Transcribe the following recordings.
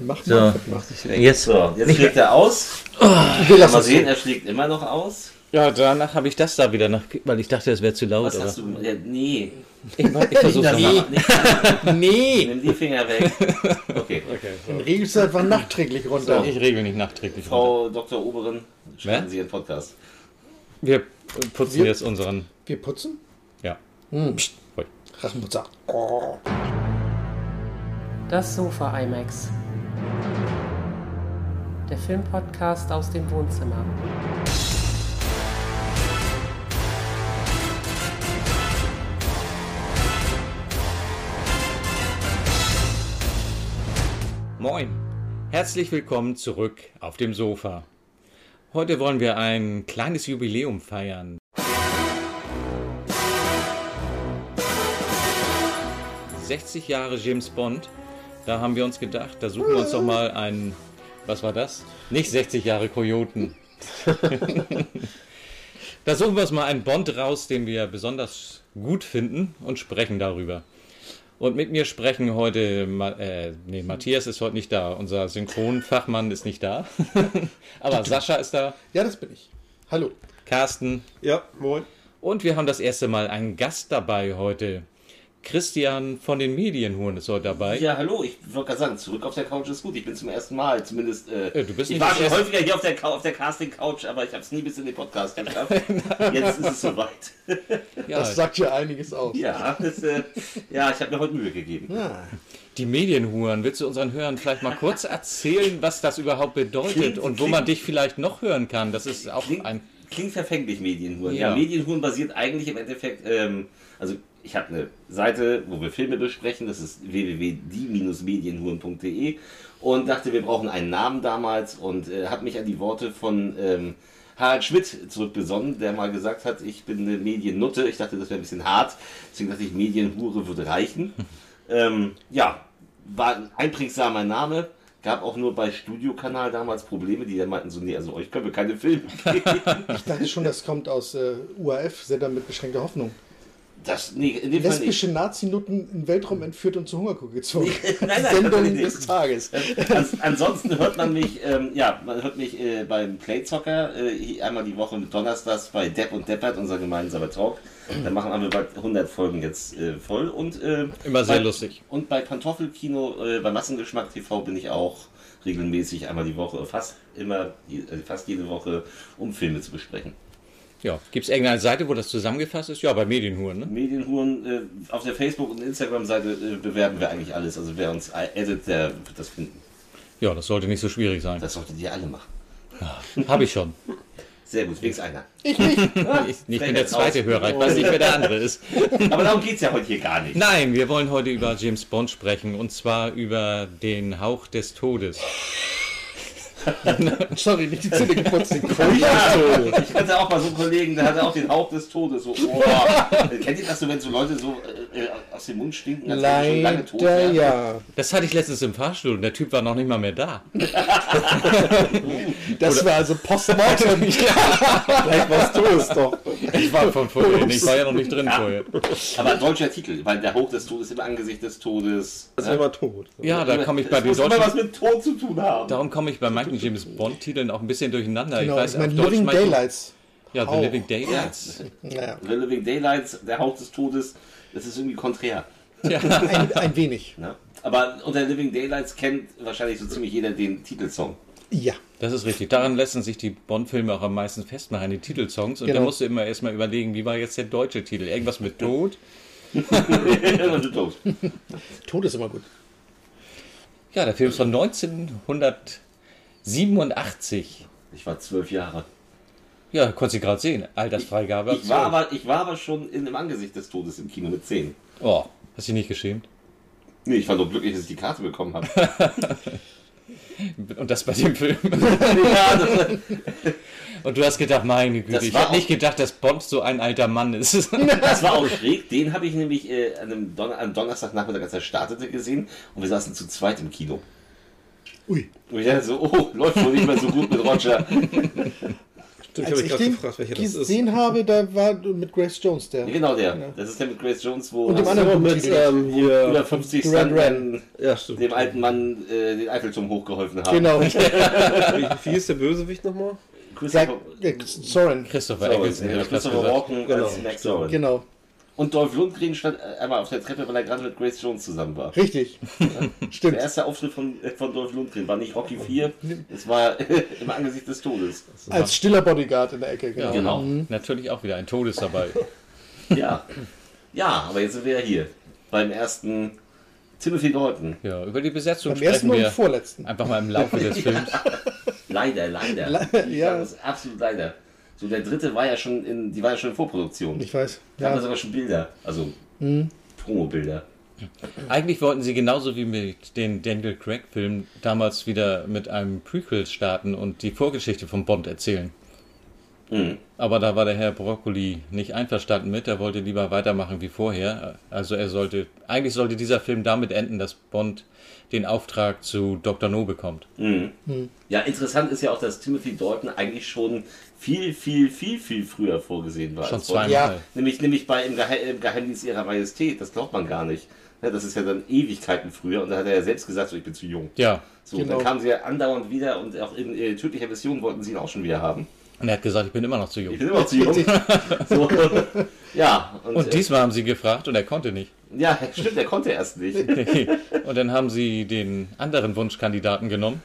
Mach So. mal. Mach dich Jetzt, So, jetzt schlägt er aus. Man es sehen, so. er schlägt immer noch aus. ja, danach habe ich das da wieder, nach, weil ich dachte, es wäre zu laut. Was aber hast du? Ja, nee. ich ich versuche Das es nee. mal. Nee. Nimm die Finger weg. Okay. Dann regelst du einfach nachträglich runter. Ich regel nicht nachträglich. runter. Frau Dr. Oberin, Wer? Sie Ihren Podcast. Wir putzen Wir- jetzt unseren. Wir putzen? Ja. Hm. Psst. Oh. Das Sofa IMAX. Der Filmpodcast aus dem Wohnzimmer. Moin. Herzlich willkommen zurück auf dem Sofa. Heute wollen wir ein kleines Jubiläum feiern. »60 Jahre James Bond«. Da haben wir uns gedacht, da suchen wir uns doch mal einen... Was war das? Nicht 60 Jahre Kojoten. da suchen wir uns mal einen Bond raus, den wir besonders gut finden und sprechen darüber. Und mit mir sprechen heute, äh, nee, Matthias ist heute nicht da, unser Synchronfachmann ist nicht da. Aber Sascha ist da, Ja, das bin ich. Hallo. Carsten Ja, moin. und wir haben das erste Mal einen Gast dabei heute. Christian von den Medienhuren ist heute dabei. Ja, hallo, ich wollte gerade sagen, zurück auf der Couch ist gut. Ich bin zum ersten Mal, zumindest. Äh, Äh, du bist ich war schon häufiger hier auf der, auf der Casting-Couch, aber ich habe es nie bis in den Podcast geschafft. Jetzt ist es soweit. Ja, Das sagt ja einiges aus. ja, das, äh, ja, ich habe mir heute Mühe gegeben. Ah, die Medienhuren. Willst du unseren Hörern vielleicht mal kurz erzählen, was das überhaupt bedeutet Klingt- und wo klingt- man dich vielleicht noch hören kann? Das ist auch Klingt, ein... klingt verfänglich, Medienhuren. Ja. Ja. Medienhuren basiert eigentlich im Endeffekt, ähm, also ich habe eine Seite, wo wir Filme besprechen, das ist www.die-medienhuren.de und dachte, wir brauchen einen Namen damals und äh, habe mich an die Worte von ähm, Harald Schmidt zurückbesonnen, der mal gesagt hat, ich bin eine Mediennutte. Ich dachte, das wäre ein bisschen hart, deswegen dachte ich, Medienhure würde reichen. ähm, ja, war ein einprägsamer Name. Gab auch nur bei Studiokanal damals Probleme, die dann meinten so, nee, also euch können wir keine Filme geben. ich dachte schon, das kommt aus äh, UAF, Sender mit beschränkter Hoffnung. Das, nee. Lesbische Nazi-Nutten in den Weltraum entführt und zur Hungerkur gezwungen. Nein, nein, Sendung des Tages. Ans, ansonsten hört man mich, ähm, ja, man hört mich äh, beim Playzocker äh, einmal die Woche mit Donnerstags bei Depp und Deppert, unser gemeinsamer Talk. Da machen wir bald 100 Folgen jetzt äh, voll und äh, Immer sehr bei, lustig. Und bei Pantoffelkino, äh, bei Massengeschmack TV bin ich auch regelmäßig einmal die Woche, fast immer, äh, fast jede Woche, um Filme zu besprechen. Ja, gibt es irgendeine Seite, wo das zusammengefasst ist? Ja, bei Medienhuren, ne? Medienhuren, äh, auf der Facebook- und Instagram-Seite äh, bewerben wir eigentlich alles. Also wer uns addet, der wird das finden. Ja, das sollte nicht so schwierig sein. Das solltet ihr alle machen. Habe ich schon. Sehr gut, wenigstens einer. Ich nicht. Ich, ich bin der zweite. Hörer, ich weiß nicht, wer der andere ist. Aber darum geht es ja heute hier gar nicht. Nein, wir wollen heute über James Bond sprechen und zwar über den Hauch des Todes. Sorry, nicht die Zähne geputzt. Den Ja, ich hatte auch mal so einen Kollegen, der hatte auch den Hauch des Todes. So, oh. Kennt ihr das so, wenn so Leute so äh, äh, aus dem Mund stinken, als sie schon lange tot Leider wären? ja. Das hatte ich letztens im Fahrstuhl und der Typ war noch nicht mal mehr da. Das war also Postmortem. Vielleicht was du es doch. Ich war von vorher, ich war ja noch nicht drin vorher. Aber ein deutscher Titel, weil der Hauch des Todes im Angesicht des Todes. Das ist immer tot. Ja, da komme ich bei das den muss immer was deutschen. mit Tod zu tun haben. Darum komme ich bei manchen James Bond-Titeln auch ein bisschen durcheinander. Genau, ich weiß, ich Deutsch Living manchmal- Daylights. Ja, The. Living Daylights. Naja, The Living Daylights, der Hauch des Todes, das ist irgendwie konträr. Ja. ein, ein wenig. Ne? Aber unter Living Daylights kennt wahrscheinlich so ziemlich jeder den Titelsong. Ja. Das ist richtig. Daran lassen sich die Bond-Filme auch am meisten festmachen, den Titelsongs. Und da Genau. musst du immer erstmal überlegen, wie war jetzt der deutsche Titel? Irgendwas mit Tod? Tod ist immer gut. Ja, der Film ist von 1987. Ich war zwölf Jahre. Ja, konntest du gerade sehen. Altersfreigabe. ab Ich war, 12. aber, ich war aber schon in dem Angesicht des Todes im Kino mit zehn. Oh, hast du dich nicht geschämt? Nee, ich war nur glücklich, dass ich die Karte bekommen habe. Und das bei dem Film. ja, das, Und du hast gedacht, meine Güte, ich hätte nicht gedacht, dass Bond so ein alter Mann ist. das war auch schräg. Den habe ich nämlich äh, an einem Don am Donnerstagnachmittag, als er startete, gesehen. Und wir saßen zu zweit im Kino. Ui. Und ich dachte so, oh, läuft wohl nicht mehr so gut mit Roger. Stimmt, Als hab ich grad den gefragt, welcher das ist. gesehen habe, da war mit Grace Jones der. Ja, Genau der. Das ist der mit Grace Jones, wo Und dem anderen mit ähm, hier. über 50 Duran Stuntmen Ja, stimmt. dem alten Mann äh, den Eiffelturm hochgeholfen haben. Genau. Wie, hieß der Bösewicht nochmal? Christopher, äh, Soren. Christopher ich Christopher gesagt. Walken Genau. als Max Soren. Genau. Und Dolph Lundgren stand äh, einmal auf der Treppe, weil er gerade mit Grace Jones zusammen war. Richtig. Der Stimmt. erste Auftritt von, äh, von Dolph Lundgren war nicht Rocky 4, es war im Angesicht des Todes. Als stiller Bodyguard in der Ecke. Ja, Genau. Genau. Natürlich auch wieder ein Todes dabei. Ja. Ja, aber jetzt sind wir ja hier. Beim ersten Timothy Dalton. Ja, über die Besetzung Beim ersten sprechen und wir vorletzten. einfach mal im Laufe des Films. Leider, leider. Le- Ich ja. das absolut leider. So, der dritte war ja schon in, die war ja schon in Vorproduktion. Ich weiß. Da haben wir Ja. sogar schon Bilder, also Promo-Bilder. Eigentlich wollten sie genauso wie mit den Daniel Craig-Filmen damals wieder mit einem Prequel starten und die Vorgeschichte von Bond erzählen. Mhm. Aber da war der Herr Broccoli nicht einverstanden mit. Er wollte lieber weitermachen wie vorher. Also er sollte, eigentlich sollte dieser Film damit enden, dass Bond den Auftrag zu Dr. No bekommt. Mhm. Ja, interessant ist ja auch, dass Timothy Dalton eigentlich schon viel, viel, viel, viel früher vorgesehen war. Schon zweimal. Ja. Nämlich, nämlich bei im, Gehe im Geheimnis ihrer Majestät, das glaubt man gar nicht. Ja, das ist ja dann Ewigkeiten früher und da hat er ja selbst gesagt, so, ich bin zu jung. Ja. So, Genau. dann kamen sie ja andauernd wieder und auch in äh, tödlicher Mission wollten sie ihn auch schon wieder haben. Und er hat gesagt, ich bin immer noch zu jung. Ich bin immer zu jung. so, ja, und, Und äh, diesmal haben sie gefragt und er konnte nicht. ja, stimmt, er konnte erst nicht. Und dann haben sie den anderen Wunschkandidaten genommen.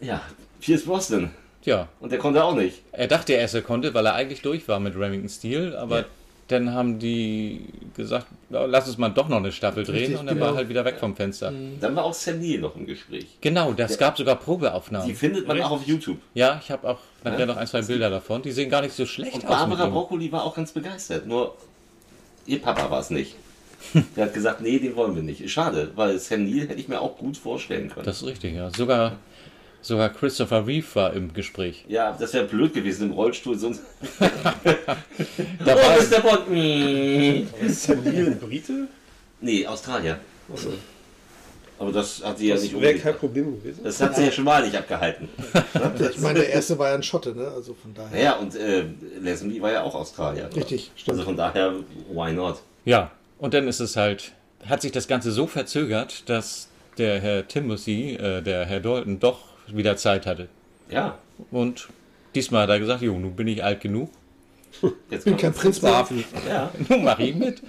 Ja, Pierce Brosnan. Ja, Und der konnte auch nicht. er dachte erst, er konnte, weil er eigentlich durch war mit Remington Steel, aber Ja. dann haben die gesagt, "Na, lass uns mal doch noch eine Staffel drehen Richtig, und er genau. war halt wieder weg vom Fenster. Dann war auch Sam Neill noch im Gespräch. Genau, das gab sogar Die Probeaufnahmen. findet man auch auf YouTube. Ja, ich habe auch nachher Ja. noch ein, zwei Bilder davon. Die sehen gar nicht so schlecht Und aus. mit Barbara. Broccoli war auch ganz begeistert. Nur ihr Papa war es nicht. Der hat gesagt, nee, den wollen wir nicht. Schade, weil Sam Neill hätte ich mir auch gut vorstellen können. Das ist richtig, ja. Sogar, sogar Christopher Reeve war im Gespräch. ja, das wäre blöd gewesen im Rollstuhl. Sonst Da oh, war, Mr. Bond. Mm. Ist Neil ein Brite? Nee, Australier. Aber das hat sie ja Das nicht wäre kein. Problem gewesen. Das hat sie ja schon mal nicht abgehalten. Ich meine, der erste war ja ein Schotte, ne? Also von daher. Naja, und äh, Lazenby war ja auch Australier. Richtig, stimmt. Also von daher, why not? ja, und dann ist es halt, hat sich das Ganze so verzögert, dass der Herr Timothy, äh, der Herr Dalton, doch wieder Zeit hatte. Ja, Und diesmal hat er gesagt, jo, nun bin ich alt genug, jetzt bin kein Prinz mehr. Ja, nun mach ich mit.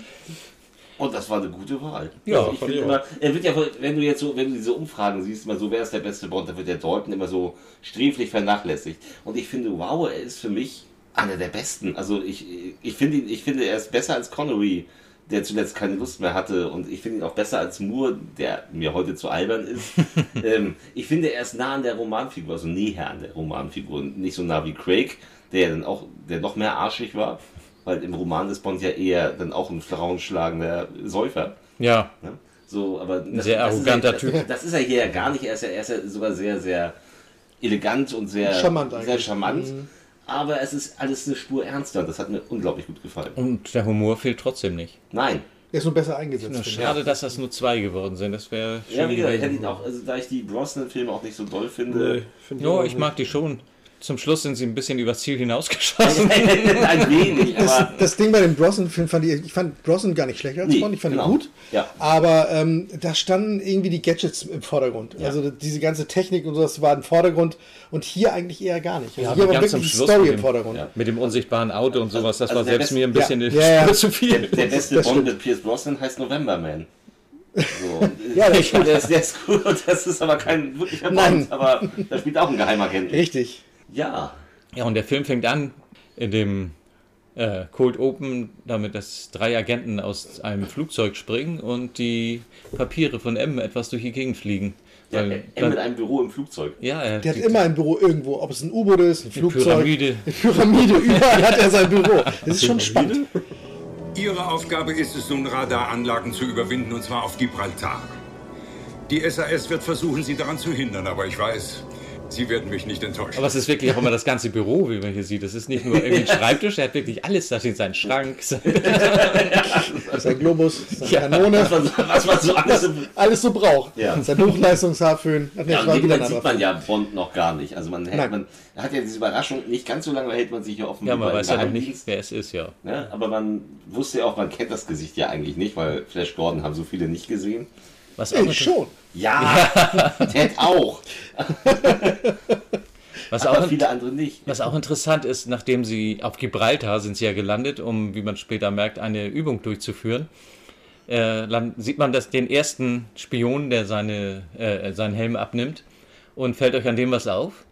und das war eine gute Wahl. Ja, Also ich finde immer, er wird ja, wenn du jetzt so, wenn du diese Umfragen siehst, immer so, wer ist der beste Bond, da wird der Dalton immer so sträflich vernachlässigt. Und ich finde, wow, er ist für mich einer der besten. Also ich, ich finde ihn, ich finde, er ist besser als Connery, der zuletzt keine Lust mehr hatte. Und ich finde ihn auch besser als Moore, der mir heute zu albern ist. ähm, ich finde, er ist nah an der Romanfigur, also näher an der Romanfigur. Nicht so nah wie Craig, der dann auch, der noch mehr arschig war. Weil im Roman ist Bond ja eher dann auch ein frauenschlagender Säufer. Ja, Ne? So, aber das, sehr das arroganter er, Typ. Das, das ist er hier ja gar nicht. Er ist ja, er ist ja sogar sehr, sehr elegant und sehr Charmant Sehr eigentlich. charmant. Aber es ist alles eine Spur ernster. Das hat mir unglaublich gut gefallen. und der Humor fehlt trotzdem nicht. Nein. Der ist nur besser eingesetzt. Ich. schade, dass das nur zwei geworden sind. Das wäre schön Ja, wie gesagt, ich hätte gewesen. ihn auch, also da ich die Brosnan-Filme auch nicht so doll finde. Nee, Ja, auch ich mag die schon. Zum Schluss sind sie ein bisschen übers Ziel hinausgeschossen. Ein wenig, Das, aber. das Ding bei dem Brosnan-Film fand ich, ich fand Brosnan gar nicht schlecht als Nee, Bond, ich fand genau. ihn gut. Ja. Aber ähm, da standen irgendwie die Gadgets im Vordergrund. Ja. Also diese ganze Technik und sowas war im Vordergrund und hier eigentlich eher gar nicht. Also Ja, hier war wirklich die Schluss Story mit im dem- Vordergrund. Ja. Mit dem unsichtbaren Auto und sowas, das Also war der selbst Best- mir ein bisschen ja, zu Der, viel. der beste Das Bond mit Pierce Brosnan heißt November Man. So. Ja, das ja, der, ist, der ist gut. Das ist aber kein wirklicher Bond, Nein. aber da spielt auch ein Geheimagent. Richtig. Ja. Ja, und der Film fängt an in dem äh, Cold Open, damit dass drei Agenten aus einem Flugzeug springen und die Papiere von M etwas durch die Gegend fliegen. Ja, Weil dann- mit einem Büro im Flugzeug. ja, er, Der hat immer ein Büro irgendwo, ob es ein U-Boot ist, ein Flugzeug, Pyramide. eine Pyramide, überall hat er sein Büro. Das ist schon spannend. Ihre Aufgabe ist es nun, Radaranlagen zu überwinden, und zwar auf Gibraltar. Die SAS wird versuchen, Sie daran zu hindern, aber ich weiß, Sie werden mich nicht enttäuschen. Aber es ist wirklich auch immer das ganze Büro, wie man hier sieht. Es ist nicht nur irgendwie ein Schreibtisch, er hat wirklich alles. Da steht sein Schrank. sein- Sein Globus, seine Ja. Kanone, Was man, was man so alles alles so braucht. Ja. Sein Hochleistungshaarföhn. Nee, Ja, das und den sieht man ja Bond noch gar nicht. Also man, hält, man hat ja diese Überraschung, nicht ganz so lange hält man sich hier offen. Ja, man weiß ja noch nicht, wer es ist, ja. Ne? Aber man wusste ja auch, man kennt das Gesicht ja eigentlich nicht, weil Flash Gordon haben so viele nicht gesehen. Was auch, Ich schon. Ja, Ted auch. was, Aber auch, viele andere nicht. was auch interessant ist, nachdem sie auf Gibraltar sind sie ja gelandet, um, wie man später merkt, eine Übung durchzuführen. Äh, dann sieht man das, den ersten Spion, der seine, äh, seinen Helm abnimmt. Und fällt euch an dem was auf?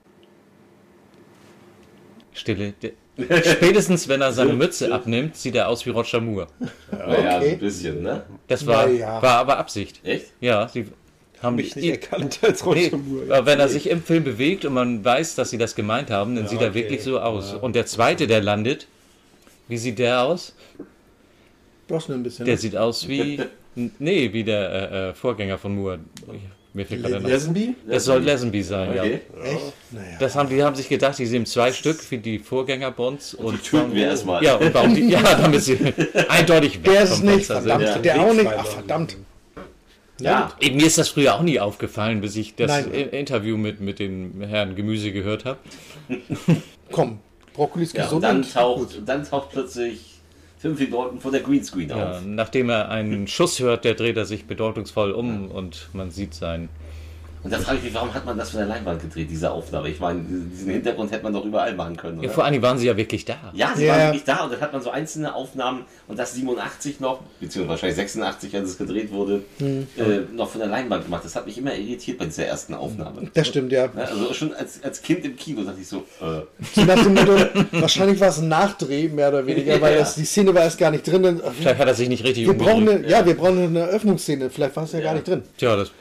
Stille. Spätestens, wenn er seine Mütze abnimmt, sieht er aus wie Roger Moore. So okay. ein bisschen, ne? Das war, Naja. war aber Absicht. Echt? Ja, sie haben Mich nicht erkannt als Nee, Roger Moore. aber wenn er sich im Film bewegt und man weiß, dass sie das gemeint haben, dann sieht er okay. wirklich so aus. Und der zweite, der landet, wie sieht der aus? Brosnan ein bisschen. Der ne? sieht aus wie, nee, wie der äh, äh, Vorgänger von Moore. Mir fehlt gerade. Lazenby? Das soll Lazenby sein, Okay. ja. Echt? Naja. Das haben, die haben sich gedacht, die sind zwei Stück wie die Vorgänger Bonds. Und, Töten wir erstmal. Ja, und warum die, ja, damit sie eindeutig weg Der ist nicht, sind. verdammt. Ja. Der auch nicht. Ach, verdammt. Ja, Ey, Mir ist das früher auch nie aufgefallen, bis ich das Nein. Interview mit, mit dem Herrn Gemüse gehört habe. Komm, Brokkoli ist ja und gesund. dann und taucht, dann taucht plötzlich Timothy Dalton vor der Greenscreen Ja, auf. nachdem er einen Schuss hört, der dreht er sich bedeutungsvoll um und man sieht sein. Und da frage ich mich, warum hat man das von der Leinwand gedreht, diese Aufnahme? Ich meine, diesen Hintergrund hätte man doch überall machen können. Ja, Oder? vor allem waren sie ja wirklich da. Ja, sie Ja. waren wirklich da und dann hat man so einzelne Aufnahmen und das 87 noch, beziehungsweise wahrscheinlich 86, als es gedreht wurde, Hm. äh, noch von der Leinwand gemacht. Das hat mich immer irritiert bei dieser ersten Aufnahme. Das stimmt, ja. Ja, also schon als, als Kind im Kino dachte ich so, äh, So nach dem Motto, wahrscheinlich war es ein Nachdreh, mehr oder weniger, weil Ja. das, die Szene war erst gar nicht drin. Vielleicht hat er sich nicht richtig Wir brauchen eine, ja, wir brauchen eine Eröffnungsszene. Vielleicht war es ja, gar nicht drin. Tja, das,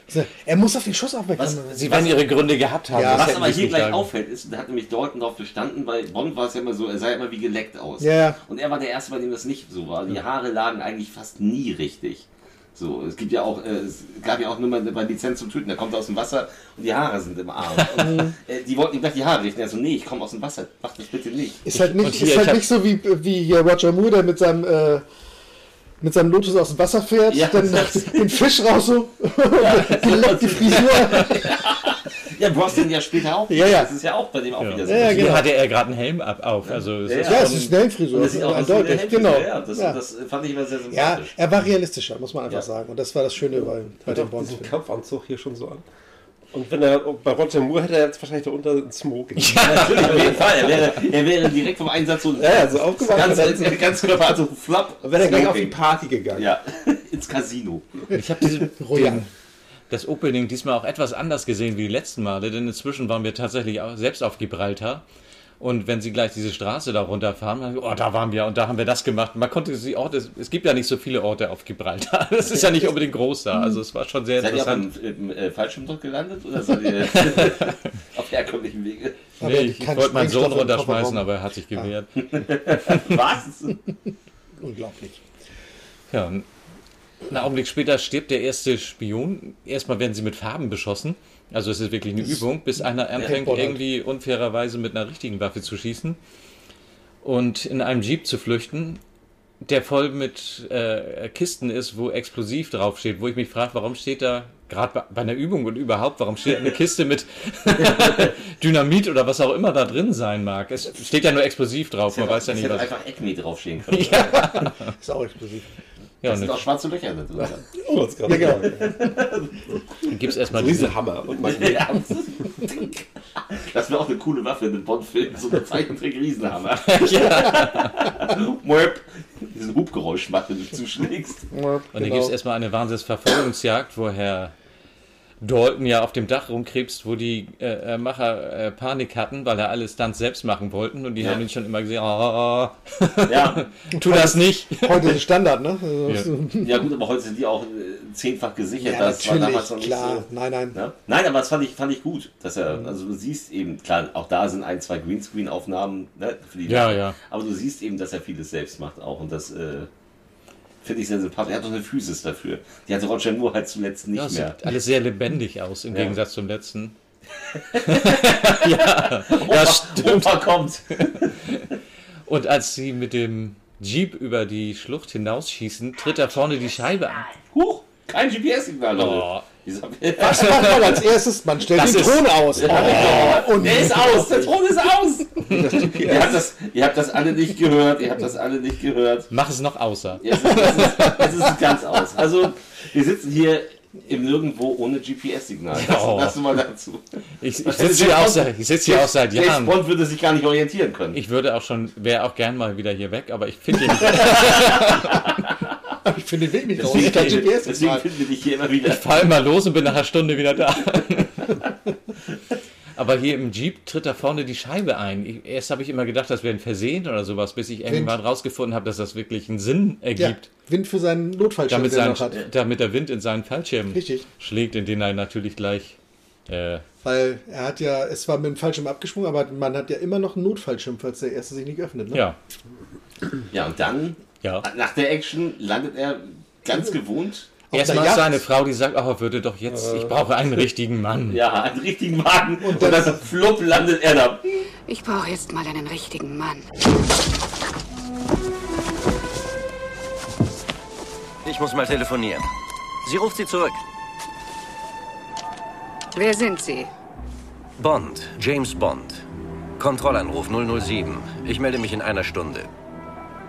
Er muss auf den Schuss aufmerksam Was- sein. sie werden ihre Gründe gehabt haben. Ja. was aber hier gleich sagen. auffällt, ist, da hat nämlich Dalton drauf bestanden, bei Bond war es ja immer so, er sah immer wie geleckt aus. Ja. Und er war der Erste, bei dem das nicht so war. Die Haare lagen eigentlich fast nie richtig. So, es gibt ja auch, äh, es gab ja auch nur mal bei Lizenz zum Töten, da kommt er aus dem Wasser und die Haare sind im Arm. Und, äh, die wollten ihm gleich die Haare richten. Er so, nee, ich komme aus dem Wasser, mach das bitte nicht. Ist halt nicht, hier, ist ich halt nicht so wie, wie Roger Moore, der mit seinem, äh, mit seinem Lotus aus dem Wasser fährt, Ja, dann den Fisch raus so, geleckt die Frisur. Ja, Brosnan ja später auch. Ja, ja. Das ist ja auch bei dem auch wieder so. Ja, ja, Hier genau. hatte er gerade einen Helm ab, auf. Also es Ja, ist Ja, schon- es ist eine Helmfrisur, das sieht auch eindeutig, genau. Ja, das, Ja. das fand ich immer sehr Ja, sympathisch. er war realistischer, muss man einfach Ja. sagen. Und das war das Schöne bei, bei Hat dem Bond. diesen Kampfanzug hier schon so an. Und wenn er bei Roger Moore hätte er jetzt wahrscheinlich darunter ein Smoking. Natürlich, auf jeden Fall. Er wäre, er wäre direkt vom Einsatz so Ja, ja, so aufgewacht. ganz, ganz, ganz Körper hat so Flap. Dann wäre er gleich auf die. Party gegangen. Ja, ins Casino. Ich habe diese Royal. das Opening diesmal auch etwas anders gesehen wie die letzten Male, denn inzwischen waren wir tatsächlich auch selbst auf Gibraltar. Und wenn sie gleich diese Straße da runterfahren, dann, oh, da waren wir und da haben wir das gemacht. Man konnte die Orte, es gibt ja nicht so viele Orte auf Gibraltar. Das ist ja nicht unbedingt groß da. Also es war schon sehr Seid ihr auch interessant. im, im äh, Fallschirmdruck gelandet oder seid ihr auf herkömmlichen Wege? Nee, ich wollte meinen Sohn runterschmeißen, aber er hat sich gewehrt. Was? Unglaublich. Ja, und einen Augenblick später stirbt der erste Spion. Erstmal werden sie mit Farben beschossen. Also es ist wirklich eine Übung, bis einer anfängt, irgendwie unfairerweise mit einer richtigen Waffe zu schießen und in einem Jeep zu flüchten, der voll mit äh, Kisten ist, wo explosiv draufsteht, wo ich mich frage, warum steht da, gerade bei, bei einer Übung und überhaupt, warum steht eine Kiste mit Dynamit oder was auch immer da drin sein mag. Es steht ja nur explosiv drauf, man weiß ja nicht hätte was. einfach Acme draufstehen können. Ist auch explosiv. Ja, Da und sind auch schwarze Löcher da drin. Oh, das gerade Ja, sagen. dann gibt es erstmal diese Riesenhammer und Magie. Ja. Das wäre auch eine coole Waffe in einem Bond-Film, so eine Zeichentrick-Riesenhammer. Möp. Diesen Hubgeräusch macht, wenn du zuschlägst. Ja, Und dann genau. gibt es erstmal eine Wahnsinnsverfolgungsjagd, wo Herr Dalton ja auf dem Dach rumkrebst, wo die äh, äh, Macher äh, Panik hatten, weil er alles Stunts selbst machen wollten und die Ja. haben ihn schon immer gesehen, oh, Ja. tu das nicht. Heute ist es Standard, ne? Also, ja, gut, aber heute sind die auch äh, zehnfach gesichert. Ja, das war damals noch nicht klar. so. Nein, nein. Ne? Nein, aber das fand ich, fand ich gut, dass er, also du siehst eben, klar, auch da sind ein, zwei Greenscreen-Aufnahmen ne, für die Ja, Sache. ja. aber du siehst eben, dass er vieles selbst macht auch und das äh, finde ich sehr sympathisch. Er hat doch eine Physis dafür. Die hatte Roger Moore halt zuletzt nicht Ja, es mehr. sieht alles sehr lebendig aus im Ja. Gegensatz zum letzten. ja, Opa, stimmt. Opa kommt. Und als sie mit dem Jeep über die Schlucht hinausschießen, tritt er vorne die Scheibe an. Huch, kein GPS-Signal. Oh. Was macht man als erstes? Man stellt Das den ist- Thron aus. Oh, und Der ist aus, der Thron ist aus. ihr, habt das, ihr habt das alle nicht gehört, ihr habt das alle nicht gehört. Mach es noch außer. Jetzt ist, jetzt ist, jetzt ist es ganz aus. Also, wir sitzen hier im Nirgendwo ohne GPS-Signal. Das, Oh. das mal dazu. Ich, ich ist sitze hier, auch seit- ich sitz hier auch seit James Jahren. Bond würde sich gar nicht orientieren können. Ich würde auch schon, wäre auch gern mal wieder hier weg, aber ich finde hier nicht. ich finde den Weg nicht raus. deswegen, Kein deswegen GPS-Signal. finden wir dich hier immer wieder. Ich fahre immer los und bin nach einer Stunde wieder da. Aber hier im Jeep tritt da vorne die Scheibe ein. Ich, erst habe ich immer gedacht, das wäre ein Versehen oder sowas, bis ich irgendwann rausgefunden habe, dass das wirklich einen Sinn Ja, ergibt. Wind für seinen Notfallschirm, damit, sein, hat. damit der Wind in seinen Fallschirm Richtig. schlägt, in den er natürlich gleich. Äh, Weil er hat ja, es war mit dem Fallschirm abgesprungen, aber man hat ja immer noch einen Notfallschirm, falls der erste sich nicht öffnet. Ne? ja, Ja, und dann, ja. nach der Action, landet er ganz gewohnt. Erstmal seine Frau, die sagt, oh, würde doch jetzt, ich brauche einen richtigen Mann. Ja, einen richtigen Wagen. Und, dann- dann flupp landet er da. Ich brauche jetzt mal einen richtigen Mann. Ich muss mal telefonieren. Sie ruft Sie zurück. Wer sind Sie? Bond, James Bond. Kontrollanruf 007. Ich melde mich in einer Stunde.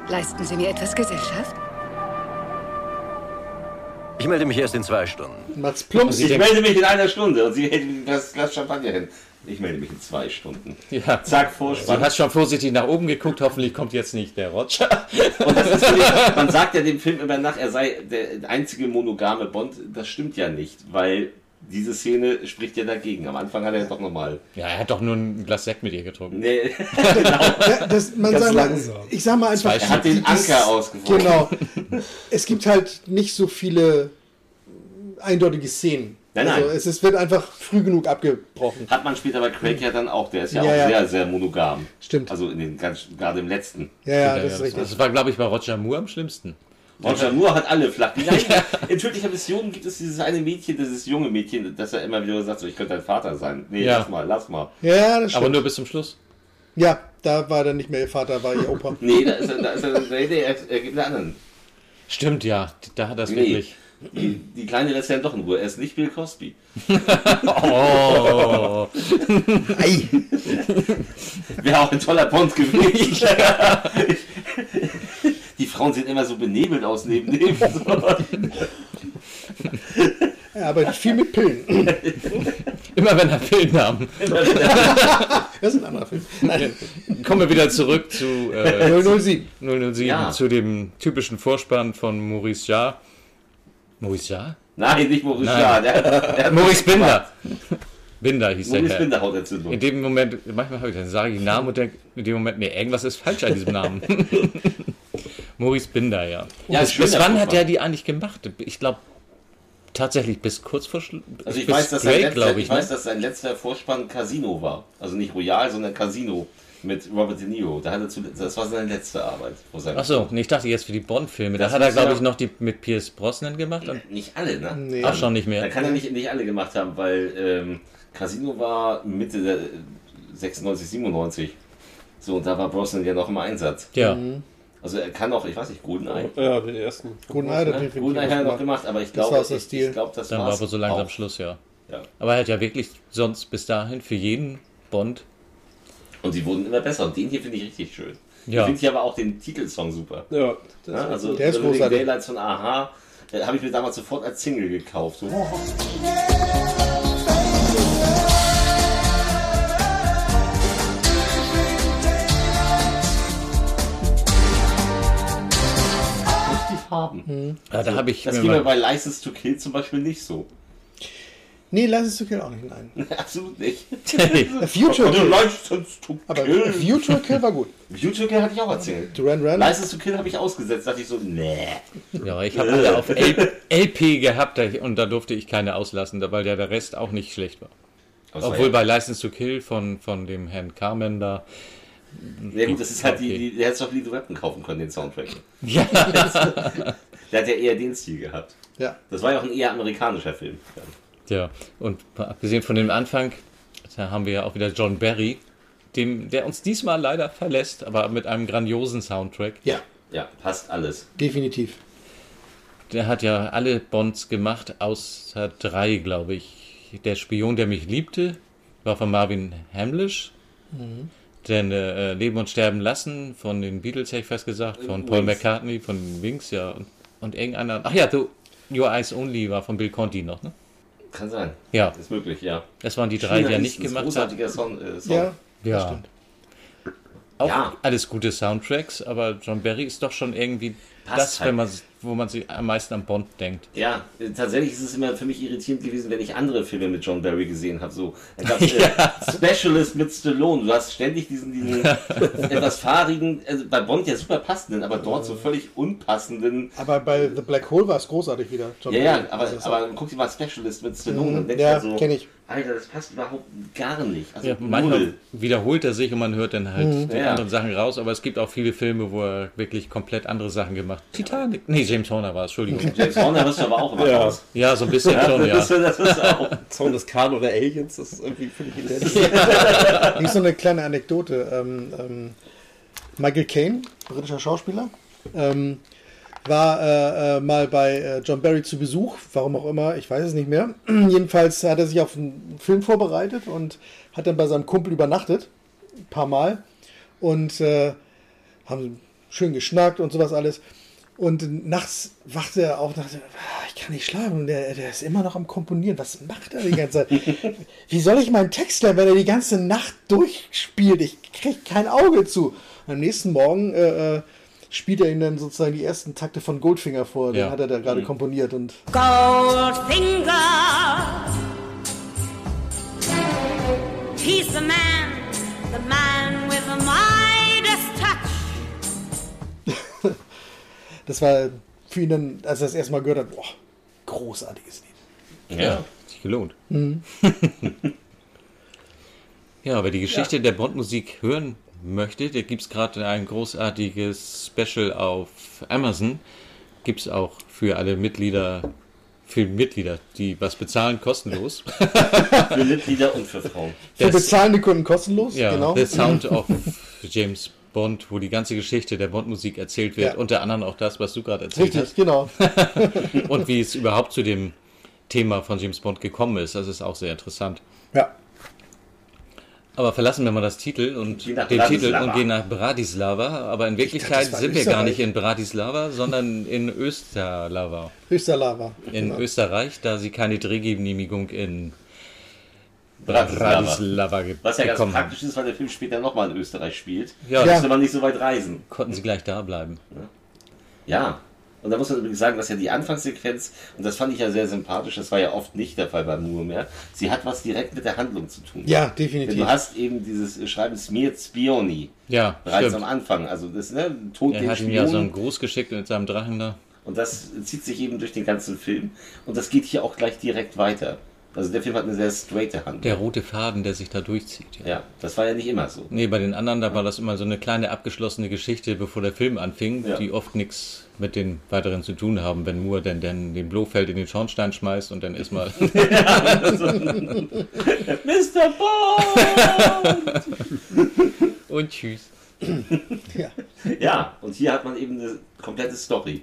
Leisten Sie mir etwas Gesellschaft? Ich melde mich erst in zwei Stunden. Macht's plumps. Ich melde mich in einer Stunde und sie mir das Glas Champagner hin. Ich melde mich in zwei Stunden. Ja. Zack, Vorspann. hat schon vorsichtig nach oben geguckt, hoffentlich kommt jetzt nicht der Roger. Und das ist nämlich, man sagt ja dem Film immer nach, er sei der einzige monogame Bond. Das stimmt ja nicht, weil diese Szene spricht ja dagegen. Am Anfang hat er doch nochmal. Ja, er hat doch nur ein Glas Sekt mit ihr getrunken. Nee, Ja, das, man Ganz sagt mal, ich sag mal einfach, er hat den das- Anker ausgeworfen. Genau. Es gibt halt nicht so viele eindeutige Szenen. Nein, also nein. Es, es wird einfach früh genug abgebrochen. Hat man später bei Craig ja dann auch. Der ist ja, Ja, auch ja. sehr, sehr monogam. Stimmt. Also in den ganz, gerade im letzten. Ja, ja, Ja, das ja, ist richtig. Das war, glaube ich, bei Roger Moore am schlimmsten. Roger Moore hat alle flach. Die gleichen- In tödlicher Mission gibt es dieses eine Mädchen, dieses junge Mädchen, das er immer wieder sagt, so, ich könnte dein Vater sein. Nee, Ja. lass mal, lass mal. Ja, das Aber stimmt. nur bis zum Schluss. Ja, da war dann nicht mehr ihr Vater, war ihr Opa. Nee, da ist er, da ist er, nee, nee, er, er gibt einen anderen. Stimmt, ja. Da hat er es Nee. wirklich. Die, die Kleine lässt er doch in Ruhe. Er ist nicht Bill Cosby. Oh. Ei. Wäre auch ein toller Bond gewesen. Die Frauen sehen immer so benebelt aus neben dem. Er arbeitet viel mit Pillen. Immer wenn er Pillen haben. Das ist ein anderer Film. Nein, Kommen wir wieder zurück zu äh, 007. 007, Ja. zu dem typischen Vorspann von Maurice Jarre. Maurice Jarre? Nein, nicht Maurice Nein. Jarre. Der, der Maurice Binder. Binder hieß der Maurice Herr. Binder Hautentzündung. In dem Moment, manchmal habe ich dann sage ich den Namen und denke, in dem Moment, nee, irgendwas ist falsch an diesem Namen. Maurice Binder, ja. Ja, bis, bis wann hat der die eigentlich gemacht? Ich glaube, tatsächlich bis kurz vor Schluss. Also ich weiß, dass sein Drake, letzter, glaube ich ich. weiß, ne? dass sein letzter Vorspann Casino war. Also nicht Royal, sondern Casino mit Robert De Niro. Da hat er zu, das war seine letzte Arbeit. Achso, nee, ich dachte jetzt für die Bond-Filme. Da Das hat er, glaube ich, noch die mit Pierce Brosnan gemacht. Und, Nicht alle, ne? Nee. Ach, schon nicht Da mehr. kann er nicht, nicht alle gemacht haben, weil ähm, Casino war Mitte der 96, 97. So, und da war Brosnan ja noch im Einsatz. Ja. Also er kann auch, ich weiß nicht, GoldenEye. Ja, den ersten. Guten Alter, Ne? definitiv GoldenEye hat er noch gemacht. aber ich Das glaube, der ich, Stil. ich glaube, das Dann war aber so langsam auch. Schluss, ja. Ja. Aber er hat ja wirklich sonst bis dahin für jeden Bond. Und sie wurden immer besser. Und den hier finde ich richtig schön. Ja. Ich finde hier aber auch den Titelsong super. Ja, das Ja, also Der ist großartig. Daylights von Aha äh, habe ich mir damals sofort als Single gekauft. So. Haben. Ja, da habe ich Das ging mir bei License to Kill zum Beispiel nicht so. Nee, es zu Kill auch nicht, nein. Absolut nicht. A Future Also Kill. License to Aber Kill. Future Kill war gut. Future Kill hatte ich auch erzählt. Duran Run. License to Kill habe ich ausgesetzt. dachte ich so, nee. ja, ich habe alle auf LP gehabt da- und da durfte ich keine auslassen, da- weil der, der Rest auch nicht schlecht war. Aber Obwohl ja, bei License to Kill von, von dem Herrn Carmen da. Ja gut, das ist halt Okay. die, die, der hätte doch Lethal Weapon kaufen können, den Soundtrack. Ja, Der hat ja eher den Stil gehabt. Ja. Das war ja auch ein eher amerikanischer Film. ja. Und abgesehen von dem Anfang, Da haben wir ja auch wieder John Barry, dem, der uns diesmal leider verlässt, aber mit einem grandiosen Soundtrack. Ja, Ja, passt alles. definitiv. Der hat ja alle Bonds gemacht, außer drei, glaube ich. Der Spion, der mich liebte, war von Marvin Hamlisch. Denn äh, Leben und Sterben lassen von den Beatles, hätte ich fast gesagt, von Paul Wings. McCartney, von Wings, ja. Und, und irgendeiner. Ach ja, du, Your Eyes Only war von Bill Conti noch, ne? Kann sein. Ja, Ist möglich, ja. das waren die drei, die er nicht China gemacht hat. Großartiger Song. Äh, Song. Ja, Ja. stimmt. Auch Ja. alles gute Soundtracks, aber John Barry ist doch schon irgendwie Passt das, halt. wenn man, wo man sich am meisten an Bond denkt. Ja, äh, tatsächlich ist es immer für mich irritierend gewesen, wenn ich andere Filme mit John Barry gesehen habe. So, da gab's, äh, Specialist mit Stallone. Du hast ständig diesen, diesen etwas fahrigen, also bei Bond ja super passenden, aber dort so völlig unpassenden. Aber bei The Black Hole war es großartig wieder. John Ja, ja, Barry. aber, Das ist- aber guck dir mal Specialist mit Stallone Mhm, und denkst ja, so, kenn ich. Alter, das passt überhaupt gar nicht. Also Ja, manchmal wiederholt er sich und man hört dann halt die Ja. anderen Sachen raus, aber es gibt auch viele Filme, wo er wirklich komplett andere Sachen gemacht hat. Titanic. Nee, James Horner war es, Entschuldigung. James Horner du aber auch immer Ja. raus. Ja, so ein bisschen schon, ja. Das, das ist auch. Zorn des Khan oder Aliens, das ist irgendwie völlig identisch. Hier ist so eine kleine Anekdote. Ähm, ähm, Michael Caine, britischer Schauspieler, ähm, war äh, äh, mal bei äh, John Barry zu Besuch, warum auch immer, ich weiß es nicht mehr. Jedenfalls hat er sich auf einen Film vorbereitet und hat dann bei seinem Kumpel übernachtet, ein paar Mal, und äh, haben schön geschnackt und sowas alles. Und nachts wachte er auf und dachte, "Ah, ich kann nicht schlafen. Der, der ist immer noch am Komponieren. Was macht er die ganze Zeit? Wie soll ich meinen Text lernen, wenn er die ganze Nacht durchspielt? Ich kriege kein Auge zu. Und am nächsten Morgen äh, äh, spielt er ihm dann sozusagen die ersten Takte von Goldfinger vor. Den Ja. hat er da gerade komponiert. Und Goldfinger. He's the man, the man with the Midas das war für ihn dann, als er das erste Mal gehört hat, boah, großartiges Lied. Ja, hat sich gelohnt. ja, wer die Geschichte der Bond-Musik hören möchte, der gibt es gerade ein großartiges Special auf Amazon. Gibt es auch für alle Mitglieder, für Mitglieder, die was bezahlen, kostenlos. Für Mitglieder und für Frauen. Für Das- bezahlende Kunden kostenlos, Ja, genau. The Sound of James Bond, wo die ganze Geschichte der Bond-Musik erzählt wird. Ja. Unter anderem auch das, was du gerade erzählt Richtig, genau. hast. Und wie es überhaupt zu dem Thema von James Bond gekommen ist. Das ist auch sehr interessant. Ja. Aber verlassen wir mal das Titel und Gehen nach den Titel Bratislava. und gehen nach Bratislava. Aber in Wirklichkeit war sind wir gar nicht in Bratislava, sondern in Österlava. Höchster Lava. In Genau. Österreich, da sie keine Drehgenehmigung in Bratislava. Was ja ganz bekommen praktisch ist, weil der Film später nochmal in Österreich spielt. Ja, Da musste man nicht so weit reisen. konnten sie gleich da bleiben. Ja. Und da muss man übrigens sagen, dass ja die Anfangssequenz, und das fand ich ja sehr sympathisch, das war ja oft nicht der Fall bei Moore mehr, sie hat was direkt mit der Handlung zu tun. Ja, Denn definitiv. du hast eben dieses äh, Schreiben Smiert Spioni Ja, bereits stimmt. am Anfang. Also das ne, Tod Er hat ihm ja so einen Spion. Gruß geschickt mit seinem Drachen da. Und das zieht sich eben durch den ganzen Film. Und das geht hier auch gleich direkt weiter. Also der Film hat eine sehr straighte Handlung. Der rote Faden, der sich da durchzieht. Ja. Ja, das war ja nicht immer so. Nee, bei den anderen, da war das immer so eine kleine abgeschlossene Geschichte, bevor der Film anfing, Ja. die oft nichts mit den weiteren zu tun haben, wenn Moore dann, dann den Blofeld in den Schornstein schmeißt und dann erstmal. Mr. Bond! und tschüss. Ja. Ja, und hier hat man eben eine komplette Story.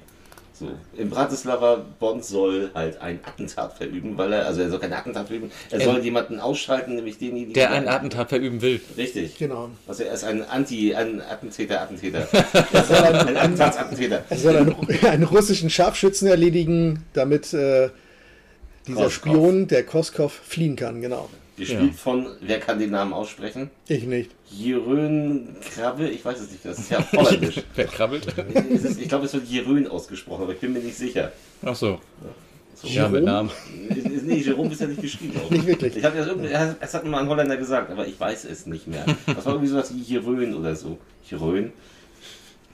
So, in Bratislava, Bond soll halt ein Attentat verüben, weil er, also er soll kein Attentat verüben, er Ähm, soll jemanden ausschalten, nämlich denjenigen, Der ein Attentat verüben will. Richtig. Genau. Also er ist ein Anti, ein Attentäter, Attentäter. Er soll ein, ein Attentatsattentäter. Er soll einen, einen russischen Scharfschützen erledigen, damit äh, dieser Koskov. Spion, der Koskov, fliehen kann. Genau. Gespielt von, wer kann den Namen aussprechen? Ich nicht. Jerön Krabbe, ich weiß es nicht, das ist ja holländisch. Wer krabbelt? Ist- ich glaube, es wird Jerön ausgesprochen, aber ich bin mir nicht sicher. Ach so. So. Ja, mit Namen. Nee, Jerome ist ja nicht geschrieben. Auch. Nicht wirklich. Ich habe das irgendwie, es hat mir mal ein Holländer gesagt, aber ich weiß es nicht mehr. Das war irgendwie sowas wie Jerön oder so. Jerön.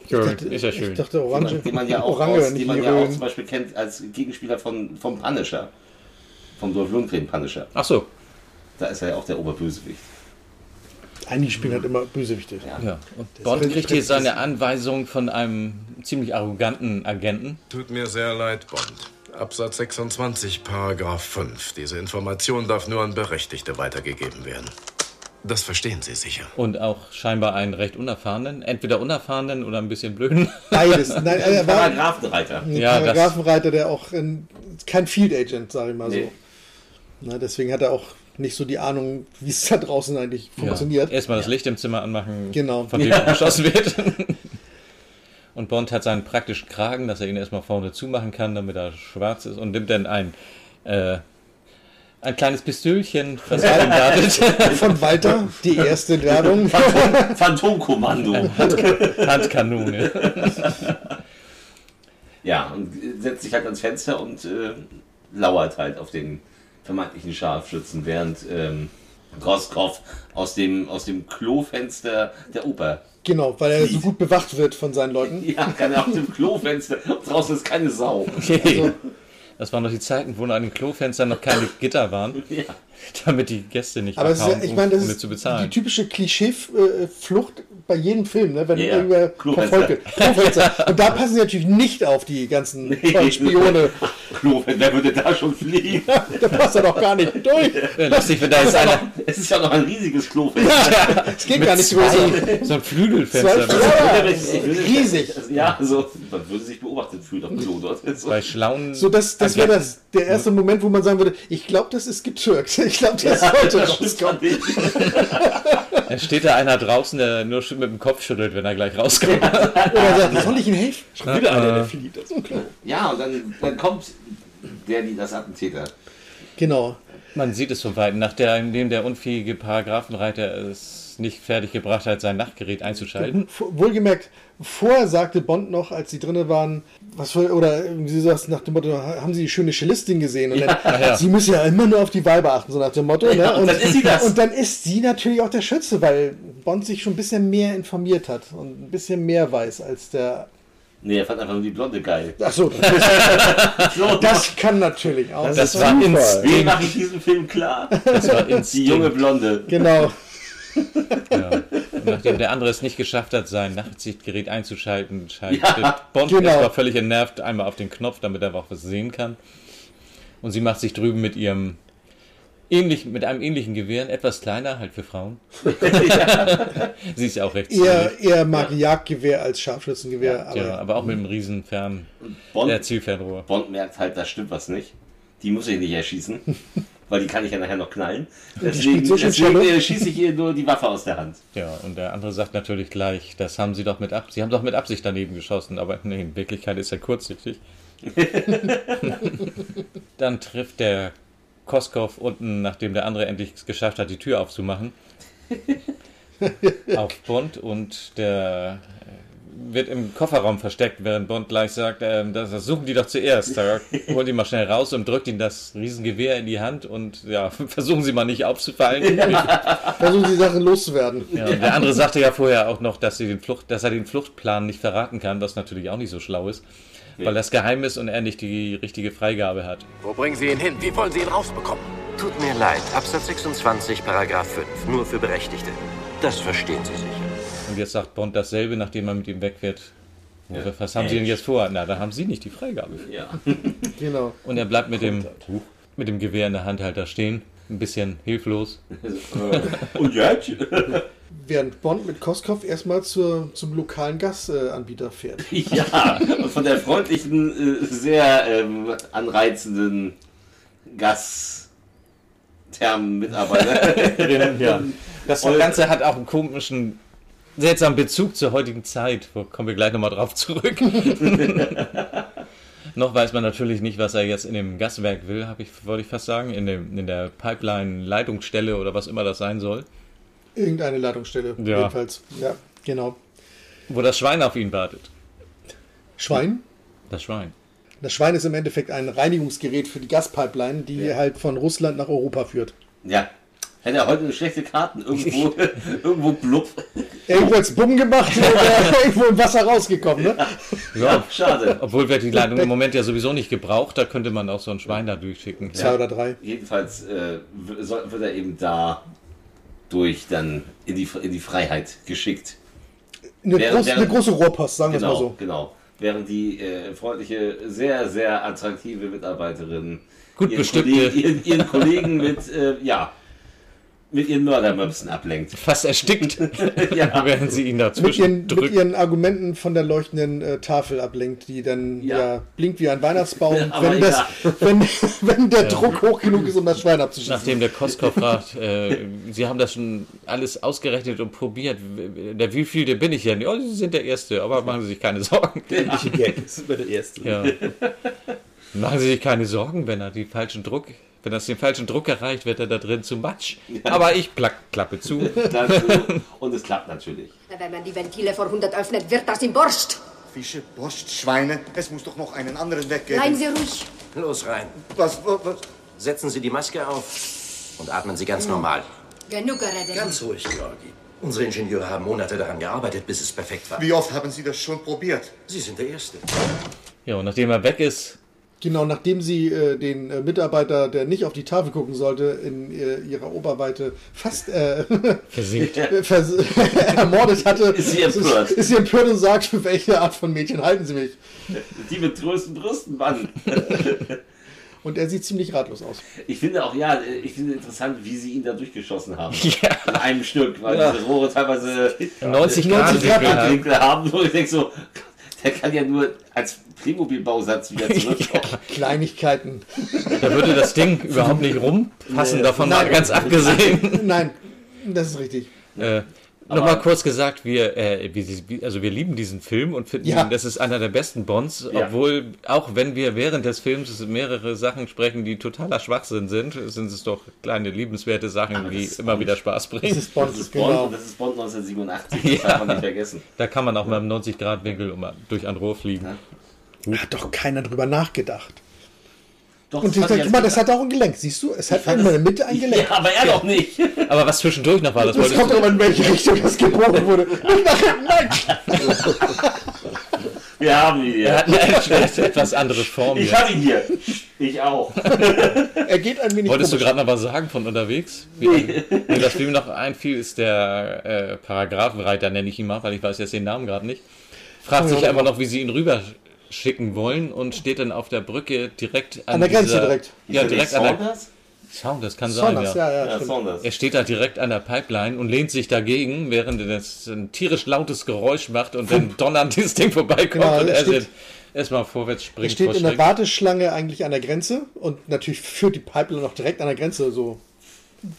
Ist ja schön. Ich dachte Orange. Den man ja auch, Orange, aus, den man ja auch Jeroen. zum Beispiel kennt als Gegenspieler von, vom Punisher. Vom Dolph Lundgren Punisher. Ach so. Da ist er ja auch der Oberbösewicht. Einige spielen halt immer Bösewichte. Ja. Und Bond kriegt hier seine Anweisung von einem ziemlich arroganten Agenten. Tut mir sehr leid, Bond. Absatz 26, Paragraph 5. Diese Information darf nur an Berechtigte weitergegeben werden. Das verstehen Sie sicher. Und auch scheinbar einen recht unerfahrenen, entweder unerfahrenen oder ein bisschen blöden. Beides. Nein, er war Paragraphenreiter. ein Ja, das- Paragraphenreiter, der auch ein, kein Field Agent, sage ich mal Nee. so. Na, deswegen hat er auch nicht so die Ahnung, wie es da draußen eigentlich funktioniert. Ja. Erstmal das Licht im Zimmer anmachen, Genau. von dem geschossen wird. Und Bond hat seinen praktischen Kragen, dass er ihn erstmal vorne zumachen kann, damit er schwarz ist und nimmt dann ein, äh, ein kleines Pistölchen, was er ihm wartet. Von Walter, die erste Werbung. Phantom, Phantomkommando. Handkanone. Ja, und setzt sich halt ans Fenster und äh, lauert halt auf den vermeintlichen Scharfschützen, während ähm, Groskopf aus dem, aus dem Klofenster der Oper. Genau, weil er so gut bewacht wird von seinen Leuten. Ja, kann er aus dem Klofenster. Draußen ist keine Sau. Okay. Das waren noch die Zeiten, wo an den Klofenstern noch keine Gitter waren, Ja. damit die Gäste nicht Aber ist abhauen, ich meine, das ohne ist zu die bezahlen. typische Klischee-Flucht bei jedem Film, ne? wenn Ja, ja. irgendwer verfolgt wird. Klofenster. Und da passen sie natürlich nicht auf die ganzen tollen Spione. Klofenster, wer würde da schon fliegen? Da passt er doch gar nicht durch. Ja, lustig, wenn da jetzt einer Es ist ja noch ein riesiges Klofenster. Es geht gar nicht zwei, größer. so ein Flügelfenster. Ja, Ja, riesig. Ja, so, man würde sich beobachtet fühlen auf dem Klo dort. So. Bei schlauen So, das, das wäre das, der erste Moment, wo man sagen würde, ich glaube, das ist getürkt. Ich glaube, das sollte Das ist rauskommen. Da steht da einer draußen, der nur schon mit dem Kopf schüttelt, wenn er gleich rauskommt. Oder sagt, soll ich Ihnen helfen? Schon wieder einer, der flieht. Das ist unglaublich. Ja, und dann, dann kommt der, die das Attentäter. Genau. Man sieht es von Weitem, nachdem der unfähige Paragraphenreiter es nicht fertig gebracht hat, sein Nachtgerät einzuschalten. V- Wohlgemerkt, vorher sagte Bond noch, als sie drinnen waren, was für, oder sie sagt nach dem Motto, haben Sie die schöne Cellistin gesehen? Und dann, Ja. sie müssen ja immer nur auf die Weiber achten, so nach dem Motto. Ja, ne? und dann ist sie das. Und dann ist sie natürlich auch der Schütze, weil Bond sich schon ein bisschen mehr informiert hat und ein bisschen mehr weiß als der. Nee, er fand einfach nur die Blonde geil. Achso, So, das kann natürlich auch. Das war Wie Instinkt. mache ich diesen Film klar? Das war Die Instinkt. junge Blonde. Genau. Ja. Nachdem der andere es nicht geschafft hat, sein Nachtsichtgerät einzuschalten, schaltet Ja, Bond genau. erstmal völlig entnervt einmal auf den Knopf, damit er auch was sehen kann. Und sie macht sich drüben mit ihrem ähnlich, mit einem ähnlichen Gewehr, etwas kleiner, halt für Frauen. sie ist ja auch recht Eher, eher mag Jagdgewehr als Scharfschützengewehr. ja, aber aber auch mit einem riesen Fern, Bond, äh, Zielfernrohr. Bond merkt halt, da stimmt was nicht. Die muss ich nicht erschießen. Weil die kann ich ja nachher noch knallen. Deswegen, so deswegen äh, schieße ich ihr nur die Waffe aus der Hand. Ja, und der andere sagt natürlich gleich, das haben sie doch mit Absicht, sie haben doch mit Absicht daneben geschossen, aber nee, in Wirklichkeit ist er kurzsichtig. Dann trifft der Koskov unten, nachdem der andere endlich es geschafft hat, die Tür aufzumachen, auf Bond und der wird im Kofferraum versteckt, während Bond gleich sagt, ähm, das, das suchen die doch zuerst. Da holt ihn mal schnell raus und drückt ihm das Riesengewehr in die Hand und ja, versuchen Sie mal nicht aufzufallen. versuchen sie Sachen loszuwerden. Ja, und der andere sagte ja vorher auch noch, dass, sie den Flucht, dass er den Fluchtplan nicht verraten kann, was natürlich auch nicht so schlau ist, weil das geheim ist und er nicht die richtige Freigabe hat. Wo bringen Sie ihn hin? Wie wollen Sie ihn rausbekommen? Tut mir leid, Absatz 26, Paragraph 5, nur für Berechtigte. Das verstehen Sie sicher. Und jetzt sagt Bond dasselbe, nachdem er mit ihm wegfährt. Ja. Was haben Sie denn jetzt vor? Na, da haben Sie nicht die Freigabe. Ja. Genau. Und er bleibt mit dem, mit dem Gewehr in der Hand halt da stehen, ein bisschen hilflos. Und jetzt? Während Bond mit Koskov erstmal zur, zum lokalen Gasanbieter fährt. Ja, von der freundlichen, äh, sehr ähm, anreizenden Gasthermen-Mitarbeiterin. ja. Das Ganze hat auch einen komischen, seltsamen Bezug zur heutigen Zeit. Wo kommen wir gleich nochmal drauf zurück. Noch weiß man natürlich nicht, was er jetzt in dem Gaswerk will, habe ich, wollte ich fast sagen, in, dem, in der Pipeline-Leitungsstelle oder was immer das sein soll, Irgendeine Leitungsstelle. Ja. Jedenfalls. Ja, genau. wo das Schwein auf ihn wartet. Schwein. Das Schwein. Das Schwein ist im Endeffekt ein Reinigungsgerät für die Gaspipeline, die halt von Russland nach Europa führt. Ja. Hat er heute schlechte Karten? Irgendwo, irgendwo blub. Irgendwo als Bumm gemacht oder irgendwo im Wasser rausgekommen, ne? Ja, schade. Obwohl wird die Leitung im Moment ja sowieso nicht gebraucht, da könnte man auch so ein Schwein da durchschicken. Zwei oder drei. Jedenfalls äh, wird er eben da durch dann in die, in die Freiheit geschickt. Eine, Während- groß, während- eine große Rohrpost, sagen wir es Genau, mal so. genau. während die äh, freundliche, sehr, sehr attraktive Mitarbeiterin Gut ihren, bestückte. Kollegen, ihren, ihren Kollegen mit, äh, ja, mit ihren Mördermöpsen ablenkt. Fast erstickt, Ja. während sie ihn Mit dazwischen ihren, mit ihren Argumenten von der leuchtenden äh, Tafel ablenkt, die dann ja. Ja. blinkt wie ein Weihnachtsbaum, wenn, das, ja. wenn, wenn der Druck hoch genug ist, um das Schwein abzuschießen. Nachdem der Koskov fragt, äh, Sie haben das schon alles ausgerechnet und probiert. Der wievielte bin ich denn? Ja, Sie sind der Erste, aber machen Sie sich keine Sorgen. Das ist immer der erste. Ja. Machen Sie sich keine Sorgen, wenn er die falschen Druck, wenn das den falschen Druck erreicht, wird er da drin zu Matsch. Aber ich plack, klappe zu. Und es klappt natürlich. Wenn man die Ventile vor 100 öffnet, wird das im Borscht. Fische, Borscht, Schweine. Es muss doch noch einen anderen Weg geben. Bleiben Sie ruhig. Los rein. Was, was, was? Setzen Sie die Maske auf und atmen Sie ganz normal. Genug geredet. Ganz ruhig, Georgi. Unsere Ingenieure haben Monate daran gearbeitet, bis es perfekt war. Wie oft haben Sie das schon probiert? Sie sind der Erste. Ja, und nachdem er weg ist, Genau, nachdem sie äh, den äh, Mitarbeiter, der nicht auf die Tafel gucken sollte, in äh, ihrer Oberweite fast äh, versinkt. vers ermordet hatte, Ist sie empört. Ist, ist sie empört und sagt, für welche Art von Mädchen halten sie mich? Die mit größten Brüsten, Mann. Und er sieht ziemlich ratlos aus. Ich finde auch, ja, ich finde interessant, wie sie ihn da durchgeschossen haben. Ja. In einem Stück, weil Ja. diese Rohre teilweise 90 Grad Grad Winkel haben. Wo ich denke so, der kann ja nur als Playmobil-Bausatz wieder zurückkommen. Kleinigkeiten. da würde das Ding überhaupt nicht rumpassen, Nee. davon mal Nein. ganz abgesehen. Nein, das ist richtig. Äh, Nochmal kurz gesagt, wir, äh, wie, also wir lieben diesen Film und finden, Ja. das ist einer der besten Bonds, Ja. obwohl, auch wenn wir während des Films mehrere Sachen sprechen, die totaler Schwachsinn sind, sind es doch kleine liebenswerte Sachen, Aber die das immer Bond. wieder Spaß Das bringen. ist Bond, Das ist Bond genau. das ist Bond 1987, das darf man nicht vergessen. Da kann man auch mal im 90-Grad-Winkel um- durch ein Rohr fliegen. Hat doch keiner drüber nachgedacht. Doch, Und ich sag, als mal, das hat auch ein Gelenk. Siehst du, es hat in der Mitte ein Gelenk. Ja, aber er doch nicht. Aber was zwischendurch noch war, das Das kommt aber in welche Richtung das gebogen wurde. Nicht nach hinten, nein! Wir haben ihn Er hier. hat eine etwas andere Form. Ich habe ihn hier. Ich auch. Er geht ein wenig Wolltest du gerade noch was sagen von unterwegs? Wie, nee. Das, mir noch einfiel, ist der äh, Paragraphenreiter, nenne ich ihn mal, weil ich weiß jetzt den Namen gerade nicht. Fragt sich einfach noch, wie sie ihn rüber schicken wollen und steht dann auf der Brücke direkt an, An der Grenze dieser- direkt. Ja, Ist direkt an der? Sound, das kann sein, Saunders, ja. ja, ja, Ja. Saunders. Er steht da direkt an der Pipeline und lehnt sich dagegen, während es ein tierisch lautes Geräusch macht und dann donnernd dieses Ding vorbeikommt Genau, und er er steht- erstmal vorwärts Er springt. steht vor in der. Warteschlange eigentlich an der Grenze und natürlich führt die Pipeline noch direkt an der Grenze so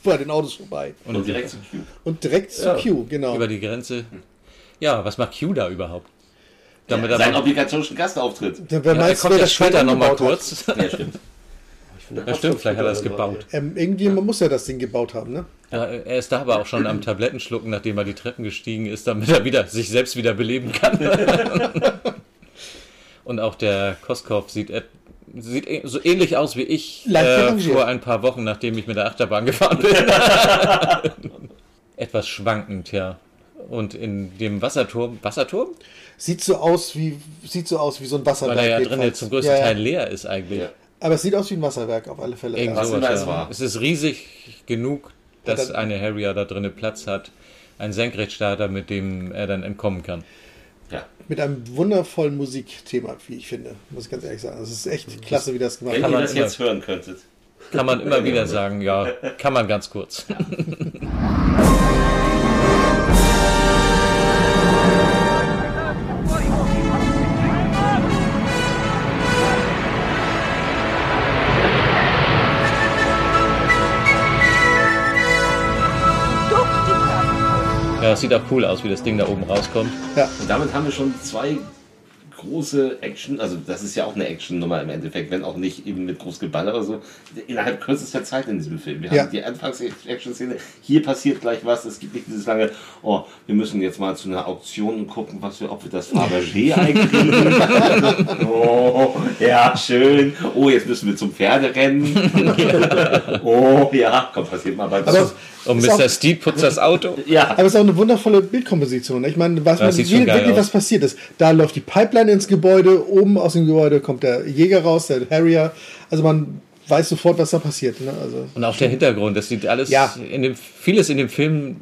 bei den Autos vorbei. Und direkt zu Q. Und direkt zu Q, genau. über die Grenze. Ja, was macht Q da überhaupt? Damit Sein er obligatorischen Gastauftritt. Wer ja, er meinst, kommt wer ja das später nochmal kurz. Ja, stimmt. Ja, stimmt, vielleicht hat er es gebaut. Ähm, irgendjemand muss ja das Ding gebaut haben, ne? Ja, er ist da aber auch schon am Tablettenschlucken, nachdem er die Treppen gestiegen ist, damit er wieder sich selbst wieder beleben kann. Und auch der Koskov sieht, sieht eh- so ähnlich aus wie ich äh, vor ein paar Wochen, nachdem ich mit der Achterbahn gefahren bin. Etwas schwankend, ja. Und in dem Wasserturm, Wasserturm? Sieht so aus wie sieht so aus wie so ein Wasserwerk. Weil er ja drin jetzt zum größten Ja, ja. Teil leer ist eigentlich. Ja. Aber es sieht aus wie ein Wasserwerk auf alle Fälle. Irgend sowas, ja. war. Es ist riesig genug, dass dann- eine Harrier da drinnen Platz hat. Ein Senkrechtstarter, mit dem er dann entkommen kann. Ja. Mit einem wundervollen Musikthema, wie ich finde. Muss ich ganz ehrlich sagen. Es ist echt klasse, wie das gemacht Wenn Kann ihr man das immer- jetzt hören könntet. Kann man immer wieder sagen, ja, kann man ganz kurz. Ja, es sieht auch cool aus, wie das Ding da oben rauskommt. Und damit haben wir schon zwei große Action, also das ist ja auch eine Action-Nummer im Endeffekt, wenn auch nicht eben mit groß Geballer oder so, innerhalb kürzester Zeit in diesem Film. Wir Ja. haben die Anfangs-Action-Szene, hier passiert gleich was, es gibt nicht dieses lange, oh, wir müssen jetzt mal zu einer Auktion und gucken, was wir, ob wir das Fabergé einkriegen. oh, ja, schön. Oh, jetzt müssen wir zum Pferderennen. oh, ja, komm, passiert mal bei Aber Und Ist Mr. auch- Steed putzt das Auto. Ja, Aber es ist auch eine wundervolle Bildkomposition. Ich meine, Ja, man wirklich, was passiert ist. Da läuft die Pipeline ins Gebäude, oben aus dem Gebäude kommt der Jäger raus, der Harrier. Also man weiß sofort, was da passiert. Ne? Also, Und auch der Hintergrund, das sieht alles Ja. in dem vieles in dem Film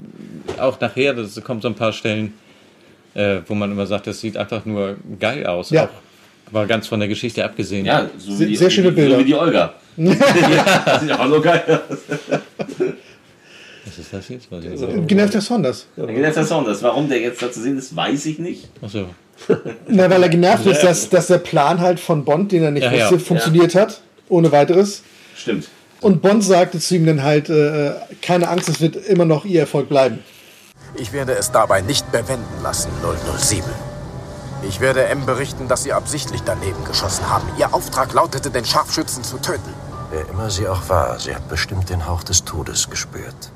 auch nachher, das kommt so ein paar Stellen, äh, wo man immer sagt, das sieht einfach nur geil aus. Ja. Auch, war ganz von der Geschichte abgesehen. Ja, so Sehr- die, sehr schöne Bilder. So wie die Olga. ja, sieht auch nur geil aus. Was ist das jetzt? Was jetzt Ein genervter Saunders. Der genervte Saunders. Warum der jetzt da zu sehen ist, weiß ich nicht. Achso. Na, weil er genervt ist, dass, dass der Plan halt von Bond, den er nicht Ja, wusste, ja. funktioniert hat. Ohne weiteres. Stimmt. Und Bond sagte zu ihm dann halt, äh, keine Angst, es wird immer noch ihr Erfolg bleiben. Ich werde es dabei nicht bewenden lassen, 007. Ich werde M berichten, dass Sie absichtlich daneben geschossen haben. Ihr Auftrag lautete, den Scharfschützen zu töten. Wer immer sie auch war, sie hat bestimmt den Hauch des Todes gespürt.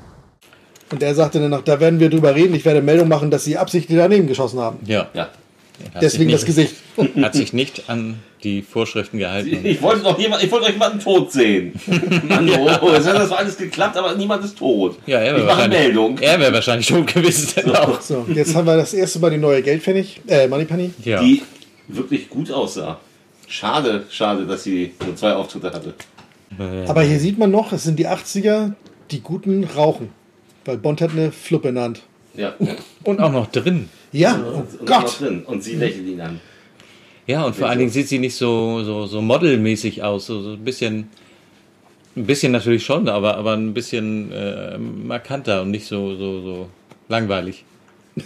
Und er sagte dann noch, da werden wir drüber reden, ich werde Meldung machen, dass sie absichtlich daneben geschossen haben. Ja. Ja. Hat Deswegen sich das Gesicht. Hat sich nicht an die Vorschriften gehalten. Ich wollte doch jemand, ich wollte euch jemanden tot sehen. Mann, oh, es hat das war alles geklappt, aber niemand ist tot. Ja, er ich wäre mache wahrscheinlich, Meldung. er wäre wahrscheinlich tot gewesen. Dann auch. So, jetzt haben wir das erste Mal die neue Geldpfennig, äh, Moneypenny. Ja. Die wirklich gut aussah. Schade, schade, dass sie nur zwei Auftritte hatte. Aber hier sieht man noch, es sind die 80er, die guten rauchen. Weil Bond hat eine Fluppe in der Hand. Ja. Und auch noch drin. Ja, und, oh und Gott. noch Drin. Und sie lächelt ihn an. Ja, und vor allen Dingen sieht sie nicht so, so, so modelmäßig aus. So, so ein bisschen, ein bisschen natürlich schon, aber, aber ein bisschen äh, markanter und nicht so, so, so langweilig.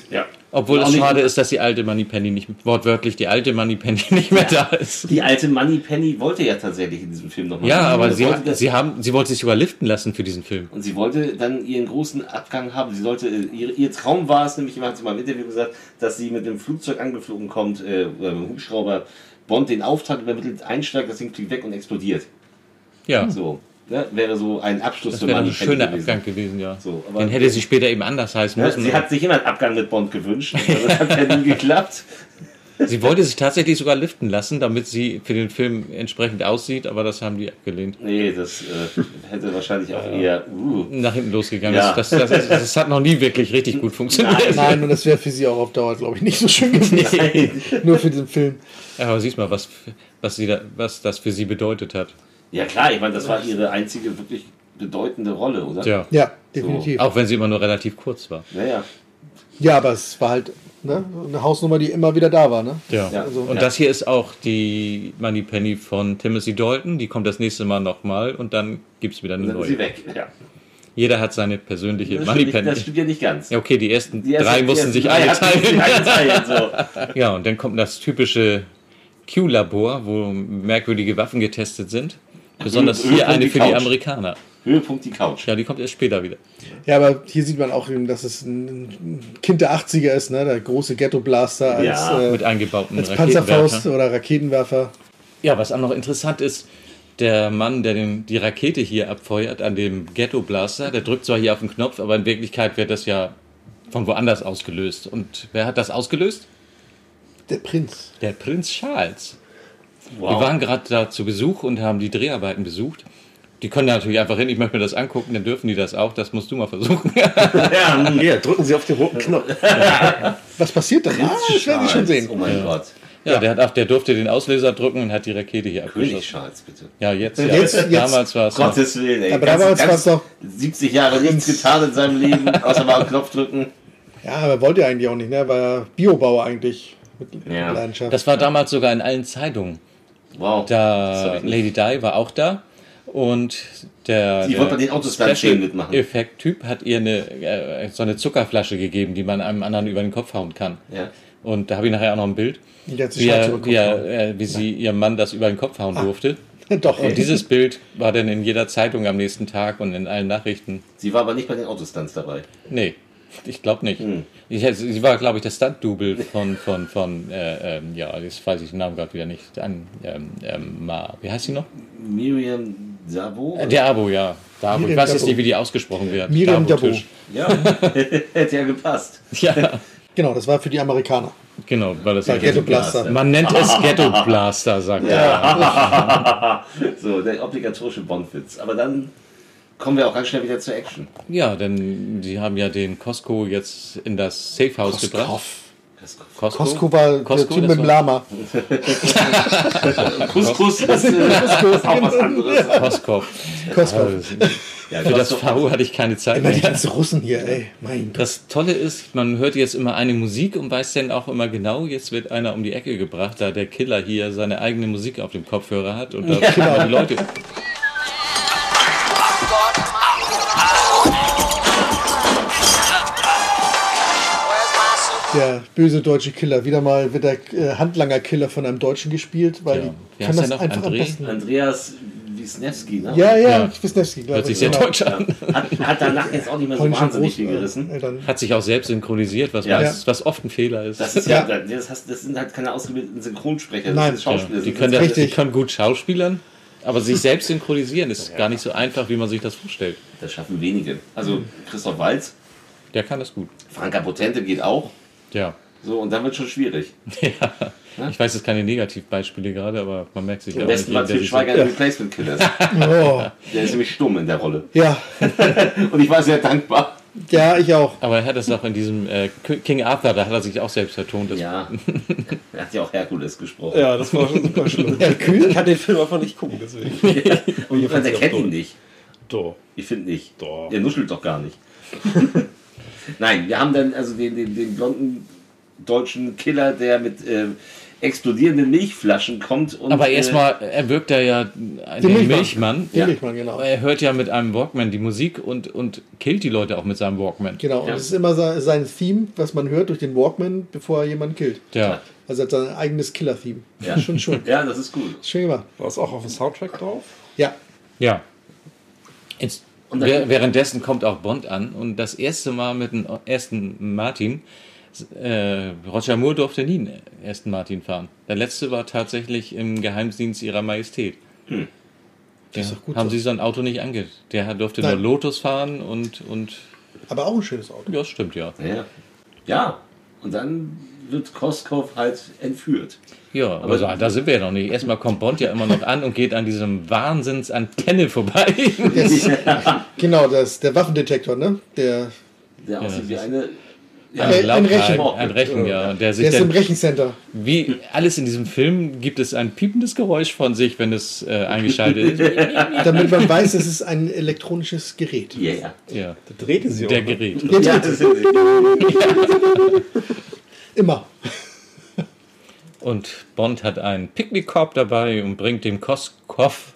Ja. Obwohl es schade ist, dass die alte Moneypenny nicht, wortwörtlich die alte Moneypenny nicht mehr da ist. Die alte Money Penny wollte ja tatsächlich in diesem Film nochmal. Ja, aber das sie, wollte sie, haben, sie wollte sich sogar liften lassen für diesen Film. Und sie wollte dann ihren großen Abgang haben. Sie sollte, äh, ihr, ihr Traum war es, nämlich, hat sie mal im Interview gesagt, dass sie mit dem Flugzeug angeflogen kommt, äh, dem Hubschrauber, Bond den Auftrag übermittelt, einsteigt, das Ding fliegt weg und explodiert. Ja, So. Ne? Wäre so ein Abschluss das für wäre ein Money Penny schöner gewesen. Abgang gewesen, ja. So, aber- Den hätte sie später eben anders heißen Ja, müssen. sie hat sich immer einen Abgang mit Bond gewünscht, aber das hat ja nie geklappt. Sie wollte sich tatsächlich sogar liften lassen, damit sie für den Film entsprechend aussieht, aber das haben die abgelehnt. Nee, das äh, hätte wahrscheinlich auch eher. Uh. Nach hinten losgegangen. Ja. Das, das, das, das hat noch nie wirklich richtig gut funktioniert. Nein, und das wäre für sie auch auf Dauer, glaube ich, nicht so schön gewesen. Nur für diesen Film. Ja, aber siehst mal, was, was, sie da, was das für sie bedeutet hat. Ja klar, ich meine, das war ihre einzige wirklich bedeutende Rolle, oder? Ja. Ja, definitiv. Auch wenn sie immer nur relativ kurz war. Naja. Ja, aber es war halt ne, eine Hausnummer, die immer wieder da war. Ne? Ja. Also, Und das hier ist auch die Moneypenny von Timothy Dalton. Die kommt das nächste Mal nochmal und dann gibt es wieder eine Dann ist neue. sie weg. Ja. Jeder hat seine persönliche Das nicht, Moneypenny. das stimmt ja nicht ganz. Ja, okay, die ersten Die ersten- drei die mussten sich drei teilen. alle teilen, Ja, und dann kommt das typische Q-Labor, wo merkwürdige Waffen getestet sind. Besonders Höhepunkt hier eine die für die Couch. Amerikaner. Höhepunkt die Couch. Ja, die kommt erst später wieder. Ja, aber hier sieht man auch, dass es ein Kind der 80er ist, ne? der große Ghetto-Blaster als, Ja, äh, mit eingebauten als Panzerfaust oder Raketenwerfer. Ja, was auch noch interessant ist, der Mann, der den, die Rakete hier abfeuert an dem Ghetto Blaster, der drückt zwar hier auf den Knopf, aber in Wirklichkeit wird das ja von woanders ausgelöst. Und wer hat das ausgelöst? Der Prinz. Der Prinz Charles. Wow. Wir waren gerade da zu Besuch und haben die Dreharbeiten besucht. Die können da natürlich einfach hin, ich möchte mir das angucken, dann dürfen die das auch, das musst du mal versuchen. Ja, ja, drücken Sie auf den roten Knopf. Was passiert dann? Ah, das werden Sie schon sehen. Oh mein Gott. Ja, Der, hat auch, der durfte den Auslöser drücken und hat die Rakete hier König abgeschossen. Charles, bitte. Ja, jetzt, ja. Jetzt- jetzt- Damals war es. Gottes Willen, ey. Aber ganz, damals ganz war's doch- 70 Jahre nichts getan in seinem Leben, außer mal einen Knopf drücken. Ja, aber wollte er eigentlich auch nicht, ne? Er war ja Biobauer eigentlich. Mit Ja. Leidenschaft. Das war damals sogar in allen Zeitungen. Wow. Da. Lady Di war auch da und der, wollte bei den Autos mitmachen. Effekt-Typ hat ihr eine, äh, so eine Zuckerflasche gegeben, die man einem anderen über den Kopf hauen kann. Ja. Und da habe ich nachher auch noch ein Bild, Die hat sich wie, er, wie, Ah. er, äh, wie sie ihrem Mann das über den Kopf hauen durfte. Doch. Und dieses Bild war dann in jeder Zeitung am nächsten Tag und in allen Nachrichten. Sie war aber nicht bei den Autostunts dabei. Nee, ich glaube nicht. Hm. Ich, sie war, glaube ich, das Stunt-Double von, von, von äh, ähm, ja, jetzt weiß ich den Namen gerade wieder nicht. An, ähm, ähm, wie heißt sie noch? Miriam Sabo? Äh, Dabo, ja. Dabo. Ich Miriam weiß jetzt Dabo. nicht, wie die ausgesprochen wird. Miriam Dabo. Tisch. Ja, hätte ja gepasst. Ja, Genau, das war für die Amerikaner. genau, weil das ja Ghetto Blaster. Man nennt es Ghetto Blaster, sagt er. so, der obligatorische Bondwitz. Aber dann kommen wir auch ganz schnell wieder zur Action. Ja, denn sie haben ja den Costco jetzt in das Safe House gebracht. Costco, Costco war Costco, der Typ mit dem Lama. Couscous ist ist äh, Couscous, auch was anderes. Costco. Costco. Ja, Für das Costco- V hatte ich keine Zeit Immer die mehr. ganzen Russen hier, ey. Mein. Das Tolle ist, man hört jetzt immer eine Musik und weiß dann auch immer genau, jetzt wird einer um die Ecke gebracht, da der Killer hier seine eigene Musik auf dem Kopfhörer hat und da Ja. genau. die Leute. Der böse deutsche Killer. Wieder mal wird der äh, Handlanger-Killer von einem Deutschen gespielt, weil Ja. Kann das noch? einfach André? am besten. Andreas Wisniewski, ne? Ja, ja, Ja. Wisniewski, glaube Hört ich. sich sehr genau. deutsch an. Hat, hat danach jetzt auch nicht mehr so wahnsinnig Groß- viel gerissen. äh, Hat sich auch selbst synchronisiert, was, Ja. was, was oft ein Fehler ist. Das ist ja, das, das sind halt keine ausgebildeten Synchronsprecher, das Nein. sind Schauspieler. Ja, die, können das, die können gut schauspielern, aber sich selbst synchronisieren ist gar nicht so einfach, wie man sich das vorstellt. Das schaffen wenige. Also Christoph Waltz, Der kann das gut. Franka Potente geht auch. Ja. So, und dann wird schon schwierig. ja. Ich weiß jetzt keine Negativbeispiele gerade, aber man merkt sich Am auch besten nicht, mal Til Schweiger in Replacement Killers. Oh. Der ist nämlich stumm in der Rolle. Ja, Und ich war sehr dankbar. Ja, ich auch. Aber er hat es auch in diesem äh, King Arthur, da hat er sich auch selbst vertont. Ja. Er hat ja auch Herkules gesprochen. Ja, das war schon super schlimm. Hercule? Ich kann den Film einfach nicht gucken, deswegen. Und ihr der fand's kennt ihn nicht. Doch. Ich finde nicht. Doch. Der nuschelt doch gar nicht. Nein, wir haben dann also den, den, den blonden deutschen Killer, der mit äh, explodierenden Milchflaschen kommt. Und, aber äh, erstmal, er wirkt ja, ja den Milchmann. Milchmann. Ja. Milchmann, genau. Er hört ja mit einem Walkman die Musik und, und killt die Leute auch mit seinem Walkman. Genau, und Ja. das ist immer se- sein Theme, was man hört durch den Walkman, bevor er jemanden killt. Ja. Also er hat sein eigenes Killer-Theme. Ja. Schon, schon. Ja, das ist gut. Schön gemacht. War es auch auf dem Soundtrack drauf? Ja. Ja. Jetzt, Und dann- wäh- währenddessen kommt auch Bond an und das erste Mal mit dem ersten Martin. Äh, Roger Moore durfte nie einen ersten Martin fahren. Der letzte war tatsächlich im Geheimdienst ihrer Majestät. Hm. Ja, ist doch gut haben so. sie sein Auto nicht ange... Der durfte Nein. nur Lotus fahren und, und Aber auch ein schönes Auto. ja, das stimmt ja. Ja. ja, und dann wird Koskov halt entführt. Ja, aber so, da sind wir ja noch nicht. Erstmal kommt Bond ja immer noch an und geht an diesem Wahnsinnsantenne vorbei. Das, genau, das ist der Waffendetektor, ne? Der, Der aussieht wie eine. Ein, ein Laut- Rechen. ein, ein Rechen, ja. Der sich der ist im Rechencenter. wie alles in diesem Film gibt es ein piependes Geräusch von sich, wenn es äh, eingeschaltet ist. Damit man weiß, es ist ein elektronisches Gerät. Yeah. Ja, Da drehte sie der auch. ne? Gerät. Ja, das sind Immer. Und Bond hat einen Picknickkorb dabei und bringt dem Koskov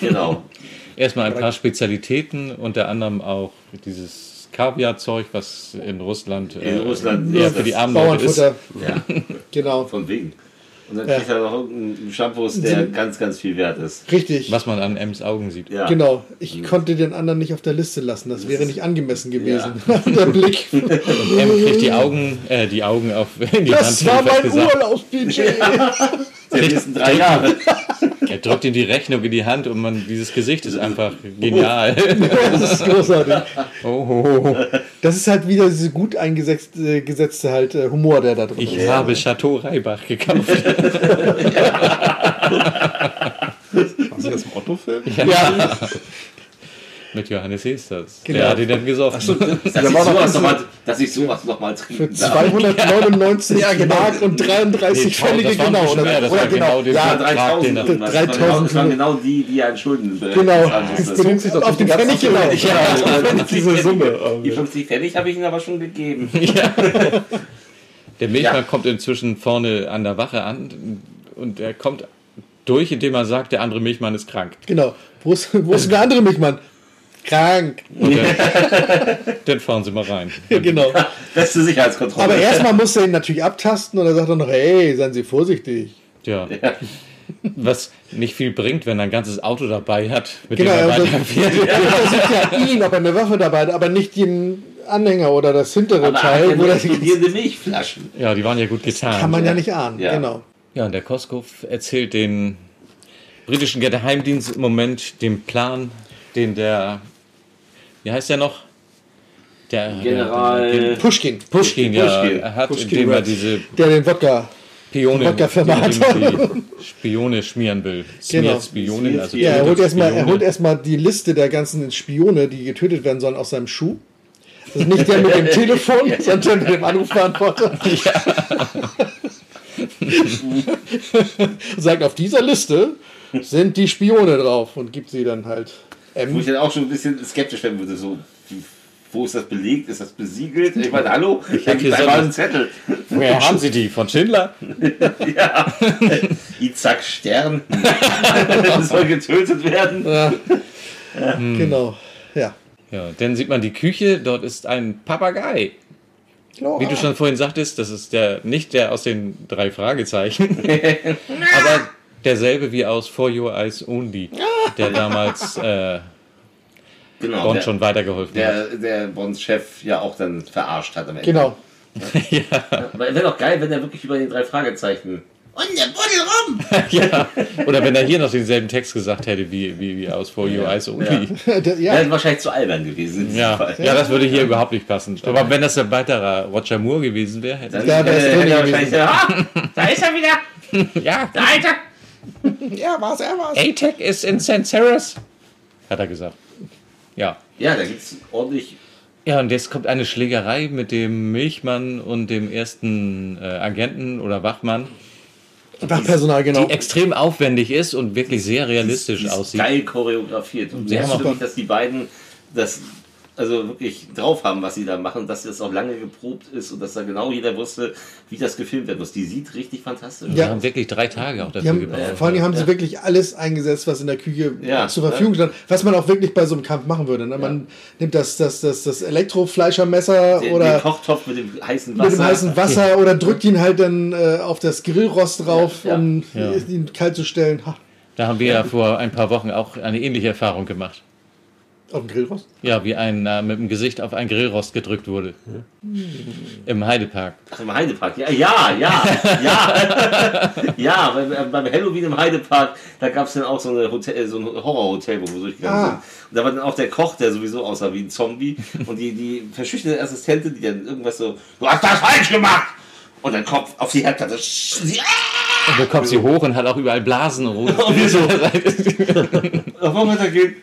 genau. erstmal ein paar Spezialitäten, unter anderem auch dieses Kaviarzeug, was in Russland, In Russland eher ist für die das armen Leute ist. Bauernfutter. Ja, Genau. von wegen. Und dann Ja. kriegt er noch irgendeinen Shampoos, der ganz, ganz viel wert ist. Richtig. Was man an Ems Augen sieht. Ja. Genau. Ich konnte den anderen nicht auf der Liste lassen. Das wäre nicht angemessen gewesen. der Blick. M kriegt die Augen, äh, die Augen auf in die Das Hand. war mein. Urlaubsbudget. Der nächsten drei Jahre. Er drückt ihm die Rechnung in die Hand und man, dieses Gesicht ist einfach genial. Das ist großartig. Oh, oh, oh. Das ist halt wieder diese gut eingesetzte gesetzte halt äh, Humor, der da drin Ich ist. habe Chateau Reibach gekauft. Was ist das im Otto-Film? Ja. Mit Johannes Hesters. Genau. Der hat ihn dann gesoffen. Dass, ich sowas noch mal, dass ich sowas noch mal Für trinken darf. 299 Ja, genau. Mark und 33 Nee, Pfennige, das genau. mehr, das Oder war genau den Ja, Betrag, 3000. den er- irgendwas. Das waren 3000. genau- Das waren genau die, die einen Schulden Genau. musste. Bezog sich doch auf den Pfennig genau. Ja, Diese Summe. Die 50 Pfennig habe ich ihnen aber schon gegeben. Der Milchmann Ja. kommt inzwischen vorne an der Wache an und er kommt durch, indem er sagt, der andere Milchmann ist krank. Genau. Wo ist, wo ist der andere Milchmann? Krank. Und dann, dann fahren sie mal rein. genau. Beste Sicherheitskontrolle. Aber erstmal muss er ihn natürlich abtasten und dann sagt er noch, hey, seien Sie vorsichtig. Ja. Was nicht viel bringt, wenn er ein ganzes Auto dabei hat, mit Genau, dem er also, weiterfährt. er versucht ja ihn, ob er eine Waffe dabei hat, aber nicht den Anhänger oder das hintere aber Teil. er Wo ja das explodierende Milchflaschen. Ja, die waren ja gut getan. kann man ja nicht ahnen. Ja. Genau. Ja, und der Koskov erzählt den britischen Geheimdienst im Moment den Plan, den der, wie heißt der noch? Der General- Der, der, Pushkin, Pushkin, ja, Pushkin. er hat, Pushkin indem er diese der den Wodka. Pione, hat. die, die Spione schmieren will. Genau. Spionen, also Ja, er holt, erstmal, er Spione. holt erstmal die Liste der ganzen Spione, die getötet werden sollen, aus seinem Schuh. Das ist nicht der mit dem Telefon, sondern der mit dem Anrufbeantworter. Sagt, auf dieser Liste sind die Spione drauf und gibt sie dann halt Wo ich dann auch schon ein bisschen skeptisch werden würde, so, wo ist das belegt? Ist das besiegelt? Ich meine, hallo? Ich hab habe hier so einen Zettel. Woher haben Sie die? Von Schindler? ja. Isaac Stern. soll getötet werden. Ja. Hm. Genau, ja. Ja, dann sieht man die Küche, dort ist ein Papagei. Wie du schon vorhin sagtest, das ist der nicht der aus den drei Fragezeichen, aber derselbe wie aus For Your Eyes Only, der damals äh, Genau, Bond der- schon weitergeholfen Der, der Bonds Chef ja auch dann verarscht hat am Ende. Genau. Aber wäre doch geil, wenn er wirklich über die drei Fragezeichen. Und der Buddel rum! hat. ja. Oder wenn er hier noch denselben Text gesagt hätte wie, wie, wie aus For Your Eyes Only. Ja. Wäre wahrscheinlich zu albern gewesen. Ja, Fall. ja, das würde hier überhaupt nicht passen. Aber wenn das ein weiterer Roger Moore gewesen wäre, hätte Dann Ja, er gewesen. wahrscheinlich- Ah, da ist er wieder. ja. Der Alte. Ja, war's, er war's. ATEC ist in St. Sarah's, hat er gesagt. Ja. Ja, da gibt's ordentlich. Ja, und jetzt kommt eine Schlägerei mit dem Milchmann und dem ersten äh, Agenten oder Wachmann. Wachpersonal, genau. Die extrem aufwendig ist und wirklich sehr realistisch die ist aussieht. geil choreografiert. Und Sie merkst haben auch- dass die beiden das also wirklich drauf haben, was sie da machen, dass das auch lange geprobt ist und dass da genau jeder wusste, wie das gefilmt werden muss. Die sieht richtig fantastisch aus. Wir haben wirklich drei Tage auch Die dafür haben, gebraucht. vor allem haben sie Ja. wirklich alles eingesetzt, was in der Küche Ja, zur Verfügung stand, was man auch wirklich bei so einem Kampf machen würde. Ne? Man nimmt das, das, das, das Elektrofleischermesser Den, oder den Kochtopf mit dem heißen Wasser. mit dem heißen Wasser oder drückt ihn halt dann äh, auf das Grillrost drauf, Ja, ja. um Ja. ihn kalt zu stellen. Ha, Da haben wir ja vor ein paar Wochen auch eine ähnliche Erfahrung gemacht. Auf dem Grillrost? Ja, wie ein äh, mit dem Gesicht auf ein Grillrost gedrückt wurde. Im Heidepark. Ach, im Heidepark. Ja, ja, ja, ja. ja, beim, beim Halloween im Heidepark, da gab es dann auch so, eine Hotel, so ein Horrorhotel, wo wir durchgegangen Ah. sind. Und da war dann auch der Koch, der sowieso aussah wie ein Zombie. Und die, die verschüchterte Assistentin, die dann irgendwas so, du hast das falsch gemacht! Und dann Kopf auf die Herdplatte. Sie, ah! Und da kommt sie hoch und hat auch überall Blasen und rotes Und wir so, warum hat er gehen?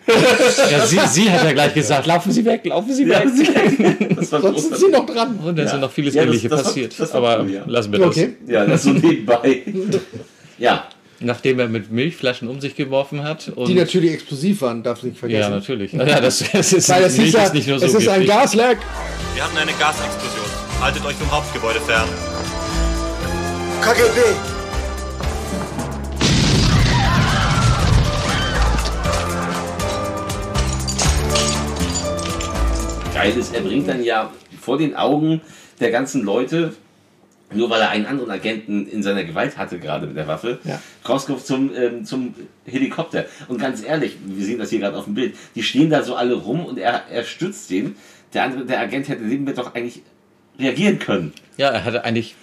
Ja, sie, sie hat ja gleich gesagt, laufen Sie weg, laufen Sie Ja, weg. das war Sonst sind sie noch dran. Und da ist Ja. ja noch vieles Ja, das- das war- passiert. das war Aber cool, ja. lassen wir das. Okay. Ja, das so nebenbei. Ja, Nachdem er mit Milchflaschen um sich geworfen hat. Und Die natürlich explosiv waren, darf ich nicht vergessen. ja, natürlich. Ja, das, das ist, Weil es Milch hieß ja, ist nicht nur so es ist ein. Gasleck. Wir hatten eine Gasexplosion. Haltet euch vom Hauptgebäude fern. KGB! geil ist, er bringt dann ja vor den Augen der ganzen Leute, nur weil er einen anderen Agenten in seiner Gewalt hatte, gerade mit der Waffe, Ja. Kroskov zum, ähm, zum Helikopter. Und ganz ehrlich, wir sehen das hier gerade auf dem Bild, die stehen da so alle rum und er, er stützt den. Der andere, der Agent hätte dem doch eigentlich reagieren können. Ja, er hatte eigentlich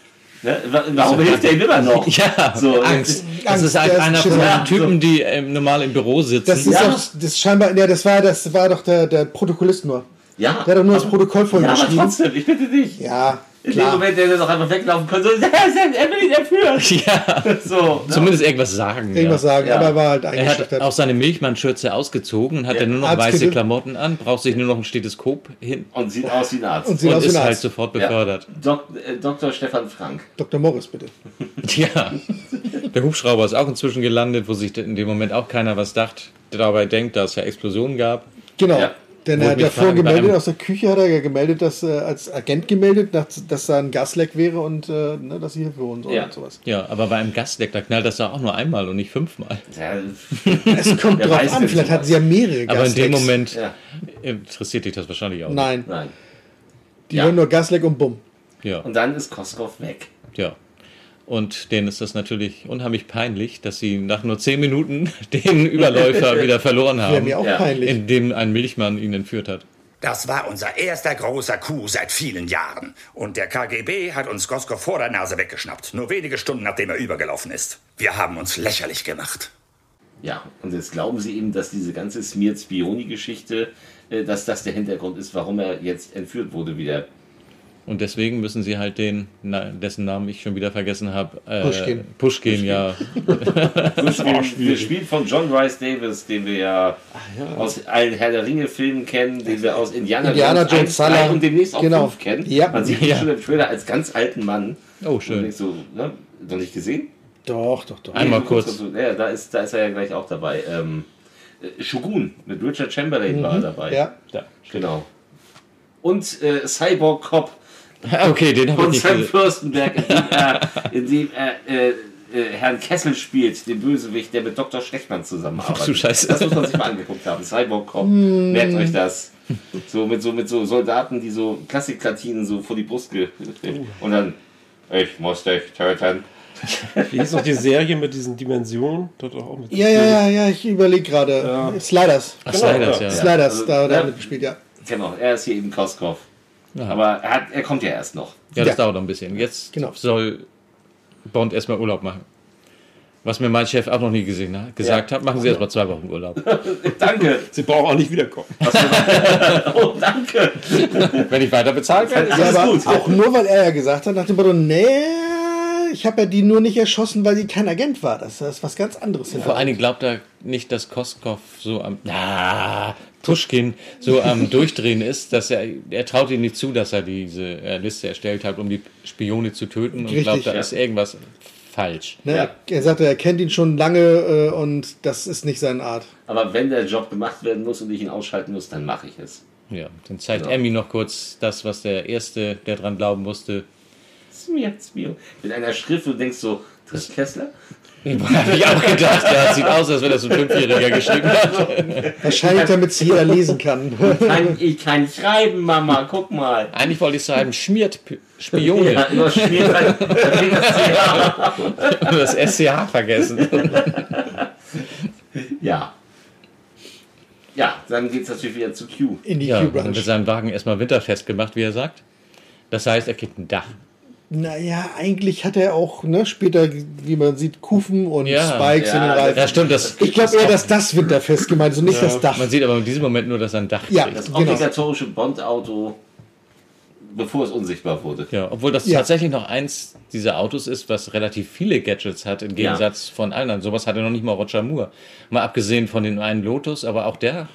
Ne? Wa- Warum hilft er ihm immer noch? ja, So, Angst. Das ist halt einer von den Typen, die ähm, normal im Büro sitzen. Das ist Ja. doch, das scheinbar, ja, das war, das war doch der, der Protokollist nur. Ja, Der hat doch nur das aber- Protokoll voll Ja, aber trotzdem, ich bitte dich. Ja, In dem klar. Moment, der doch einfach weglaufen könnte, so, er will ihn entführen. ja, So, ne? zumindest irgendwas sagen. Irgendwas ja. sagen, Ja. aber er war halt Er hat eingeschüchtert. auch seine Milchmannschürze ausgezogen und hat Ja. dann nur noch Arztkittel. weiße Klamotten an, braucht sich nur noch ein Stethoskop hin Und sieht aus wie ein Arzt. Und sieht und aus wie ist ein halt Arzt. sofort Ja. befördert. Dok äh, Dr. Stefan Frank. Dr. Morris, bitte. Ja. Der Hubschrauber ist auch inzwischen gelandet, wo sich in dem Moment auch keiner was dacht, der dabei denkt, dass es ja Explosionen gab. Genau. Ja. Denn er hat fragen, bei gemeldet, aus der Küche hat er ja gemeldet, dass äh, als Agent gemeldet, dass, dass da ein Gasleck wäre und äh, ne, dass sie Hilfe holen sollen Ja. und sowas. Ja, aber bei einem Gasleck, da knallt das ja auch nur einmal und nicht fünfmal. Ja, Es kommt drauf weiß an, vielleicht hatten sie ja mehrere Aber in dem Gaslecks. Moment Ja. interessiert dich das wahrscheinlich auch. Nein, nein. die Ja. hören nur Gasleck und bumm. Ja, Und dann ist Koskov weg. ja. Und denen ist das natürlich unheimlich peinlich, dass sie nach nur zehn Minuten den Überläufer wieder verloren Wäre haben, mir auch Ja. peinlich. indem ein Milchmann ihn entführt hat. Das war unser erster großer Coup seit vielen Jahren. Und der KGB hat uns Goskov vor der Nase weggeschnappt. Nur wenige Stunden nachdem er übergelaufen ist. Wir haben uns lächerlich gemacht. Ja, und jetzt glauben sie eben, dass diese ganze Smiert-Spioni-Geschichte, äh, dass das der Hintergrund ist, warum er jetzt entführt wurde wieder. Und deswegen müssen sie halt den, na, dessen Namen ich schon wieder vergessen habe, äh, Pushkin. Pushkin, ja. Gespielt, gespielt von John Rice Davis, den wir ja, aus allen Herr der Ringe-Filmen kennen, den wir aus Indiana, Indiana Jones, Jones, 1, 3 Salah. und demnächst auch Genau. 5 kennen. Ja. Man sieht ihn Ja. schon im Trailer als ganz alten Mann. Oh, schön. so, ne? Noch nicht gesehen? Doch, doch, doch. Einmal Nee, kurz. Ja, da ist, da ist er ja gleich auch dabei. Ähm, äh, Shogun mit Richard Chamberlain war er dabei. Ja. Ja. Genau. Und äh, Cyborg Cop Okay, den habe ich von nicht Sam gesehen. Fürstenberg, in dem er, in dem er äh, äh, Herrn Kessel spielt, den Bösewicht, der mit Dr. Schlechtmann zusammenarbeitet. Ach du Scheiße. Das muss man sich mal angeguckt haben. Cyborg Cop, merkt euch das. So mit so mit so Soldaten, die so Klassikklatinen so vor die Brust ge und dann ich muss dich töten. Wie hieß noch die Serie mit diesen Dimensionen? Dort auch mit Ja, ja, ja, ja, ich überlege gerade. Sliders. Ach, Sliders, ja. Sliders, Also, da, ja. hat mitgespielt, ja. Genau, er ist hier eben Koskov. Ja. Aber er, hat, er kommt ja erst noch. Ja, das Ja. dauert noch ein bisschen. Jetzt Genau. soll Bond erstmal Urlaub machen. Was mir mein Chef auch noch nie gesehen hat, gesagt hat, machen Sie erstmal zwei Wochen Urlaub. Danke. Sie brauchen auch nicht wiederkommen. Oh, danke. Wenn ich weiter bezahlt werde, ist Ja, aber gut. auch nur, weil er ja gesagt hat, nach dem Motto, nee, ich habe ja die nur nicht erschossen, weil sie kein Agent war. Das ist was ganz anderes. Vor allen Dingen glaubt er nicht, dass Koskov so am. Na, Pushkin so am Durchdrehen ist, dass er. Er traut ihm nicht zu, dass er diese äh, Liste erstellt hat, um die Spione zu töten und Richtig, glaubt, da ja. ist irgendwas falsch. Ne, Ja. Er sagte, er kennt ihn schon lange äh, und das ist nicht seine Art. Aber wenn der Job gemacht werden muss und ich ihn ausschalten muss, dann mache ich es. Ja, dann zeigt Genau. Emmy noch kurz das, was der Erste, der dran glauben musste. Smir. Mit einer Schrift und du denkst so, Trish Kessler? Habe ich auch gedacht, ja, sieht aus, als wenn das so ein Fünfjähriger geschrieben hat. Wahrscheinlich, damit es jeder lesen kann. Kann, ich kann schreiben, Mama, guck mal. Eigentlich wollte ich sagen, schmiert P- Spione. Ja, halt. Da fehlt das CH. das SCH vergessen. Ja. Ja, dann geht es natürlich wieder zu Q. In die Ja, dann Q-Branch. wird sein Wagen erstmal winterfest gemacht, wie er sagt. Das heißt, er kriegt ein Dach. Naja, eigentlich hat er auch ne, später, wie man sieht, Kufen und Ja. Spikes in den Ja, Reifen. Ja, stimmt. Das, Ich glaube eher, dass das winterfest gemeint ist und nicht das Dach. Man sieht aber in diesem Moment nur, dass er ein Dach Ja. kriegt. Das Genau. obligatorische Bond-Auto, bevor es unsichtbar wurde. Ja, obwohl das Ja. tatsächlich noch eins dieser Autos ist, was relativ viele Gadgets hat, im Gegensatz von allen anderen. Sowas hatte noch nicht mal Roger Moore. Mal abgesehen von den einen Lotus, aber auch der.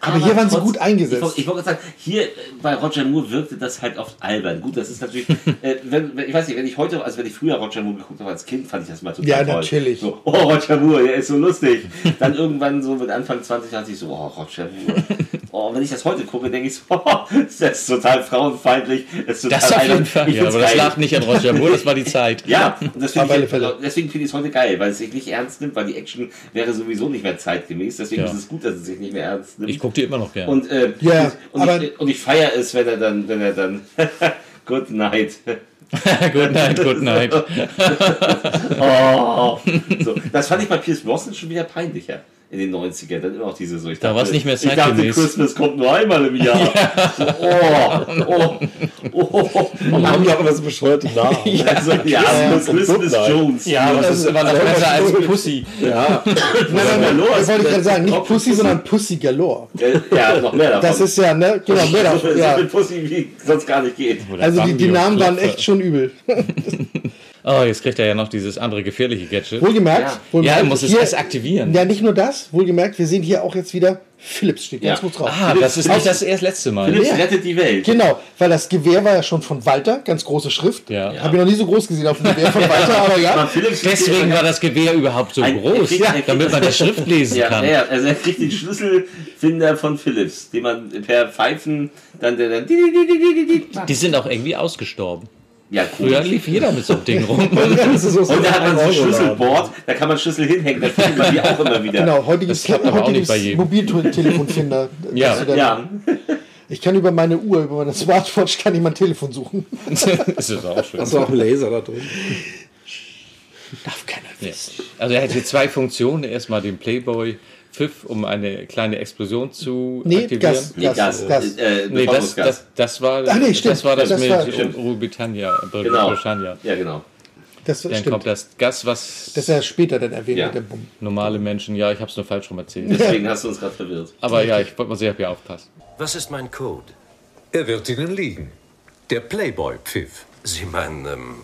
Aber hier waren sie trotz- gut eingesetzt. Ich, wollte- ich wollte gerade sagen, hier bei Roger Moore wirkte das halt oft albern. Gut, das ist natürlich, äh, wenn, wenn, ich weiß nicht, wenn ich heute, also wenn ich früher Roger Moore geguckt habe als Kind, fand ich das mal total Ja, toll. natürlich. So, oh, Roger Moore, der ist so lustig. Dann irgendwann so mit Anfang 20 dachte ich so, oh, Roger Moore. Oh, wenn ich das heute gucke, denke ich so, oh, das ist total frauenfeindlich. Das, ist total Das auf jeden albern. Fall. Ich Ja, aber das geil. lag nicht an Roger Moore, das war die Zeit. Ja, und das alle ich, deswegen finde ich es heute geil, weil es sich nicht ernst nimmt, weil die Action wäre sowieso nicht mehr zeitgemäß. Deswegen Ja. ist es gut, dass es sich nicht mehr ernst nimmt. Ich gucke die immer noch gerne. Und, äh, Ja, und, aber- ich, und ich feiere es, wenn er dann, wenn er dann Good night. good night, good night. Oh. So, das fand ich bei Pierce Brosnan schon wieder peinlicher in den 90ern. Dann immer auch diese so. Ich Da dachte, war's nicht mehr Ich dachte. Christmas kommt nur einmal im Jahr. So, oh, oh, oh, oh. Und haben ja auch immer so bescheuerte Namen. Also, ja, Christmas Jones. Ja, aber das ist immer noch besser als Pussy. Ja. Nein, nein, nein, das wollte ich gerade sagen. Nicht Pussy, sondern Pussy Galore. Ja, noch mehr davon. Das ist ja, ne? Genau, mehr davon. Ja. viel Pussy, wie sonst gar nicht geht. Also die, die Namen waren echt schon übel. Oh, jetzt kriegt er ja noch dieses andere gefährliche Gadget. Wohlgemerkt. Ja. wohlgemerkt Ja, er muss es erst aktivieren. Ja, nicht nur das. Wohlgemerkt, wir sehen hier auch jetzt wieder Philips steht ganz Ja. groß drauf. Ah, das ist nicht das erst letzte Mal. Philips Ja. rettet die Welt. Genau, weil das Gewehr war ja schon von Walter, ganz große Schrift. Ja. Habe ich noch nie so groß gesehen auf dem Gewehr von Walter, aber ja. Philips Deswegen war das Gewehr überhaupt so Ein- groß, kriegt- damit man die Schrift lesen Ja, kann. ja, also er kriegt den Schlüsselfinder von Philips, den man per Pfeifen dann, der dann Die sind auch irgendwie ausgestorben. Ja, Früher cool. lief jeder mit so einem Ding rum. So Und da hat man so ein Schlüsselboard, da kann man Schlüssel hinhängen, das findet man die auch immer wieder. Genau, heutiges, Das klappt aber auch nicht heutiges bei jedem. Mobiltelefonfinder. Ja. Ja, Ich kann über meine Uhr, über meine Smartwatch, kann ich mein Telefon suchen. das ist auch schön. Hast du auch einen Laser da drin? Darf keiner Ja. Also er hat hier zwei Funktionen. Erstmal den Playboy Pfiff, um eine kleine Explosion zu Nee, aktivieren. Gas. nee, Gas, Gas. äh, Nee, das, das, das war Ach nee, stimmt. das war das, Das mit stimmt. Großbritannia. Genau. Britannia. Ja, genau. Das Dann stimmt. kommt das Gas, was Das ist ja später dann erwähnt Ja. mit dem Bumm. normale Menschen, ja, ich habe es nur falsch rum erzählt. Deswegen hast du uns gerade verwirrt. Aber ja, ich wollte mal sehen, ob ihr aufpasst. Was ist mein Code? Er wird Ihnen liegen. Der Playboy-Pfiff. Sie meinen, ähm,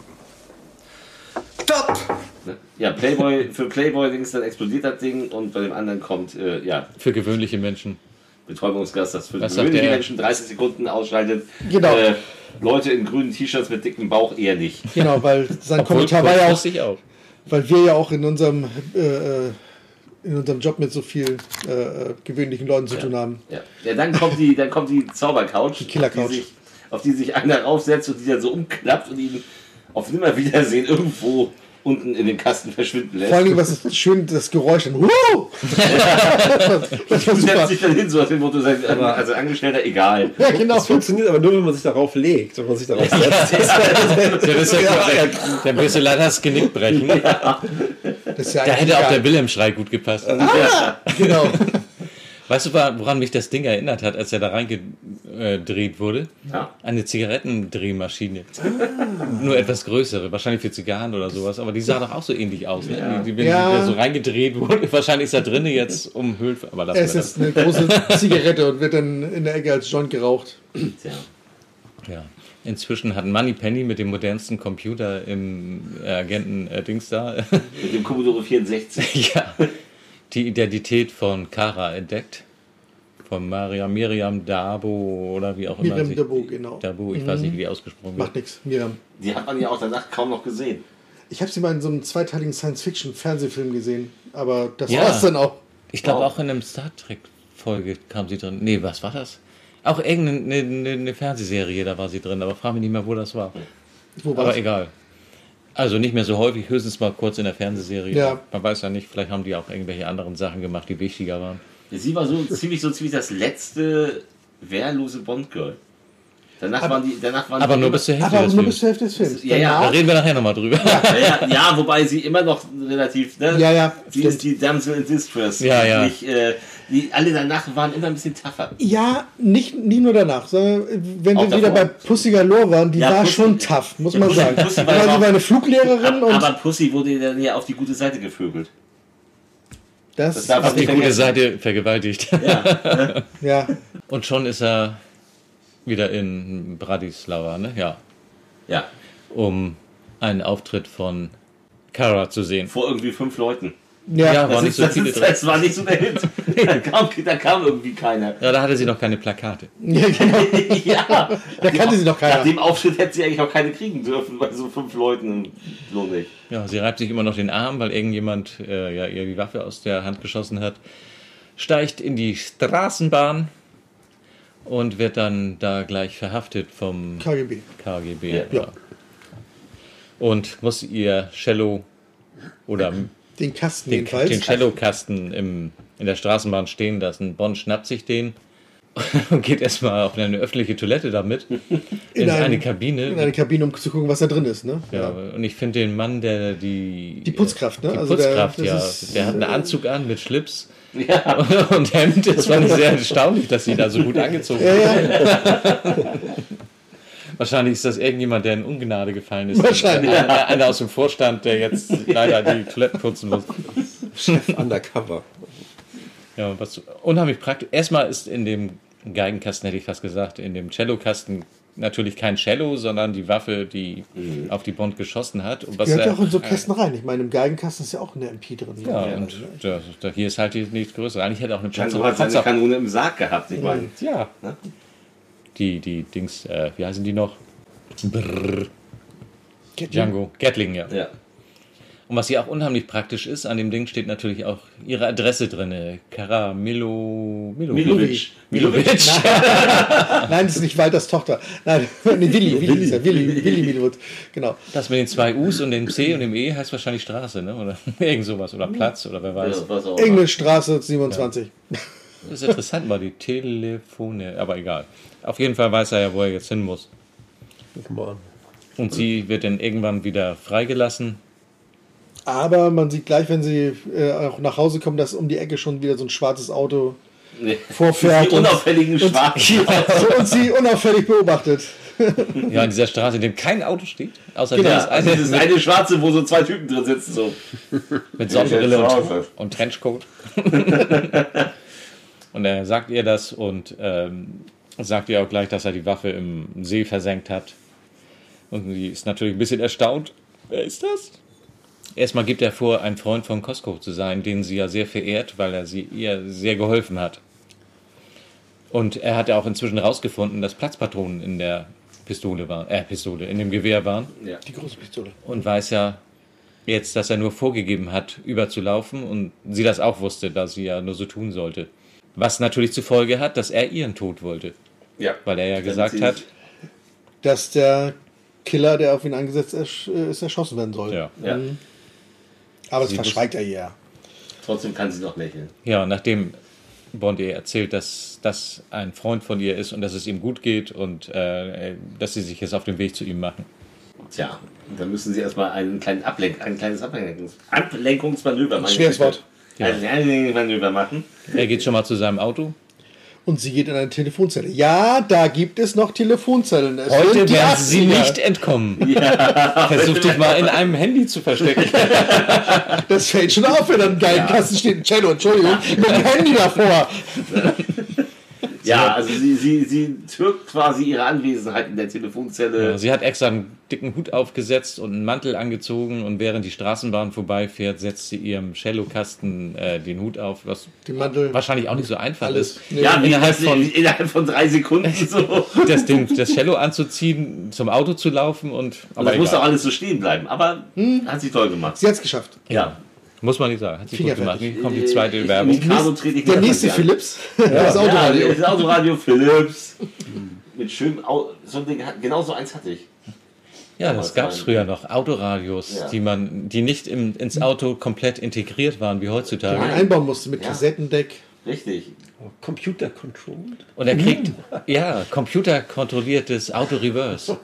Ja, Playboy, für Playboy-Dings, dann explodiert das Ding und bei dem anderen kommt, äh, ja, Für gewöhnliche Menschen. Betäubungsgas, das für Was gewöhnliche? Menschen 30 Sekunden ausschaltet. Genau. Äh, Leute in grünen T-Shirts mit dickem Bauch eher nicht. Genau, weil sein Obwohl, Kommentar war ja auch, auch. weil wir ja auch in unserem, äh, äh, in unserem Job mit so viel äh, äh, gewöhnlichen Leuten zu tun haben. Ja. ja, dann kommt die, dann kommt die Zaubercouch, die Killercouch. Auf die sich einer raufsetzt und die dann so umklappt und ihn auf Nimmerwiedersehen irgendwo unten in den Kasten verschwinden lässt. Vor Dingen, was ist schön, das Geräusch dann. Wuhu! das war Du super. setzt dich dann hin, so aus dem Motto, sein- also Angestellter, egal. Ja, genau. Das funktioniert aber nur, wenn man sich darauf legt, wenn man sich darauf setzt. Ja, das ist ja, dann wirst du leider das Genick brechen. Das ist ja Da eigentlich hätte auch der Wilhelm-Schrei gut gepasst. Ah, genau. Weißt du, woran mich das Ding erinnert hat, als er da reingedreht wurde? Ja. Eine Zigarettendrehmaschine. Nur etwas größere, wahrscheinlich für Zigarren oder sowas, aber die sah doch auch so ähnlich aus. Ne? Ja. Die, die, wenn Ja. die da so reingedreht wurde, wahrscheinlich ist da drinnen jetzt umhüllt, aber lassen Es ist eine große Zigarette und wird dann in der Ecke als Joint geraucht. Tja. Ja. Inzwischen hat Moneypenny mit dem modernsten Computer im Agenten-Dings da Mit dem Commodore 64. ja, die Identität von Kara entdeckt. Von Maria Miriam Dabo oder wie auch immer. Miriam sie- Dabo, genau. Dabo, ich Mhm. weiß nicht, wie die ausgesprochen wird. Macht nichts, Miriam. Die hat man ja auch danach kaum noch gesehen. Ich habe sie mal in so einem zweiteiligen Science-Fiction-Fernsehfilm gesehen, aber das Ja. war's dann auch. Ich glaube, Wow. auch in einem Star Trek-Folge kam sie drin. Nee, was war das? Auch irgendeine eine, eine Fernsehserie, da war sie drin, aber frage mich nicht mehr, wo das war. Wo aber war's? egal. Also nicht mehr so häufig, höchstens mal kurz in der Fernsehserie. Ja. Man weiß ja nicht, vielleicht haben die auch irgendwelche anderen Sachen gemacht, die wichtiger waren. Sie war so ziemlich so ziemlich das letzte wehrlose Bond-Girl. Danach waren die, danach waren Aber die nur immer- bis zur Hälfte Aber des nur Films. bis zur Hälfte des Films. Ja, ja, Da reden wir nachher nochmal drüber. Ja, ja, ja, wobei sie immer noch relativ, ne? Ja, ja, Sie ist die Damsel in Distress. Ja, ja. Nicht, äh, die, alle danach waren immer ein bisschen tougher. Ja, nicht, nicht nur danach, sondern wenn Auch wir wieder davor. bei Pussy Galore waren, die Ja, war Pussy- schon tough, muss man Pussy- sagen. Pussy war Aber auch- war eine Fluglehrerin und Aber Pussy wurde dann ja auf die gute Seite gevögelt. das, das darf man Auf die nicht gute. Seite vergewaltigt. Ja, ja, Und schon ist er wieder in Bratislava, ne? Ja. ja. Um einen Auftritt von Kara zu sehen. Vor irgendwie fünf Leuten. ja, Ja, Das, war nicht ist, so das, viele ist, drin. das war nicht so der Hit. Da kam, da kam irgendwie keiner. Ja, da hatte sie noch keine Plakate. ja, ja, Da kannte sie noch Nach keiner. dem Auftritt hätte sie eigentlich auch keine kriegen dürfen bei so fünf Leuten. So nicht. Ja, sie reibt sich immer noch den Arm, weil irgendjemand äh, ja, ihr die Waffe aus der Hand geschossen hat. Steigt in die Straßenbahn und wird dann da gleich verhaftet vom KGB. KGB. Ja. Und muss ihr Cello oder Den Kasten den, jedenfalls. den Cellokasten im, in der Straßenbahn stehen lassen. Bonn schnappt sich den und geht erstmal auf eine öffentliche Toilette damit. In, ein- eine Kabine. In eine Kabine, um zu gucken, was da drin ist. Ne? ja, und ich finde den Mann, der die. Die Putzkraft, ne? Die Also der- Putzkraft, das ja. ist, der hat einen Anzug an mit Schlips Ja. und Hemd. Das fand ich sehr erstaunlich, dass sie da so gut angezogen Ja, ist. ja. Wahrscheinlich ist das irgendjemand, der in Ungnade gefallen ist. Wahrscheinlich. Einer, einer aus dem Vorstand, der jetzt leider die Toiletten putzen muss. Undercover. Ja, was unheimlich praktisch. Erstmal ist in dem Geigenkasten, hätte ich fast gesagt, in dem Cellokasten natürlich kein Cello, sondern die Waffe, die auf die Bond geschossen hat. Und was Gehört ja auch in so Kästen rein. Ich meine, im Geigenkasten ist ja auch eine MP drin. Ja, und da, da, hier ist halt nichts größer. Eigentlich hätte auch eine Panzer, hat Panzer Kanone im Sarg gehabt. Ich meine, Ja. Die, die Dings, äh, wie heißen die noch? Brrr. Django. Gatling, ja. ja. Und was hier auch unheimlich praktisch ist, an dem Ding steht natürlich auch ihre Adresse drin. Kara Milo, Milovic. Milovic. Nein, das ist nicht Walters Tochter. Nein, nee, Willi, Willi ist ja. Willi, Willi Milwood. Genau. Das mit den zwei U's und dem C und dem E heißt wahrscheinlich Straße, ne? Oder irgend sowas. Oder Platz oder wer weiß. Ja, Engel Straße 27. Das ist interessant, mal die Telefone, aber egal. Auf jeden Fall weiß er ja, wo er jetzt hin muss. Come on. Und sie wird dann irgendwann wieder freigelassen. Aber man sieht gleich, wenn sie äh, auch nach Hause kommen, dass um die Ecke schon wieder so ein schwarzes Auto Nee. vorfährt. Die unauffälligen und, Schwarzen. und, und sie unauffällig beobachtet. Ja, in dieser Straße, in dem kein Auto steht. Außer Genau. dieses Also eine das ist eine schwarze, wo so zwei Typen drin sitzen. So. mit Sonnenbrille Ja, und, ja. und Trenchcoat. und er sagt ihr das und ähm, sagt ihr auch gleich, dass er die Waffe im See versenkt hat. Und sie ist natürlich ein bisschen erstaunt. Wer ist das? Erstmal gibt er vor, ein Freund von Costco zu sein, den sie ja sehr verehrt, weil er sie ihr sehr geholfen hat. Und er hat ja auch inzwischen rausgefunden, dass Platzpatronen in der Pistole waren, äh, Pistole, in dem Gewehr waren. Ja. Die große Pistole. Und weiß ja jetzt, dass er nur vorgegeben hat, überzulaufen und sie das auch wusste, dass sie ja nur so tun sollte. Was natürlich zur Folge hat, dass er ihren Tod wollte. Ja. Weil er ja gesagt hat, Dass der Killer, der auf ihn angesetzt ist, äh, ist erschossen werden soll. Ja. Ja. Mhm. Aber das Sie verschweigt er ihr. Trotzdem kann sie noch lächeln. Ja, nachdem Bond ihr erzählt, dass das ein Freund von ihr ist und dass es ihm gut geht und äh, dass sie sich jetzt auf den Weg zu ihm machen. Tja, dann müssen sie erstmal einen kleinen Ablenk ein kleines Ablenkungs Ablenkungsmanöver machen. Schweres Wort. Ein Ablenkungsmanöver machen. Er geht schon mal zu seinem Auto. Und sie geht in eine Telefonzelle. Ja, da gibt es noch Telefonzellen. Es Heute werden sie 80er. nicht entkommen. Versuch dich mal in einem Handy zu verstecken. Das fällt schon auf, wenn da ein geilen Kasten steht. ein Cello, Entschuldigung, mit dem Handy davor. Ja, also sie, sie, sie türkt quasi ihre Anwesenheit in der Telefonzelle. Ja, sie hat extra einen dicken Hut aufgesetzt und einen Mantel angezogen und während die Straßenbahn vorbeifährt, setzt sie ihrem Cellokasten äh, den Hut auf, was wahrscheinlich auch nicht so einfach Alles. ist. Nee. Ja, wie innerhalb das, von innerhalb von drei Sekunden so. das, den, das Cello anzuziehen, zum Auto zu laufen und Und das aber muss egal. auch alles so stehen bleiben. Aber hat sie toll gemacht. Sie hat es geschafft. Ja. Muss man nicht sagen. Hat sie gut gemacht. Hier kommt die zweite Werbung. Der nächste. Philips. Das Autoradio. Ja, das Autoradio Philips. Mit schönem Au so ein Ding, genau so eins hatte ich. Ja, das gab es früher noch. Autoradios, Ja. die man, die nicht im, ins Auto komplett integriert waren wie heutzutage. man einbauen musste mit Ja. Kassettendeck. Richtig. Computer controlled. Und er kriegt, ja, computerkontrolliertes Auto-Reverse.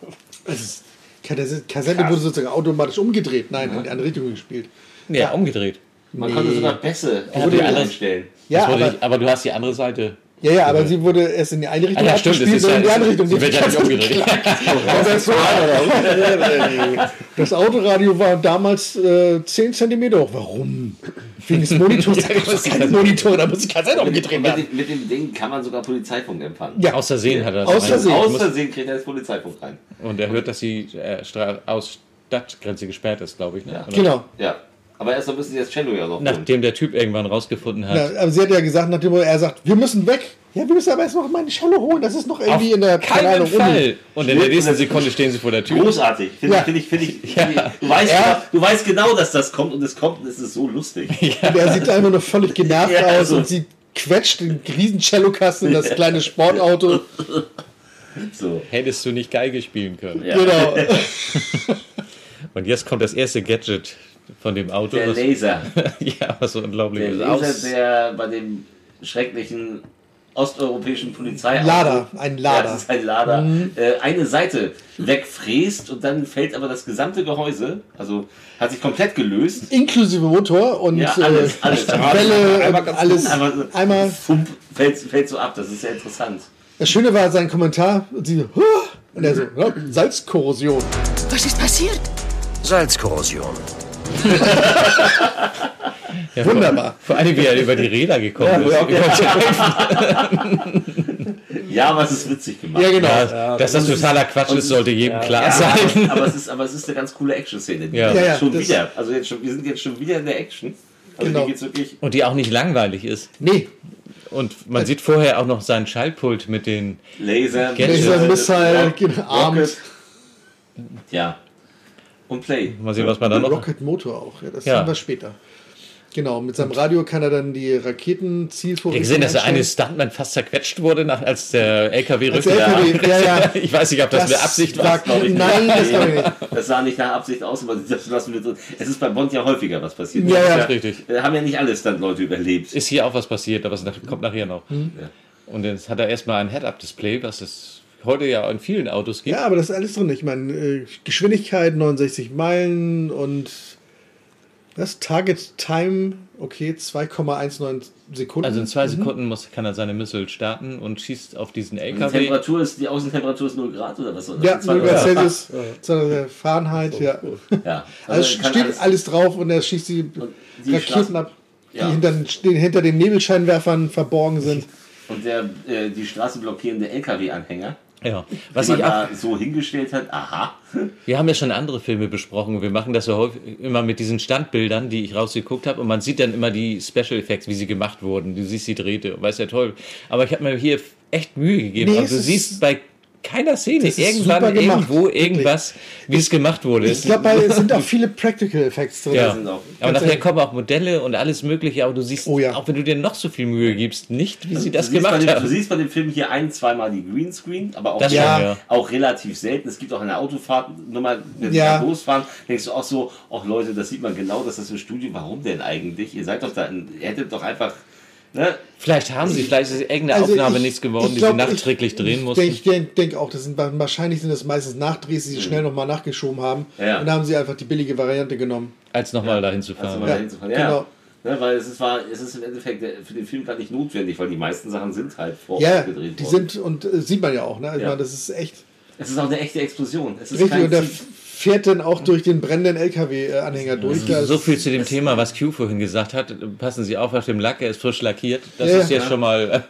Das ist, Kassette Kassette wurde sozusagen automatisch umgedreht. Nein, in die andere Richtung gespielt. Ja, umgedreht. Man Nee. konnte sogar Bässe Ja, auf die andere- einstellen. Ja, Das aber, ich, aber du hast die andere Seite. ja, ja, aber sie wurde erst in die eine Richtung Ah, ja, stimmt, es ist und in die ja- andere Richtung. sie wird ja nicht umgedreht. Das, das Autoradio war damals äh, 10 cm hoch. Warum? Wegen des Monitors. Da gab es keinen Monitor, da muss Kassette Und umgedreht mit, werden. dem, mit dem Ding kann man sogar Polizeifunk empfangen. Ja. Aus Versehen hat er das. Aus Versehen. Aus Versehen kriegt er das Polizeifunk rein. Und er hört, dass die äh, aus Stadtgrenze gesperrt ist, glaube ich. Ne? Ja. Genau. Ja. Aber erst dann müssen sie das Cello ja noch holen. Nachdem der Typ irgendwann rausgefunden hat, Ja, aber sie hat ja gesagt, nachdem er sagt, wir müssen weg. Ja, wir müssen aber erst noch meine Schelle holen. Das ist noch irgendwie in der keine keinen Ahnung, Uni. Fall. Und in der nächsten Sekunde stehen sie vor der Tür. Großartig. Finde Ja. ich, finde ich, finde ich. Ja. finde ich- Du, weißt, Ja. du weißt genau, dass das kommt und es kommt und es ist so lustig. Und er sieht einfach nur völlig genervt Ja, aus also- und sie quetscht den riesen Cellokasten in das kleine Sportauto. So. Hättest du nicht Geige spielen können. Ja. Genau. Und jetzt kommt das erste Gadget von dem Auto. Der was- Laser. ja, was so unglaublich Der ist. Laser, Aus, der bei dem schrecklichen osteuropäischen Polizei Lader, ein Lader. Ja, das ist ein Lader. Äh, eine Seite wegfräst und dann fällt aber das gesamte Gehäuse, also hat sich komplett gelöst. Inklusive Motor und Ja, alles, äh, alles. Welle, Einmal alles. einmal Einmal. Fump, fällt, fällt so ab, das ist sehr interessant. Das Schöne war sein Kommentar. Und sie so, und er so, Salzkorrosion. Was ist passiert? Salzkorrosion. ja, Wunderbar. Vor allem, wie er über die Räder gekommen ist. Ja, aber es ist witzig gemacht. Ja, genau. Ja, dass das totaler Quatsch ist, sollte jedem klar Ja, sein. aber, es ist, aber es ist eine ganz coole Action-Szene. Die- Ja. Ja, ja, schon wieder. Also jetzt schon, wir sind jetzt schon wieder in der Action. Also Genau. geht's wirklich. Und die auch nicht langweilig ist. Nee, Und man sieht vorher auch noch seinen Schaltpult mit den. Laser, Gadget. Laser, Missile, genau. Rocket. Ja. Und Play. Mal sehen, was man da noch. Rocket Motor auch. Ja, das Ja. haben wir später. Genau, mit seinem Radio kann er dann die Raketenzielvorrichtung Ich gesehen, dass der eine. Stuntman fast zerquetscht wurde, nach, als der LKW Als rückte. LKW, ja, ja. Ich weiß nicht, ob das, eine Absicht war. Nein, das ich nicht. Das sah nicht nach Absicht aus, aber das lassen wir. Es ist bei Bond ja häufiger was passiert. Ja, ja. Das Richtig. Haben ja nicht alle Stunt-Leute überlebt. Ist hier auch was passiert, aber es nach- kommt nachher noch. Hm. Ja. Und jetzt hat er erstmal ein Head-Up-Display, was es heute ja in vielen Autos gibt. Ja, aber das ist alles drin. Ich meine, äh, Geschwindigkeit 69 Meilen und was? Target Time, okay, 2,19 Sekunden. Also in zwei Mhm. Sekunden muss, kann er seine Missile starten und schießt auf diesen Die LKW. Temperatur ist, die Außentemperatur ist 0 Grad oder was? Oder Ja, 0 Grad Ja. Celsius, 200 Fahrenheit, ja. Ja. Also es kann steht alles, drauf und er schießt die die Raketen ab, Ja. die hinter, den- hinter den Nebelscheinwerfern verborgen sind. Und der äh, die Straße blockierende LKW-Anhänger, Ja. was man ich auch, da so hingestellt hat, aha. wir haben ja schon andere Filme besprochen. Wir machen das so häufig immer mit diesen Standbildern, die ich rausgeguckt habe. Und man sieht dann immer die Special Effects, wie sie gemacht wurden. Du siehst die Drähte, weißt ja toll. Aber ich habe mir hier echt Mühe gegeben. Nee, also du siehst bei keiner Szene Das ist irgendwann super gemacht, irgendwo wirklich. irgendwas, wie es gemacht wurde. Ich glaube, es sind auch viele Practical Effects drin. Ja, auch- aber nachher kommen auch Modelle und alles Mögliche, aber du siehst, Oh ja. auch wenn du dir noch so viel Mühe gibst, nicht, wie sie das du, gemacht dem, du haben. siehst bei dem Film hier ein, zweimal die Greenscreen, aber auch, Das schon, ja. auch relativ selten. Es gibt auch eine Autofahrt, nur mal, wenn Ja. wir losfahren, denkst du auch so, ach Leute, das sieht man genau, dass das im Studio, warum denn eigentlich? Ihr seid doch da, ihr hättet doch einfach, ne? Vielleicht haben sie, vielleicht ist irgendeine Also Aufnahme ich- nichts geworden, ich die glaub, sie nachträglich drehen Ich mussten. denke denk, auch, das sind, wahrscheinlich sind das meistens Nachdrehs, die sie schnell nochmal nachgeschoben haben. Ja. Und da haben sie einfach die billige Variante genommen. als nochmal dahin zu fahren. Ja, dahin zu fahren. genau. Ja. Ne, weil es ist, war, es ist im Endeffekt äh, für den Film gar nicht notwendig, weil die meisten Sachen sind halt vor Ort Ja, gedreht die worden. sind, und äh, sieht man ja auch, ne? Ich Ja. meine, das ist echt Es ist auch eine echte Explosion. Es ist richtig. kein Und der fährt dann auch durch den brennenden LKW-Anhänger durch. So ist- viel zu dem Thema, was Q vorhin gesagt hat. Passen Sie auf auf dem Lack, er ist frisch lackiert. Das Ja, ist jetzt ja. schon mal. ja,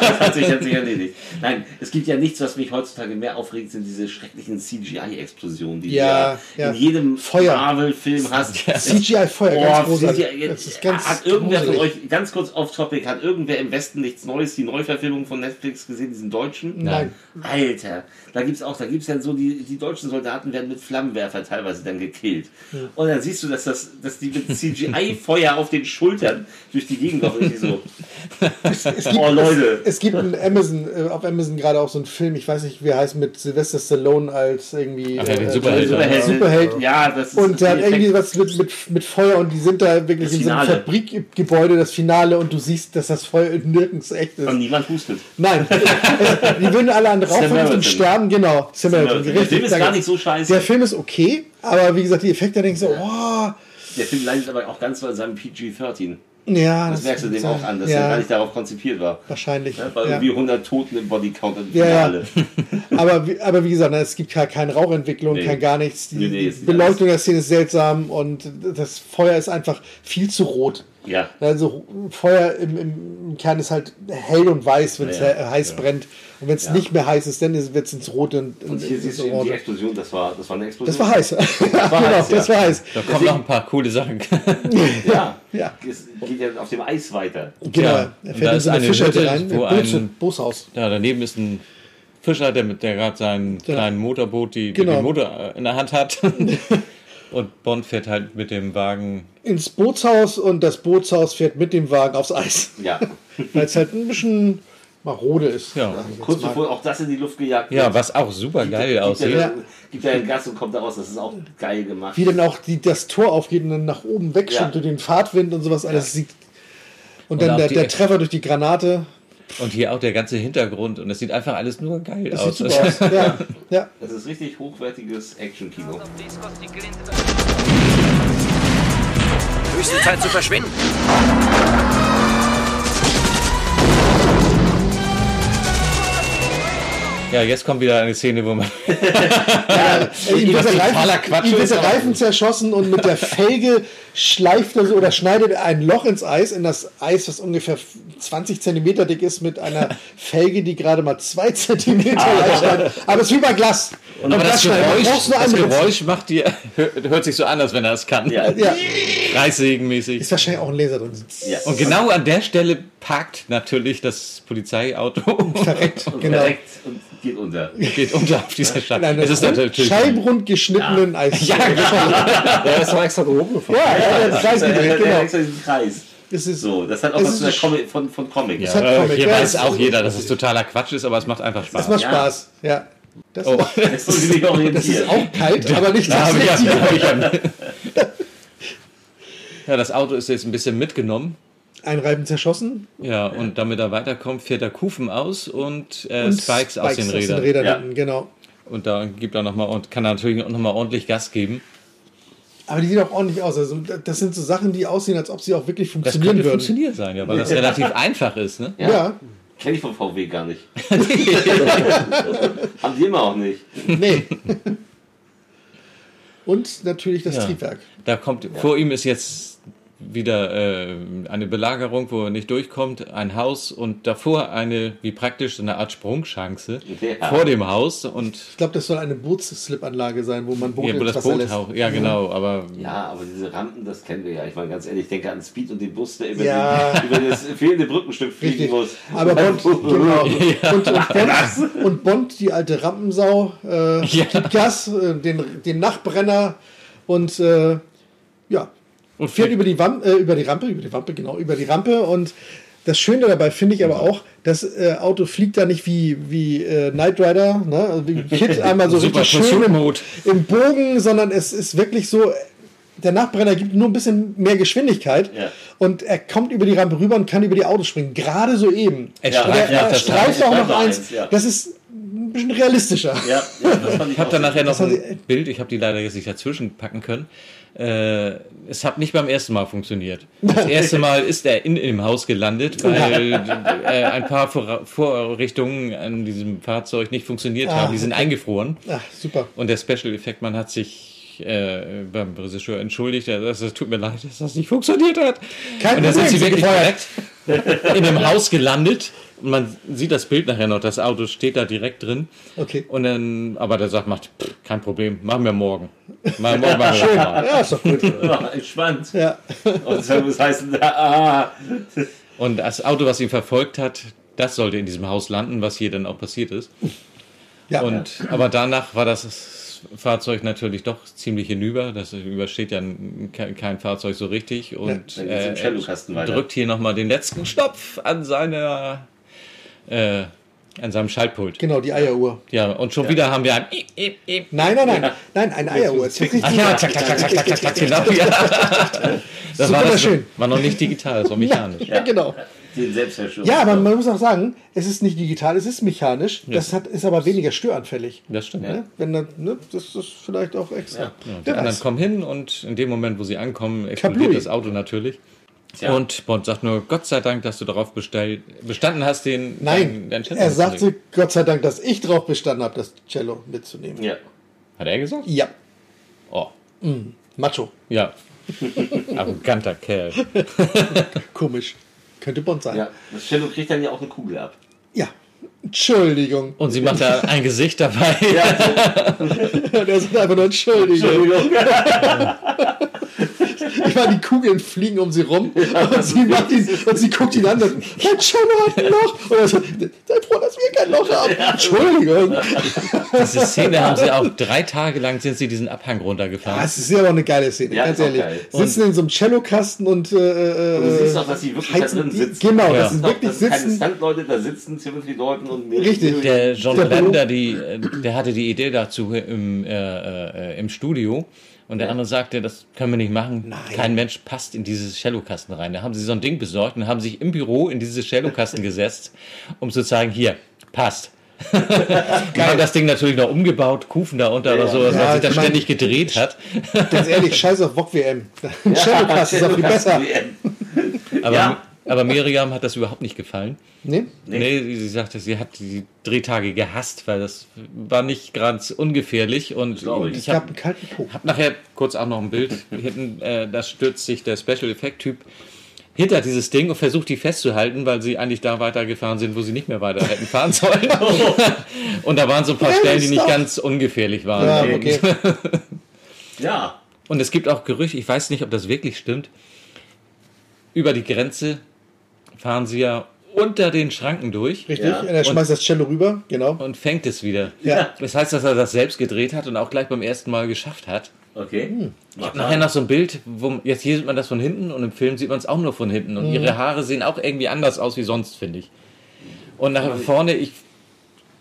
das hat sich, hat sich erledigt. Nein, es gibt ja nichts, was mich heutzutage mehr aufregt, sind diese schrecklichen CGI-Explosionen, die Ja, du ja in jedem. Marvel-Film hast. CGI-Feuer, ganz Oh, großartig. CGI, Das ist ganz hat irgendwer von euch, ganz kurz off-topic, hat irgendwer im Westen nichts Neues, die Neuverfilmung von Netflix gesehen, diesen deutschen? Nein. Alter, da gibt's auch, da gibt's ja so, die, die deutschen Soldaten werden mit Flammenwerfer teilweise dann gekillt. Und dann siehst du, dass das, dass die mit CGI-Feuer auf den Schultern durch die Gegend laufen. So, Es gibt, oh Leute. Es, es gibt ein Amazon, äh, auf Amazon gerade auch so einen Film, ich weiß nicht, wie er heißt, mit Sylvester Stallone als irgendwie Ach ja, den äh, Superheld. Superheld. Superheld. Ja, das ist Und der hat irgendwie was mit, mit, mit Feuer und die sind da wirklich Das in so einem. Fabrikgebäude, das Finale, und du siehst, dass das Feuer nirgends echt ist. Und niemand hustet. Nein, es, die würden alle an Rauch und sterben, genau. Samaritan, Samaritan. Der Film ist gar nicht so scheiße. Der Film ist okay, aber wie gesagt, die Effekte, da denkst du, oh, Der Film leidet aber auch ganz bei seinem PG-13. ja. Das merkst du dem auch an, dass ja, er gar nicht darauf konzipiert war. Wahrscheinlich. Ja, bei ja. irgendwie 100 Toten im Bodycount im Ja, ja. Finale. aber, wie- aber wie gesagt, ne, es gibt keine, keine Rauchentwicklung, Nee. kein gar nichts. Die Nee, nee, Beleuchtung der Szene ist seltsam und das Feuer ist einfach viel zu rot. Ja. Also Feuer im, im Kern ist halt hell und weiß, wenn es Ja, ja. he- heiß brennt. Und wenn es Ja. nicht mehr heiß ist, dann wird es ins Rote und, Und hier siehst du eben die Explosion, das war, das war eine Explosion. Das war heiß. Das war genau, heiß, ja. das war heiß. Da kommen noch ein paar coole Sachen. Ja. Ja. Es geht ja auf dem Eis weiter. Genau, Ja, er fährt da in ist so eine eine Fischhütte Hütte, rein, wo ein Bootshaus. Ja, daneben ist ein Fischer, der, mit- der gerade sein Ja. kleinen Motorboot, die, Genau. den Motor in der Hand hat. Und Bond fährt halt mit dem Wagen. Ins Bootshaus und das Bootshaus fährt mit dem Wagen aufs Eis. Ja. Weil es halt ein bisschen marode ist. Ja, Kurz bevor auch das in die Luft gejagt ja was auch super geil gibt, aussieht. Gibt, ja, gibt ja ein Gas und kommt da raus. Das ist auch geil gemacht. Wie dann auch die, das Tor aufgeht und dann nach oben wegschwimmt Ja. durch den Fahrtwind und sowas alles sieht. Und, Und dann der, der Treffer durch die Granate. Und hier auch der ganze Hintergrund. Und es sieht einfach alles nur geil Das aus. sieht super aus. Ja, ja. Das ist richtig hochwertiges Action-Kino. Höchste Zeit zu verschwinden. Ja, jetzt kommt wieder eine Szene, wo man. Äh, ihm wird was der Reifen, ihm der Reifen zerschossen und mit der Felge schleift er so oder schneidet er ein Loch ins Eis, in das Eis, das ungefähr 20 Zentimeter dick ist, mit einer Felge, die gerade mal 2 Zentimeter leicht hat. Aber es ist wie bei Glas. Und aber das du Geräusch, das. Geräusch macht dir, hört hört sich so an, als wenn er es kann. Ja. Ja, Kreissägenmäßig. ist wahrscheinlich auch ein Laser drin. Ja. Und genau an der Stelle parkt natürlich das Polizeiauto Verreckt, Und genau. verreckt und geht unter. geht unter auf dieser Stadt. Nein, es ist natürlich scheibenrund geschnittenen Eis. Ja, Der ist doch extra gehoben gefahren. ja, ja, das Kreis Der, der, gedreht, der genau. extra diesen Kreis. Das ist So, das hat auch Es was der Comic, von, von Comic. Ja, hat Comic, hier ja, weiß es- auch jeder, dass es totaler Quatsch ist, aber es macht einfach Spaß. Das macht Ja. Spaß. Ja. Das, Oh. Das soll sich orientieren. das ist auch kalt, aber nicht Da das hab ich ja, ja, ja, das Auto ist jetzt ein bisschen mitgenommen. Ein Reifen zerschossen Ja, und damit er weiterkommt, fährt er Kufen aus und, äh, und Spikes, aus den Rädern. Ja. hinten, genau. Und da gibt er noch mal und kann er natürlich auch nochmal ordentlich Gas geben. Aber die sehen auch ordentlich aus. Also das sind so Sachen, die aussehen, als ob sie auch wirklich Das funktionieren könnte würden. funktionieren sein, ja, weil das relativ einfach ist. Ne? Ja. Kenne ich vom VW gar nicht. Haben die immer auch nicht. nee. Und natürlich das Ja. Triebwerk. Da kommt, vor ihm ist jetzt wieder äh, eine Belagerung, wo er nicht durchkommt, ein Haus und davor eine, wie praktisch, so eine Art Sprungschanze Ja. vor dem Haus und Ich glaube, das soll eine Bootsslipanlage sein, wo man Boote ja, wo das Boot lässt. auch, ja genau, aber Ja, aber diese Rampen, das kennen wir ja. Ich meine, ganz ehrlich, ich denke an Speed und den Bus, der über, Ja. den, über das fehlende Brückenstück fliegen Richtig. muss. Aber Bond, genau. Ja. Und, und, Bond, und Bond, die alte Rampensau, äh, Ja. gibt Gas, äh, den, den Nachtbrenner und äh, ja, Und fährt über die, Wam äh, über die Rampe, über die Wampe, genau, über die Rampe und das Schöne dabei finde ich aber auch, das äh, Auto fliegt da nicht wie, wie äh, Knight Rider, ne? also wie Kid einmal so richtig schön im, im Bogen, sondern es ist wirklich so, der Nachbrenner gibt nur ein bisschen mehr Geschwindigkeit Ja. und er kommt über die Rampe rüber und kann über die Autos springen. Gerade so eben. Er Und streift er, noch er das streift auch noch eins. eins, ja. Das ist ein bisschen realistischer. Ja, ja, das fand ich Ich habe dann so. nachher noch ein Bild, ich habe die leider jetzt nicht dazwischen packen können. Äh, es hat nicht beim ersten Mal funktioniert. Das erste Mal ist er in, dem Haus gelandet, weil äh, ein paar Vor Vorrichtungen an diesem Fahrzeug nicht funktioniert Ah, haben. Die sind okay. eingefroren. Ach, super. Und der Special Effect, man hat sich äh, beim Regisseur entschuldigt, sagt, es tut mir leid, dass das nicht funktioniert hat. Kein und dann sind sie wirklich direkt in dem Haus gelandet. Und man sieht das Bild nachher noch, das Auto steht da direkt drin. Okay. Und dann, aber der sagt, macht pff, kein Problem, machen wir morgen. Machen wir morgen machen wir Schön. mal. Ja, ist doch gut. Ja, entspannt. Ja. Und muss heißen, ah, Und das Auto, was ihn verfolgt hat, das sollte in diesem Haus landen, was hier dann auch passiert ist. Ja. Und, aber danach war das Fahrzeug natürlich doch ziemlich hinüber. Das übersteht ja kein, Fahrzeug so richtig. Und im äh, drückt hier nochmal den letzten Knopf an seiner, äh, an seinem Schaltpult. Genau, die Eieruhr. Ja, und schon wieder haben wir ein Ip. Nein, nein, nein. Nein, eine Eieruhr. Ach ja, klack, klack, klack, klack, klack, klack, genau. Ja. Das war, das wunderschön. war noch nicht digital, das war mechanisch. Ja, genau. Ja, aber man muss auch sagen, es ist nicht digital, es ist mechanisch. Das hat, ist aber weniger störanfällig. Das stimmt. Ne? Wenn das, ne? das ist vielleicht auch extra. Ja, die Wer anderen kommen hin und in dem Moment, wo sie ankommen, explodiert Kablui. das Auto natürlich. Tja. Und Bond sagt nur, Gott sei Dank, dass du darauf bestell, bestanden hast, den Nein, dein, dein Cello er sagte Gott sei Dank, dass ich drauf bestanden habe, das Cello mitzunehmen. Ja. Hat er gesagt? Ja, Oh, Macho. ja. Arroganter Kerl. Komisch. Könnte Bond sein. ja. Das Cello kriegt dann ja auch eine Kugel ab. Ja. Entschuldigung. Und sie macht da ein Gesicht dabei. Der sagt einfach nur Entschuldigung. Entschuldigung. Ich meine, die Kugeln fliegen um sie rum und sie, macht ihn, und sie guckt ihn an und sagt, mein Cello hat ein Loch. Und er sagt, sei froh, dass wir kein Loch haben. Entschuldigung. Diese Szene haben sie auch drei Tage lang sind sie diesen Abhang runtergefahren. Das ist ja aber eine geile Szene, Ja, ganz auch ehrlich. Sitzen in so einem Cellokasten und äh, äh, Du siehst auch, dass sie wirklich da drin die- sitzen. Genau, Ja. dass sie Das wirklich sind keine sitzen. Stuntleute, da sitzen Timothy Dalton und Richtig. Der John Der Blender, die, äh, der hatte die Idee dazu im, äh, äh, im Studio. Und der andere sagte, das können wir nicht machen. Kein Mensch passt in dieses Cellokasten rein. Da haben sie so ein Ding besorgt und haben sich im Büro in dieses Cellokasten gesetzt, um zu zeigen, hier, passt. Die haben das Ding natürlich noch umgebaut, Kufen da unter oder so, dass Ja, sich das mein- ständig gedreht hat. Ganz ehrlich, scheiß auf VOG WM. Ein Cellokasten ist auch viel besser. Aber, Ja. Aber Miriam hat das überhaupt nicht gefallen. Nee? Nee, sie sie sagte, sie hat die Drehtage gehasst, weil das war nicht ganz ungefährlich. Und glaube ich. Ich gab habe einen kalten Po. hab nachher kurz auch noch ein Bild. Hinten, äh, da stürzt sich der Special Effect Typ hinter dieses Ding und versucht die festzuhalten, weil sie eigentlich da weitergefahren sind, wo sie nicht mehr weiter hätten fahren sollen. und da waren so ein paar Stellen, die nicht ganz ungefährlich waren. Ja, okay. Ja. Und es gibt auch Gerüchte, ich weiß nicht, ob das wirklich stimmt. Über die Grenze fahren sie ja unter den Schranken durch. Richtig. Ja. Und er schmeißt das Cello rüber. Genau. und fängt es wieder. Ja. Das heißt, dass er das selbst gedreht hat und auch gleich beim ersten Mal geschafft hat. Okay. Hm. Mach Nachher noch so ein Bild, wo jetzt hier sieht man das von hinten und im Film sieht man es auch nur von hinten. Und Mhm. ihre Haare sehen auch irgendwie anders aus wie sonst, finde ich. Und nachher vorne, ich,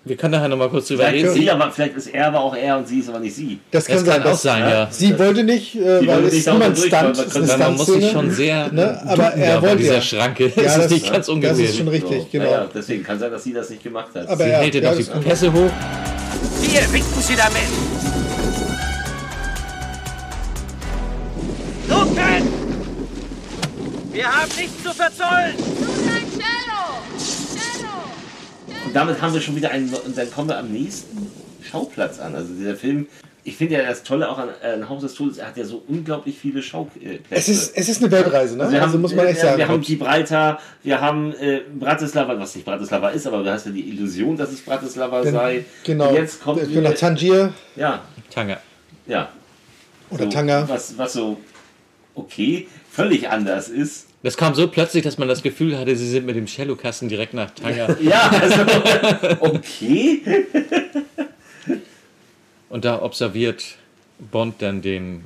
wir können nachher noch mal kurz drüber Vielleicht, reden. ist sie, aber, vielleicht ist er aber auch er und sie ist aber nicht sie. Das kann Das sein. kann auch dass- sein, ja. Sie wollte nicht, äh, Sie weil wollte es nicht ist immer ein durch, Stunt. weil man muss sich schon sehr Ne, aber er wollte dieser ja. Schranke. Ja, das ist das- nicht ganz das ist ungewöhnlich. schon richtig, So, genau. naja, deswegen kann sein, dass sie das nicht gemacht hat. Aber Sie ja, hält ja, noch die das- Pässe hoch. Hier, winken Sie damit! Luken! Wir haben nichts zu verzollen! Und damit haben wir schon wieder einen, und dann kommen wir am nächsten Schauplatz an. Also dieser Film ich finde ja das Tolle auch an, an Haus des Todes, er hat ja so unglaublich viele Schauplätze. Es ist, es ist eine Weltreise, ne? Also, wir Also haben, muss man echt äh, sagen. Wir haben Gibraltar, wir haben äh, Bratislava, was nicht Bratislava ist, aber du hast ja die Illusion, dass es Bratislava Denn- sei. Genau. Und jetzt kommt Ich bin nach Tangier. Ja, Tanga. ja. Oder so, Tanga. Was, was so okay, völlig anders ist. Das kam so plötzlich, dass man das Gefühl hatte, sie sind mit dem Cellokasten direkt nach Tanga. Ja, also okay. Und da observiert Bond dann den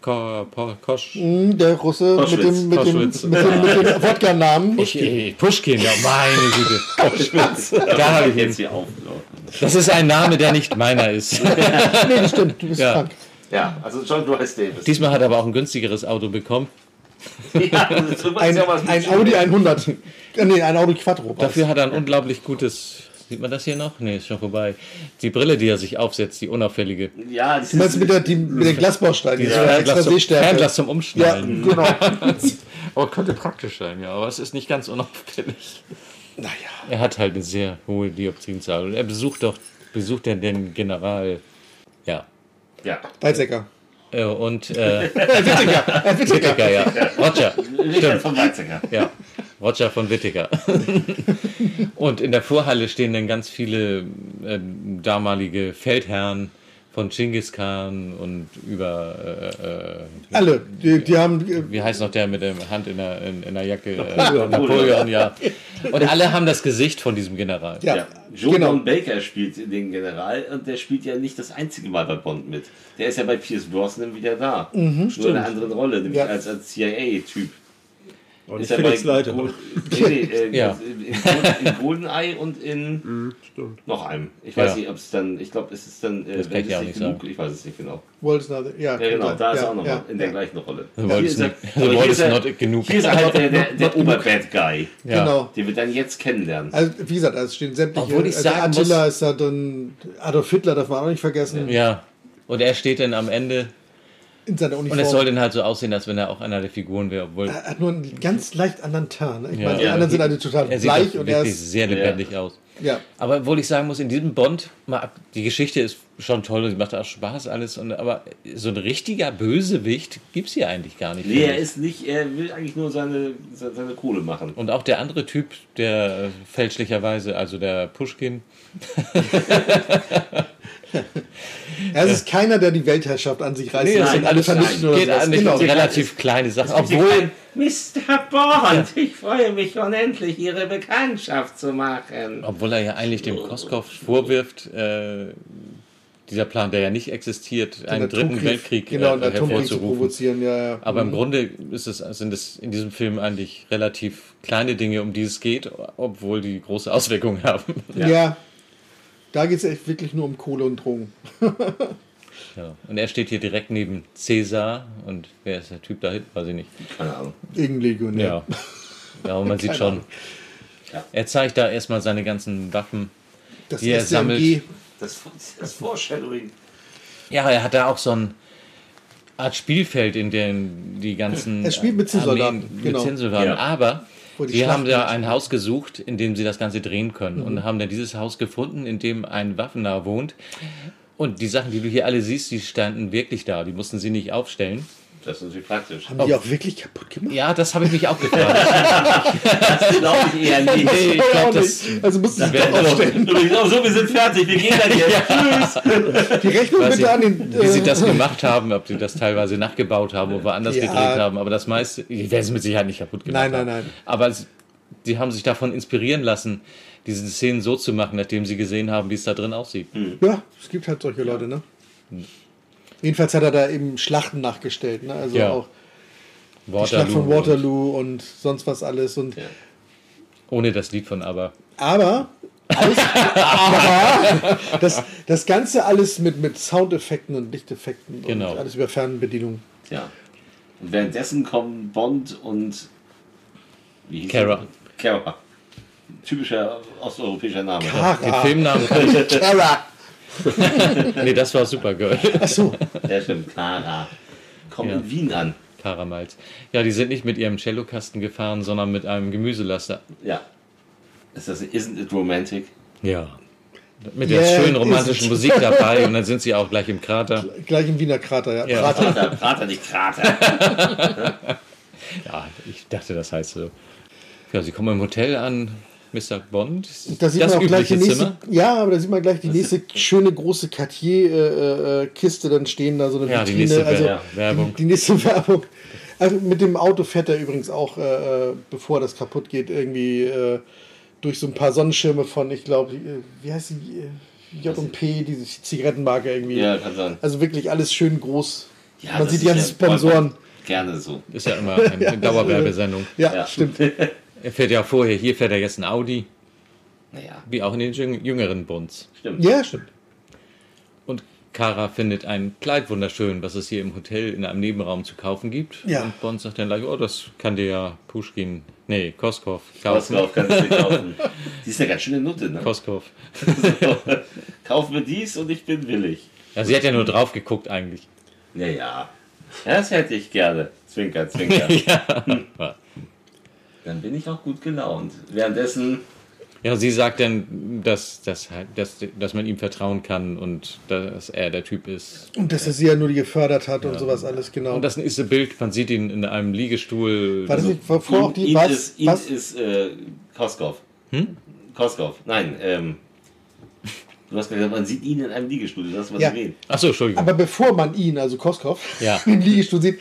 Ko Ko Kosch. Hm, Der Russe mit Koschwitz. dem, mit dem, mit Koschwitz. dem, mit dem Wodka-Namen. Ich, ich, Pushkin, ja, meine Güte. Koschwitz. Da habe ich ihn. jetzt hier auf. Das ist ein Name, der nicht meiner ist. nee, das stimmt, du bist Ja. krank. Ja, also John Rice Davis. Diesmal hat er aber auch ein günstigeres Auto bekommen. Ja, ist Ein, ja ein. Audi 100. Äh, Nee, ein Audi Quattro. Dafür hat er ein unglaublich gutes. Sieht man das hier noch? Nee, ist schon vorbei. Die Brille, die er sich aufsetzt, die unauffällige. Ja, das Du meinst mit, der, die, mit den Glasbausteinen, die extra Fernglas zum. Fernglas zum Ja, Umschneiden. genau. oh, könnte praktisch sein, ja, aber es ist nicht ganz unauffällig. Naja. Er hat halt eine sehr hohe Dioptrienzahl. Und er besucht doch, besucht er den General. Ja. Ja. Weizsäcker. Äh, Und äh, Wittiger. Wittiger. Wittiger, ja. Roger. Richard Stimmt. von Weizsäcker. Ja. Roger von Wittiger. Und in der Vorhalle stehen dann ganz viele äh, damalige Feldherren von Genghis Khan und über äh, äh, Alle. Die, die haben. äh, wie heißt noch der mit der Hand in der, in, in der Jacke? Napoleon. Äh, Napoleon, ja. Und alle haben das Gesicht von diesem General. Ja, Ja. Joe genau. Baker spielt den General und der spielt ja nicht das einzige Mal bei Bond mit. Der ist ja bei Pierce Brosnan wieder da. Mhm, Nur in stimmt. einer anderen Rolle, nämlich Ja. als, als CIA-Typ. Und Ist ich er Felix Leiter. Gold- nee, nee, äh, Ja. in, in, Golden- in Goldeneye und in Stimmt. noch einem. Ich weiß Ja. nicht, ob es dann, ich glaube, es ist dann, äh, Das wenn ich es ja auch nicht genug, sagen. ich weiß es nicht genau. Walt is not, ja, Ja, genau, da ist er auch nochmal ja, in der ja. gleichen Rolle. The Hier is er- not- the ist is er- not genug. Hier ist einfach der, der, der Oberbad Guy, Ja. Genau. den wir dann jetzt kennenlernen. Also, wie gesagt, es stehen sämtliche. Obwohl ich also sagen Attila muss- ist da dann. Adolf Hitler darf man auch nicht vergessen. Ja. Und er steht dann am Ende In seiner und Uniform. es soll dann halt so aussehen, als wenn er auch einer der Figuren wäre, obwohl er hat nur einen ganz leicht anderen Turn. ne? Ich Ja. meine, die Ja. anderen sind alle total er sieht bleich doch und er wirklich ist. sehr lebendig aus. Ja. Aber obwohl ich sagen muss, in diesem Bond, mal ab, die Geschichte ist schon toll und sie macht auch Spaß alles, und, aber so ein richtiger Bösewicht gibt es hier eigentlich gar nicht. Nee, er ist nicht, er will eigentlich nur seine, seine, seine Kohle machen. Und auch der andere Typ, der fälschlicherweise, also der Pushkin, Er ist keiner, der die Weltherrschaft an sich reißt. Nee, das sind alle alles vernichten oder geht eigentlich Genau. um relativ kleine Sachen. Es Obwohl, Mr. Bond, ich freue mich unendlich, Ihre Bekanntschaft zu machen. obwohl er ja eigentlich dem Koskow vorwirft, äh, dieser Plan, der ja nicht existiert, Den einen dritten Atomkrieg- Weltkrieg genau, äh, hervorzurufen. provozieren. Ja, ja. Aber im Mhm. Grunde ist es, sind es in diesem Film eigentlich relativ kleine Dinge, um die es geht, obwohl die große Auswirkungen haben. Ja. Da geht es echt wirklich nur um Kohle und Drogen. Ja. Und er steht hier direkt neben Cäsar und wer ist der Typ da hinten? Weiß ich nicht. Keine Ahnung. Irgendein Legionär. Ja. Ja, und man sieht schon. Ahnung. Er zeigt da erstmal seine ganzen Waffen, Das die er SMG. sammelt. Das, das Foreshadowing. Ja, er hat da auch so ein Art Spielfeld, in dem die ganzen Er spielt mit Zinnsoldaten, Armeen- mit genau. Zinnsoldaten. Ja. Aber Sie haben Schlachten da ein Haus gesucht, in dem sie das Ganze drehen können Mhm. und haben dann dieses Haus gefunden, in dem ein Waffennah wohnt. Und die Sachen, die du hier alle siehst, die standen wirklich da. Die mussten sie nicht aufstellen. Das ist natürlich praktisch. Haben die auch wirklich kaputt gemacht? Ja, das habe ich mich auch gefragt. Das glaube ich eher nicht. Nee, ich Auch glaube, das. nicht. Also mussten sie doch aufstellen. Oh, so, wir sind fertig, wir gehen dann jetzt. Tschüss. Die Rechnung weiß bitte an nicht, den. wie sie äh, das gemacht haben, ob sie das teilweise nachgebaut haben oder woanders Ja. gedreht haben. Aber das meiste, die werden es mit Sicherheit nicht kaputt gemacht Nein, nein, haben. nein. Aber sie, sie haben sich davon inspirieren lassen, diese Szenen so zu machen, nachdem sie gesehen haben, wie es da drin aussieht. Ja, es gibt halt solche Leute, ne? Jedenfalls hat er da eben Schlachten nachgestellt, ne? Also Ja. auch die Schlacht von Waterloo. Waterloo und sonst was alles. Und Ohne das Lied von Aber. aber, alles, aber das, das Ganze alles mit, mit Soundeffekten und Lichteffekten Genau. und alles über Fernbedienung. Ja. Und währenddessen kommen Bond und. Wie hieß Kara. er? Kara. Typischer osteuropäischer Name. Den Filmnamen. Kara. nee, das war Supergirl. Achso, Ja, stimmt. Kara. Kommt Ja. in Wien an. Karamals. Ja, die sind nicht mit ihrem Cellokasten gefahren, sondern mit einem Gemüselaster. Ja. Ist das Isn't it romantic? Ja. Mit der Yeah, schönen ist romantischen. Musik dabei und dann sind sie auch gleich im Krater. Gleich im Wiener Krater, ja. Ja. Krater. Prater, Prater, nicht Krater. Ja, ich dachte, das heißt so. Ja, sie kommen im Hotel an, Mr. Bond. Da sieht das man auch gleich die übliche nächste, Zimmer. ja, aber da sieht man gleich die nächste schöne große Cartier-Kiste dann stehen, da so eine Ja, die Vitrine. nächste also Wer- Werbung. Die, die nächste Werbung. Also mit dem Auto fährt er übrigens auch, äh, äh, bevor das kaputt geht, irgendwie äh, durch so ein paar Sonnenschirme von, ich glaube, äh, wie heißt die? Äh, J&P, diese Zigarettenmarke irgendwie. Ja, kann sein. Also wirklich alles schön groß. Ja, Man sieht die ganzen Sponsoren. Gerne so. Ist ja immer eine Dauerwerbesendung. Ja, Ja. stimmt. Er fährt ja vorher, hier fährt er jetzt ein Audi, Naja, wie auch in den jüng- jüngeren Bonds. stimmt. Ja, stimmt. Und Kara findet ein Kleid wunderschön, was es hier im Hotel in einem Nebenraum zu kaufen gibt. Ja. Und Bond sagt dann gleich, oh, das kann dir ja Pushkin, nee, Koskov kaufen. Koskov kannst du dir kaufen. Die ist eine ganz schöne Nutte, ne? Koskov. Kauf mir dies und ich bin willig. Ja, sie hat ja nur drauf geguckt eigentlich. Naja, das hätte ich gerne. Zwinker, zwinker. ja. Dann bin ich auch gut gelaunt. Währenddessen, Ja, sie sagt dann, dass, dass, dass, dass man ihm vertrauen kann und dass er der Typ ist. Und dass er sie ja nur gefördert hat und sowas alles, genau. Und das ist ein Bild, man sieht ihn in einem Liegestuhl. War das nicht vor auch die ihn was? ist, ihn was? ist äh, Koskov. Hm? Koskov, nein, ähm, du hast gesagt, man sieht ihn in einem Liegestuhl, das ist was Ja. reden. Achso, Entschuldigung. Aber bevor man ihn, also Koskov, Ja. im Liegestuhl sieht,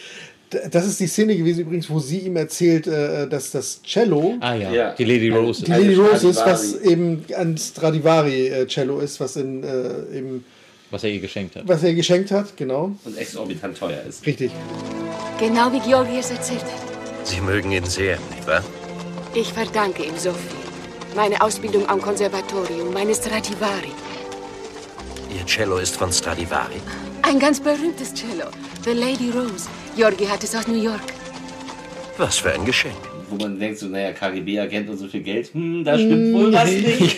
das ist die Szene gewesen übrigens, wo sie ihm erzählt, äh, dass das Cello, ah ja, Ja. die Lady Rose. die Lady Rose ist, Stradivari. was eben ein Stradivari-Cello ist, was, in, äh, eben, was er ihr geschenkt hat. was er geschenkt hat, genau. Und exorbitant teuer ist. Richtig. Genau wie Georgi es erzählt hat. Sie mögen ihn sehr, nicht wahr? Ich verdanke ihm so viel. Meine Ausbildung am Konservatorium, meine Stradivari. Ihr Cello ist von Stradivari. Ein ganz berühmtes Cello. The Lady Rose. Georgi hat es aus New York. Was für ein Geschenk. Wo man denkt, so, naja, KGB-Agent und so viel Geld, hm, da stimmt wohl was nicht.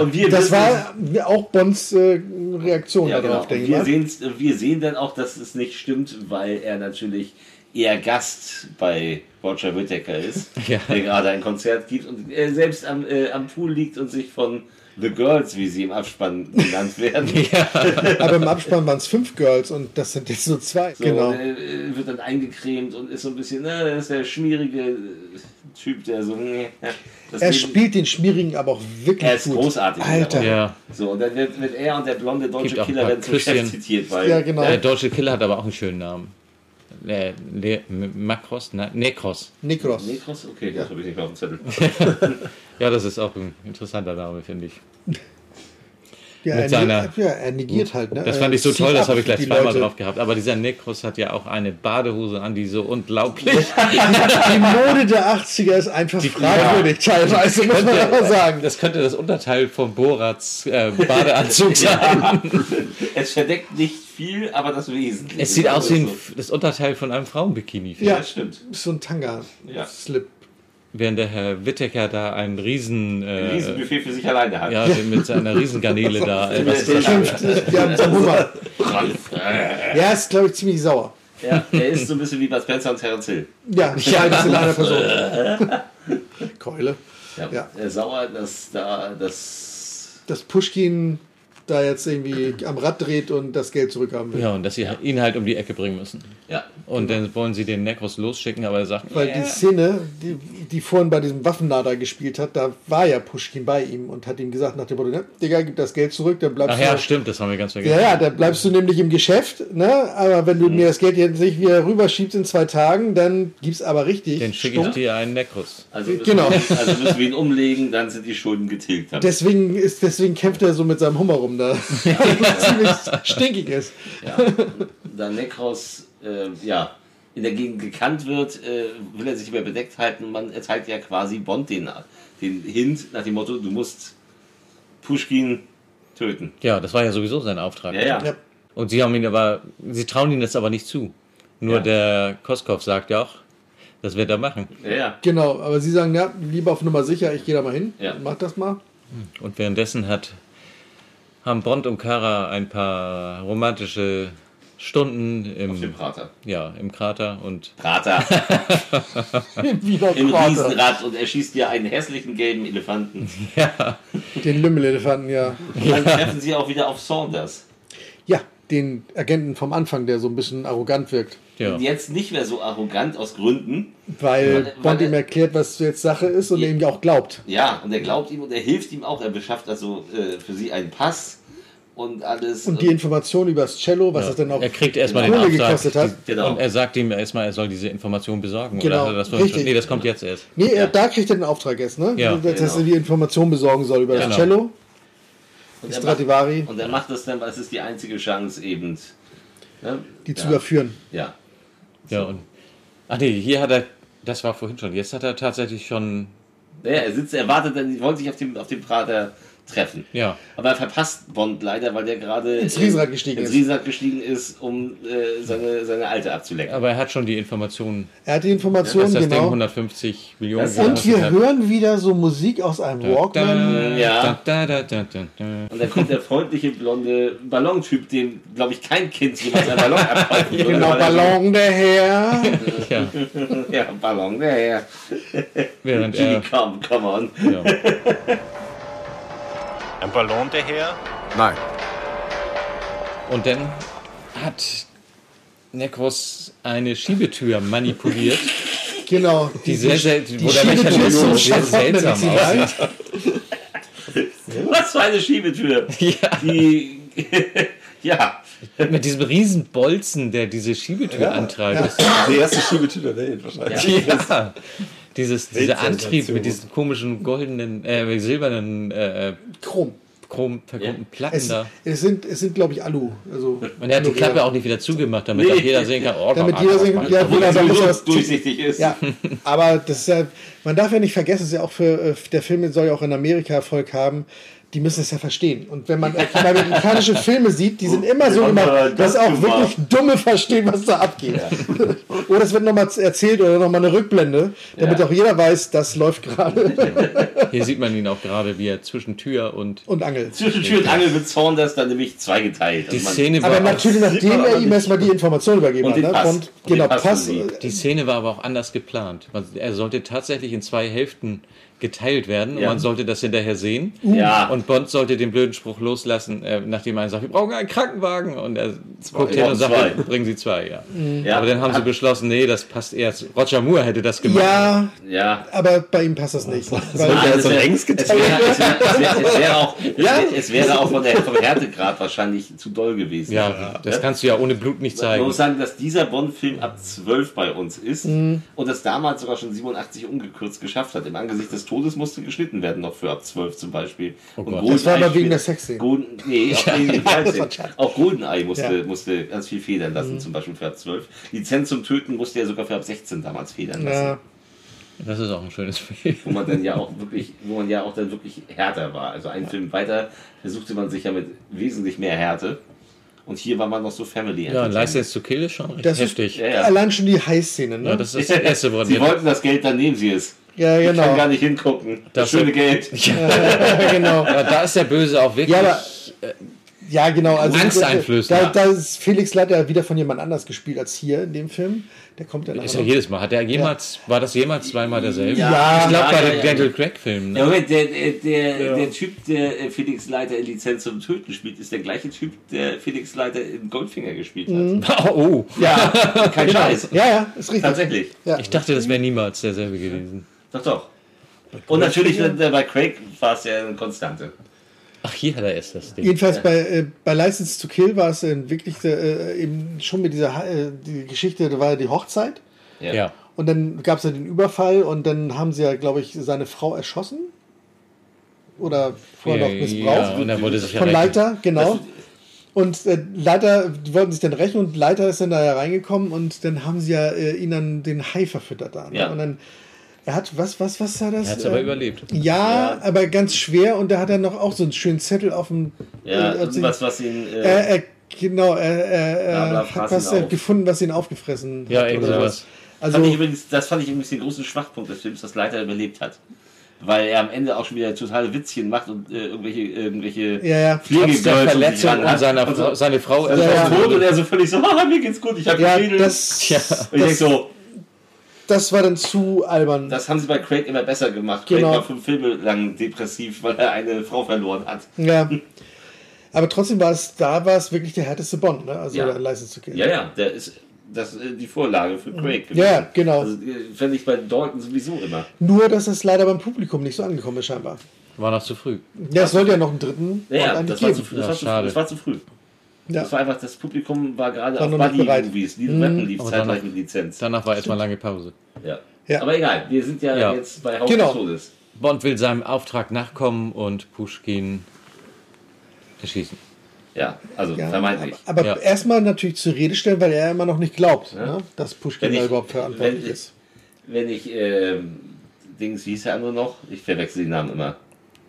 Und wir Das wissen- war auch Bonds äh, Reaktion Ja, genau. darauf, Und denke ich wir, mal. sehen's, wir sehen dann auch, dass es nicht stimmt, weil er natürlich eher Gast bei Roger Whittaker ist, Ja. der gerade ein Konzert gibt und er selbst am, äh, am Pool liegt und sich von The Girls, wie sie im Abspann genannt werden, Aber im Abspann waren es fünf Girls und das sind jetzt nur zwei. so, genau. äh, wird dann eingecremt und ist so ein bisschen, na, das ist der schmierige äh, Typ, der so, nee, das Er spielt den Schmierigen aber auch wirklich er ist gut. großartig. Alter. Ja, So, und dann wird, wird er und der blonde deutsche Killer werden zum Chef zitiert, weil Ja, genau. der deutsche Killer hat aber auch einen schönen Namen. Äh, Le Makros? Ne Nekros. Nikros. Nekros? Okay, das habe ich nicht mehr auf dem Zettel. Ja, das ist auch ein interessanter Name, finde ich. Ja, Mit er, seiner- ja, er negiert halt. Ne? Das fand ich so zieht toll, das ab habe ich gleich die zweimal Leute. drauf gehabt. Aber dieser Nekros hat ja auch eine Badehose an, die so unglaublich. Die Mode der 80er ist einfach fragwürdig, teilweise, muss man aber sagen. Das könnte das Unterteil von Borats äh, Badeanzug sein. Es verdeckt nicht viel, aber das Wesentliche. Es sieht aus wie ein, So. das Unterteil von einem Frauenbikini. Ja, das stimmt. So ein Ja. Tanga-Slip. Während der Herr Wittecker da einen riesen... Ein Äh, Riesenbuffet für sich alleine hat. ja, mit seiner Riesengarnele da. Äh, was ist das? Haben seinen Hummer. Ja, ist, glaube ich, ziemlich sauer. Ja, er ist so ein bisschen wie Bud Spencer und Terence Hill. Ja, beides in einer Person. Keule. Ja, Ja. Äh, sauer, dass da das. Dass Pushkin da jetzt irgendwie am Rad dreht und das Geld zurückhaben will. Ja, und dass sie ihn halt um die Ecke bringen müssen. Ja. Und dann wollen sie den Nekros losschicken, aber er sagt, Weil "Äh, die Szene, die, die vorhin bei diesem Waffenlader gespielt hat, da war ja Pushkin bei ihm und hat ihm gesagt nach dem Motto, ne, Digga, gib das Geld zurück, dann bleibst Ach ja, du... stimmt, das haben wir ganz vergessen. Ja, ja, dann bleibst du nämlich im Geschäft, ne? aber wenn du mir das Geld jetzt nicht wieder rüberschiebst in zwei Tagen, dann gibt's aber richtig Dann schicke ich dir einen Nekros. Also müssen, Genau. wir, also müssen wir ihn umlegen, dann sind die Schulden getilgt. Haben. Deswegen, ist, deswegen kämpft er so mit seinem Hummer rum, da ziemlich stinkig ist. Ja. Da Nekros äh, ja, in der Gegend gekannt wird, äh, will er sich immer bedeckt halten. Man erteilt ja quasi Bond den, den Hint nach dem Motto, du musst Pushkin töten. Ja, das war ja sowieso sein Auftrag. Ja, ja. Ja. Und sie haben ihn aber, sie trauen ihn das aber nicht zu. Nur Ja. der Koskov sagt ja auch, das wird er machen. Ja, ja. Genau, aber sie sagen, ja, lieber auf Nummer sicher, ich gehe da mal hin, Ja. mach das mal. Und währenddessen hat, haben Bond und Kara ein paar romantische Stunden im, Auf dem Prater. Ja, im Krater und. Prater. Wieder Im. Riesenrad und er schießt ja einen hässlichen gelben Elefanten. Ja. Den Lümmelelefanten, ja. Dann treffen sie auch wieder auf Saunders. Ja, den Agenten vom Anfang, der so ein bisschen arrogant wirkt. Und jetzt nicht mehr so arrogant aus Gründen. Weil Weil- Bond weil- ihm erklärt, was jetzt Sache ist und er ihm ja auch glaubt. Ja, und er glaubt ihm und er hilft ihm auch. Er beschafft also äh, für sie einen Pass und alles. Und die Information über das Cello, was Ja. es dann auch Er kriegt erstmal den Kohle Auftrag gekostet hat. Genau. und er sagt ihm erstmal, er soll diese Information besorgen. Genau, Oder hat er das richtig. schon? Nee, das kommt jetzt erst. Nee, er, da kriegt er den Auftrag erst, ne? Ja. dass Genau. er die Information besorgen soll über das Genau. Cello. Und er Stradivari. Macht, und er macht das dann, weil es ist die einzige Chance eben. Ne? Die zu ja. überführen. Ja. Ja, und. Ach nee, hier hat er. Das war vorhin schon. Jetzt hat er tatsächlich schon. Naja, er sitzt, er wartet, dann, die wollen sich auf dem, auf dem Prater treffen. Ja. Aber er verpasst Bond leider, weil der gerade Ins Riesenrad gestiegen ins ist. Riesenrad gestiegen ist, um äh, seine, seine Alte abzulecken. Aber er hat schon die Informationen. Er hat die dass Informationen, das Ding genau. 150 Millionen Das- Und wir hat. hören wieder so Musik aus einem Walkman. Ja. Da, da, da, da, da. Und dann kommt der freundliche blonde Ballontyp, dem, glaube ich, kein Kind jemals einen Ballon abhalten würde. Genau, er so- Ballon der Herr. Ja. ja, Ballon, ja, ja. Während er. come, come on. Ja. Ein Ballon daher? Nein. Und dann hat Necros eine Schiebetür manipuliert, Genau. die sehr, sehr, die wo der Schiebetür Mechanismus sehr seltsam sie aussieht. Was für eine Schiebetür. Ja. Die, ja. Mit diesem riesen Bolzen, der diese Schiebetür antreibt. Das- Die erste Schiebetür der Welt wahrscheinlich. Ja. Dieses, dieser. Antrieb mit diesen komischen goldenen, äh, silbernen, äh, Chrom. chrom verchromten Platten Es, da. es sind, es sind glaube ich, Alu. Also, Und er hat die Klappe auch nicht wieder zugemacht, damit Nee. auch jeder sehen kann, oh, Damit jeder sehen kann, ja, Gott. da muss sowieso was durchsichtig ist. Ja, aber das ist ja, man darf ja nicht vergessen, es ist ja auch für, äh, der Film soll ja auch in Amerika Erfolg haben. Die müssen es ja verstehen. Und wenn man amerikanische Filme sieht, die sind immer so immer, dass das auch gemacht. wirklich Dumme verstehen, was da abgeht. oder es wird nochmal erzählt oder nochmal eine Rückblende, damit Ja. auch jeder weiß, das läuft gerade. Hier sieht man ihn auch gerade, wie er zwischen Tür und Und Angel. Zwischen Tür und Angel wird Saunders dann nämlich zweigeteilt. die Also Szene war Aber auch, natürlich, nachdem er ihm erstmal die Information übergeben Und hat. Ne? Pass. Und, genau, Pass die Szene war aber auch anders geplant. Er sollte tatsächlich in zwei Hälften geteilt werden und Ja. man sollte das hinterher sehen. Ja. Und Bond sollte den blöden Spruch loslassen, äh, nachdem er sagt, wir brauchen einen Krankenwagen. Und er guckt hin und sagt, Zwei. bringen Sie zwei, ja. Ja. Aber dann haben sie beschlossen, nee, das passt erst. Roger Moore hätte das gemacht. Ja, Ja. aber bei ihm passt das nicht. Weil, Nein, es so wäre längs es wäre, auch, es von der, vom Härtegrad wahrscheinlich zu doll gewesen. Ja, das kannst du ja ohne Blut nicht Man zeigen. muss sagen, dass dieser Bond-Film ab 12 bei uns ist Mhm. und das damals sogar schon 87 ungekürzt geschafft hat. Im Angesicht des Todes musste geschnitten werden, noch für ab 12 zum Beispiel. und Gott. Goldeneye Das war aber wegen der Sexszene. Golden, nee, auch, wegen den das war 13. Scherz. auch Goldeneye musste, Ja. Mhm. musste ganz viel federn lassen, zum Beispiel für ab 12. Lizenz zum Töten musste er sogar für ab 16 damals federn lassen. ja, Das ist auch ein schönes Film. wo man dann ja auch wirklich, wo man ja auch dann wirklich härter war. Also einen Film weiter versuchte man sich ja mit wesentlich mehr Härte. Und hier war man noch so Family Ja. License to Kill ist schon das heftig. Ja, ja. allein schon die Heißszene. Ne? Ja, das ist das erste Wort. Sie wollten das Geld, dann nehmen sie es. Ja, Ich kann genau. gar nicht hingucken. Das, Das- schöne Geld. Ja, genau. Ja, da ist der Böse auch wirklich. Ja, aber- Ja, genau. Also, Angsteinflößend, Da, ja. da ist Felix Leiter wieder von jemand anders gespielt als hier in dem Film. Der kommt ja ist ja jedes Mal. Hat er jemals, war das jemals zweimal derselbe? Ja, ich glaube ja, bei ja. Daniel Craig-Filmen. Ja, Ne? Moment, der, der, der, der Typ, der äh, Felix Leiter in Lizenz zum Töten spielt, ist der gleiche Typ, der Felix Leiter in Goldfinger gespielt hat. Oh, Ja, kein Scheiß. Ja, ja, ist richtig. Tatsächlich. Ja. ich dachte, das wäre niemals derselbe gewesen. Doch, doch. Und natürlich äh, bei Craig war es ja eine Konstante. Ach, hier hat er erst das Ding. Jedenfalls bei, äh, bei License to Kill war es äh, wirklich äh, eben schon mit dieser äh, die Geschichte, da war ja die Hochzeit. Ja. Ja. Und dann gab es ja den Überfall und dann haben sie ja, glaube ich, seine Frau erschossen. Oder vorher noch Ja, missbraucht. und er wollte sich ja Von. Leiter, genau. Und äh, Leiter, die wollten sich dann rächen und Leiter ist dann da ja reingekommen und dann haben sie ja äh, ihn dann den Hai verfüttert da. Ne? Ja. Und dann, er hat, was, was, was war das? Er hat es aber Äh, überlebt. Ja, aber ganz schwer und da hat er noch auch so einen schönen Zettel auf dem. Ja, äh, auf den- irgendwas, was ihn. Äh, er, er, genau, er, hat was ihn äh, auf. gefunden, was ihn aufgefressen Ja, hat. irgend oder sowas. Also, fand ich übrigens, das fand ich übrigens den großen Schwachpunkt des Films, dass Leiter überlebt hat. weil er am Ende auch schon wieder totale Witzchen macht und äh, irgendwelche, irgendwelche Ja, ja. Trotz der um sich Verletzung ran und Und so- seine Frau seine Frau erschossen tot und er so völlig so, haha, mir geht's gut, ich habe Ja, das, Ja. Und ich denk so, das war dann zu albern. das haben sie bei Craig immer besser gemacht. Genau. Craig war fünf Filme lang depressiv, weil er eine Frau verloren hat. Ja. Aber trotzdem war es, da war es wirklich der härteste Bond, ne? Also Ja. License to Kill. Ja, ja, der ist das ist die Vorlage für Craig. Ja, genau. Also, äh, fände ich bei Dalton sowieso immer. Nur, dass es leider beim Publikum nicht so angekommen ist, scheinbar. War noch zu früh. Ja, es sollte ja noch einen dritten Ja, das, war zu, früh, das, war zu, schade. das war zu früh. Ja. Das war einfach, das Publikum war gerade War auf. Buddy-Movies. Diese Mhm. Weapon lief Aber zeitgleich danach- mit Lizenz. Danach war erstmal lange Pause. Ja. Ja. Aber egal, wir sind ja, Ja. jetzt bei Haus Genau. des Todes. Bond will seinem Auftrag nachkommen und Pushkin erschießen. Ja, also Ja, vermeintlich. Aber Ja. erstmal natürlich zur Rede stellen, weil er immer noch nicht glaubt, Ja. ne? dass Pushkin da überhaupt verantwortlich wenn- ist. Wenn ich, ähm, Dings, wie hieß der andere noch? Ich verwechsel die Namen immer.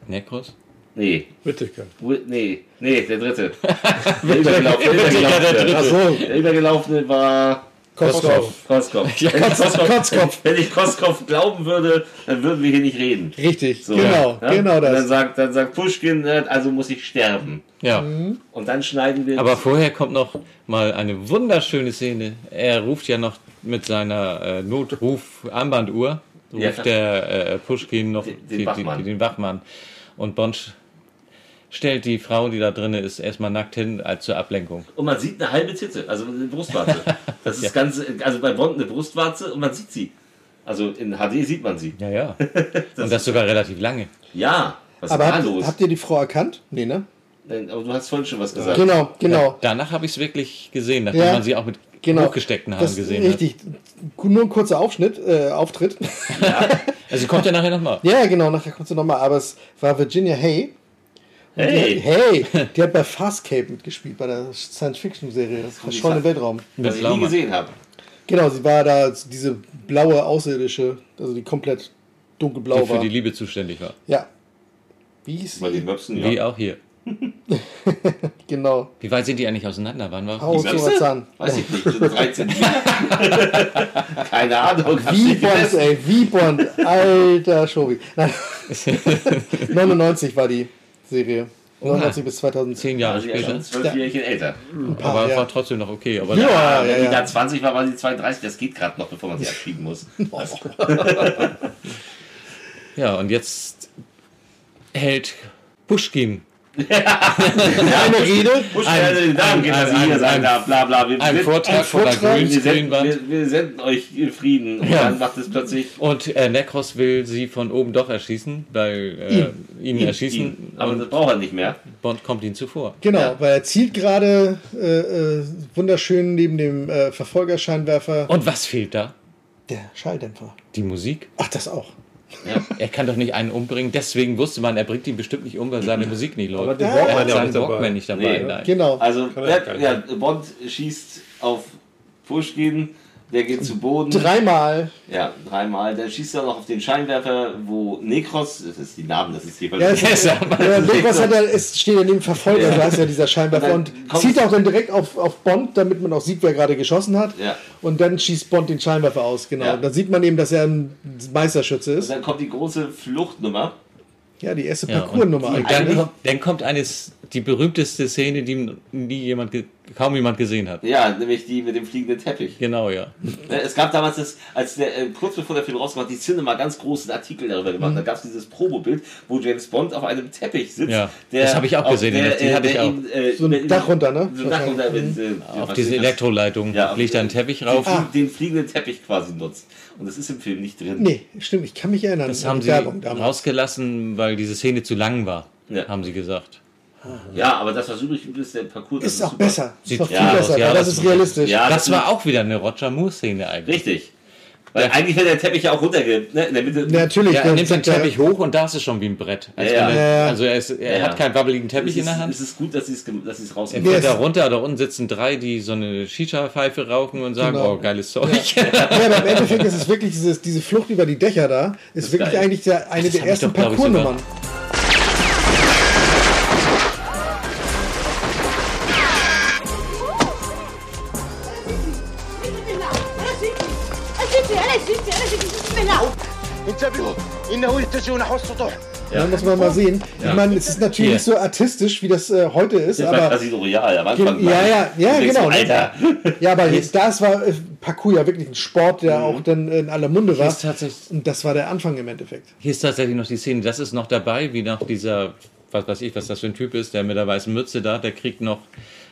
Nekros? Nee. Whittaker. Nee, nee, der dritte. der übergelaufene. Der, Whittaker, der übergelaufene war. Koskov. Koskov. Ja, wenn, ich Koskov. Wenn ich Koskov glauben würde, dann würden wir hier nicht reden. Richtig, So, genau, ja? genau Und das. dann sagt, dann sagt Pushkin, äh, also muss ich sterben. Ja. Und dann schneiden wir. Aber vorher kommt noch mal eine wunderschöne Szene. Er ruft ja noch mit seiner äh, Notruf-Armbanduhr, ruft Ja. der äh, Pushkin noch Den- den die- die- Wachmann. den Wachmann. Und Bond stellt die Frau, die da drin ist, erstmal nackt hin als zur Ablenkung. Und man sieht eine halbe Titte, also eine Brustwarze. Das ist Ja. ganz, also bei Bond eine Brustwarze und man sieht sie. Also in HD sieht man sie. Ja, ja. Und das sogar relativ lange. Ja, was Aber ist da habt, los? habt ihr die Frau erkannt? Nee, ne? Nein, Aber du hast vorhin schon was gesagt. Genau, genau. Danach habe ich es wirklich gesehen, nachdem Ja, man sie auch mit Genau. hochgesteckten Haaren Das- gesehen Richtig. Nur ein kurzer Aufschnitt, äh, Auftritt. hat. Also sie kommt ja nachher nochmal. ja, genau, nachher kommt sie nochmal. Aber es war Virginia Hay. Hey. Die, hey, die hat bei Farscape mitgespielt, bei der Science-Fiction-Serie. Das verschollene Weltraum. Was ich nie gesehen habe. Genau, sie war da diese blaue Außerirdische, also die komplett dunkelblau Die für war. die Liebe zuständig war. ja. Wie hieß Bei sie? den Möpsen, Wie ja. auch hier. Genau. Wie weit sind die eigentlich auseinander? Wann war Haus Zahn. Weiß ich nicht, so 13 Keine Ahnung. Wie Bond, ey, wie Bond. Alter. Nein. 99 war die Serie. 99 bis 2010. Zehn Jahre Also später. schon zwölf Jährchen älter. paar, aber ja. war trotzdem noch okay. Aber Ja. Ja, wenn ja, die ja. da 20 war, war sie 32. Das geht gerade noch, bevor man sie abschieben muss. ja, und jetzt hält Pushkin Eine Rede. Ein- ein- ein- ein- darf, bla bla. Wir, ein Vortrag von der Vortrag. wir, senden, wir, wir senden euch Frieden. Und Ja. dann macht es plötzlich Und äh, Nekros will sie von oben doch erschießen, weil äh, ihn, erschießen. ihn. Aber das braucht er nicht mehr. Bond kommt ihm zuvor. Genau, Ja. weil er zielt gerade äh, äh, wunderschön neben dem äh, Verfolgerscheinwerfer. Und was fehlt da? Der Schalldämpfer. Die Musik? Ach, das auch. Ja. Er kann doch nicht einen umbringen. Deswegen wusste man, er bringt ihn bestimmt nicht um, weil seine Musik nicht läuft. Aber die er hat seinen nicht dabei. Walkman nicht dabei. Nee. Nein. Genau. Also, er ja, Bond schießt auf Pushkin, der geht zu Boden. Dreimal. Ja, dreimal. Dann schießt er noch auf den Scheinwerfer, wo Nekros, das ist die Namen, das ist jeweils. Ja, es ist, ja, Nikos hat ja, es steht ja neben dem Verfolger, Ja. da ist ja dieser Scheinwerfer Und und, dann zieht auch dann direkt auf, auf Bond, damit man auch sieht, wer gerade geschossen hat. Ja. Und dann schießt Bond den Scheinwerfer aus, genau. Ja. Und dann sieht man eben, dass er ein Meisterschütze Und ist. dann kommt die große Fluchtnummer. Ja, die erste Ja, Parcoursnummer und eigentlich. dann, dann kommt eines, die berühmteste Szene, die nie jemand, ge- kaum jemand gesehen hat. Ja, nämlich die mit dem fliegenden Teppich. Genau, ja. Äh, Es gab damals, das, als der, äh, kurz bevor der Film rauskam, hat die Cinema ganz großen Artikel darüber gemacht. Da gab es dieses Promobild, wo James Bond auf einem Teppich sitzt. Ja, das habe ich auch gesehen, Der, die hatte der ich auch. ihn, äh, So ein Dach runter, ne? So ein Dach runter. Mit, äh, Auf diese? Elektroleitung Ja, auf fliegt da ein die- Teppich den, rauf. flie- den fliegenden Teppich quasi nutzt. Und das ist im Film nicht drin. Nee, stimmt, ich kann mich erinnern. Das haben sie Werbung damals. rausgelassen, weil diese Szene zu lang war, Ja. haben sie gesagt. Ja, aber das, was übrig ist der Parcours. das Ist auch super. besser. Sieht ist auch viel ja besser, ja, das das ist ist- realistisch. Ja, Das das war auch wieder eine Roger Moore-Szene eigentlich. Richtig. Weil eigentlich wäre der Teppich ja auch runterge... Ne, in der Mitte. Natürlich. Ja, er nimmt den er- Teppich hoch und da ist es schon wie ein Brett. Als Ja, ja. er, Ja, ja. Also er, ist, er Ja, hat ja. keinen wabbeligen Teppich es in der ist, Hand. Es ist gut, dass sie es Er rausnehmen. fährt Yes. da runter, da unten sitzen drei, die so eine Shisha-Pfeife rauchen und sagen, Genau. oh, geiles Zeug. Ja, aber im Endeffekt ist es wirklich dieses, diese Flucht über die Dächer da, ist, ist wirklich geil. eigentlich der, eine Das der ersten Parcoursnummern. Ja. Da muss man mal sehen. Ja. Ich meine, es ist natürlich nicht so artistisch, wie das äh, heute ist. Das aber war quasi so real am Anfang. Ja, ja, ja, genau. Alter. Ja, aber jetzt, das war äh, Parkour ja wirklich ein Sport, der mhm. auch dann in aller Munde war. Und das war der Anfang im Endeffekt. Hier ist tatsächlich noch die Szene, das ist noch dabei, wie nach dieser, was weiß ich, was das für ein Typ ist, der mit der weißen Mütze da, der kriegt noch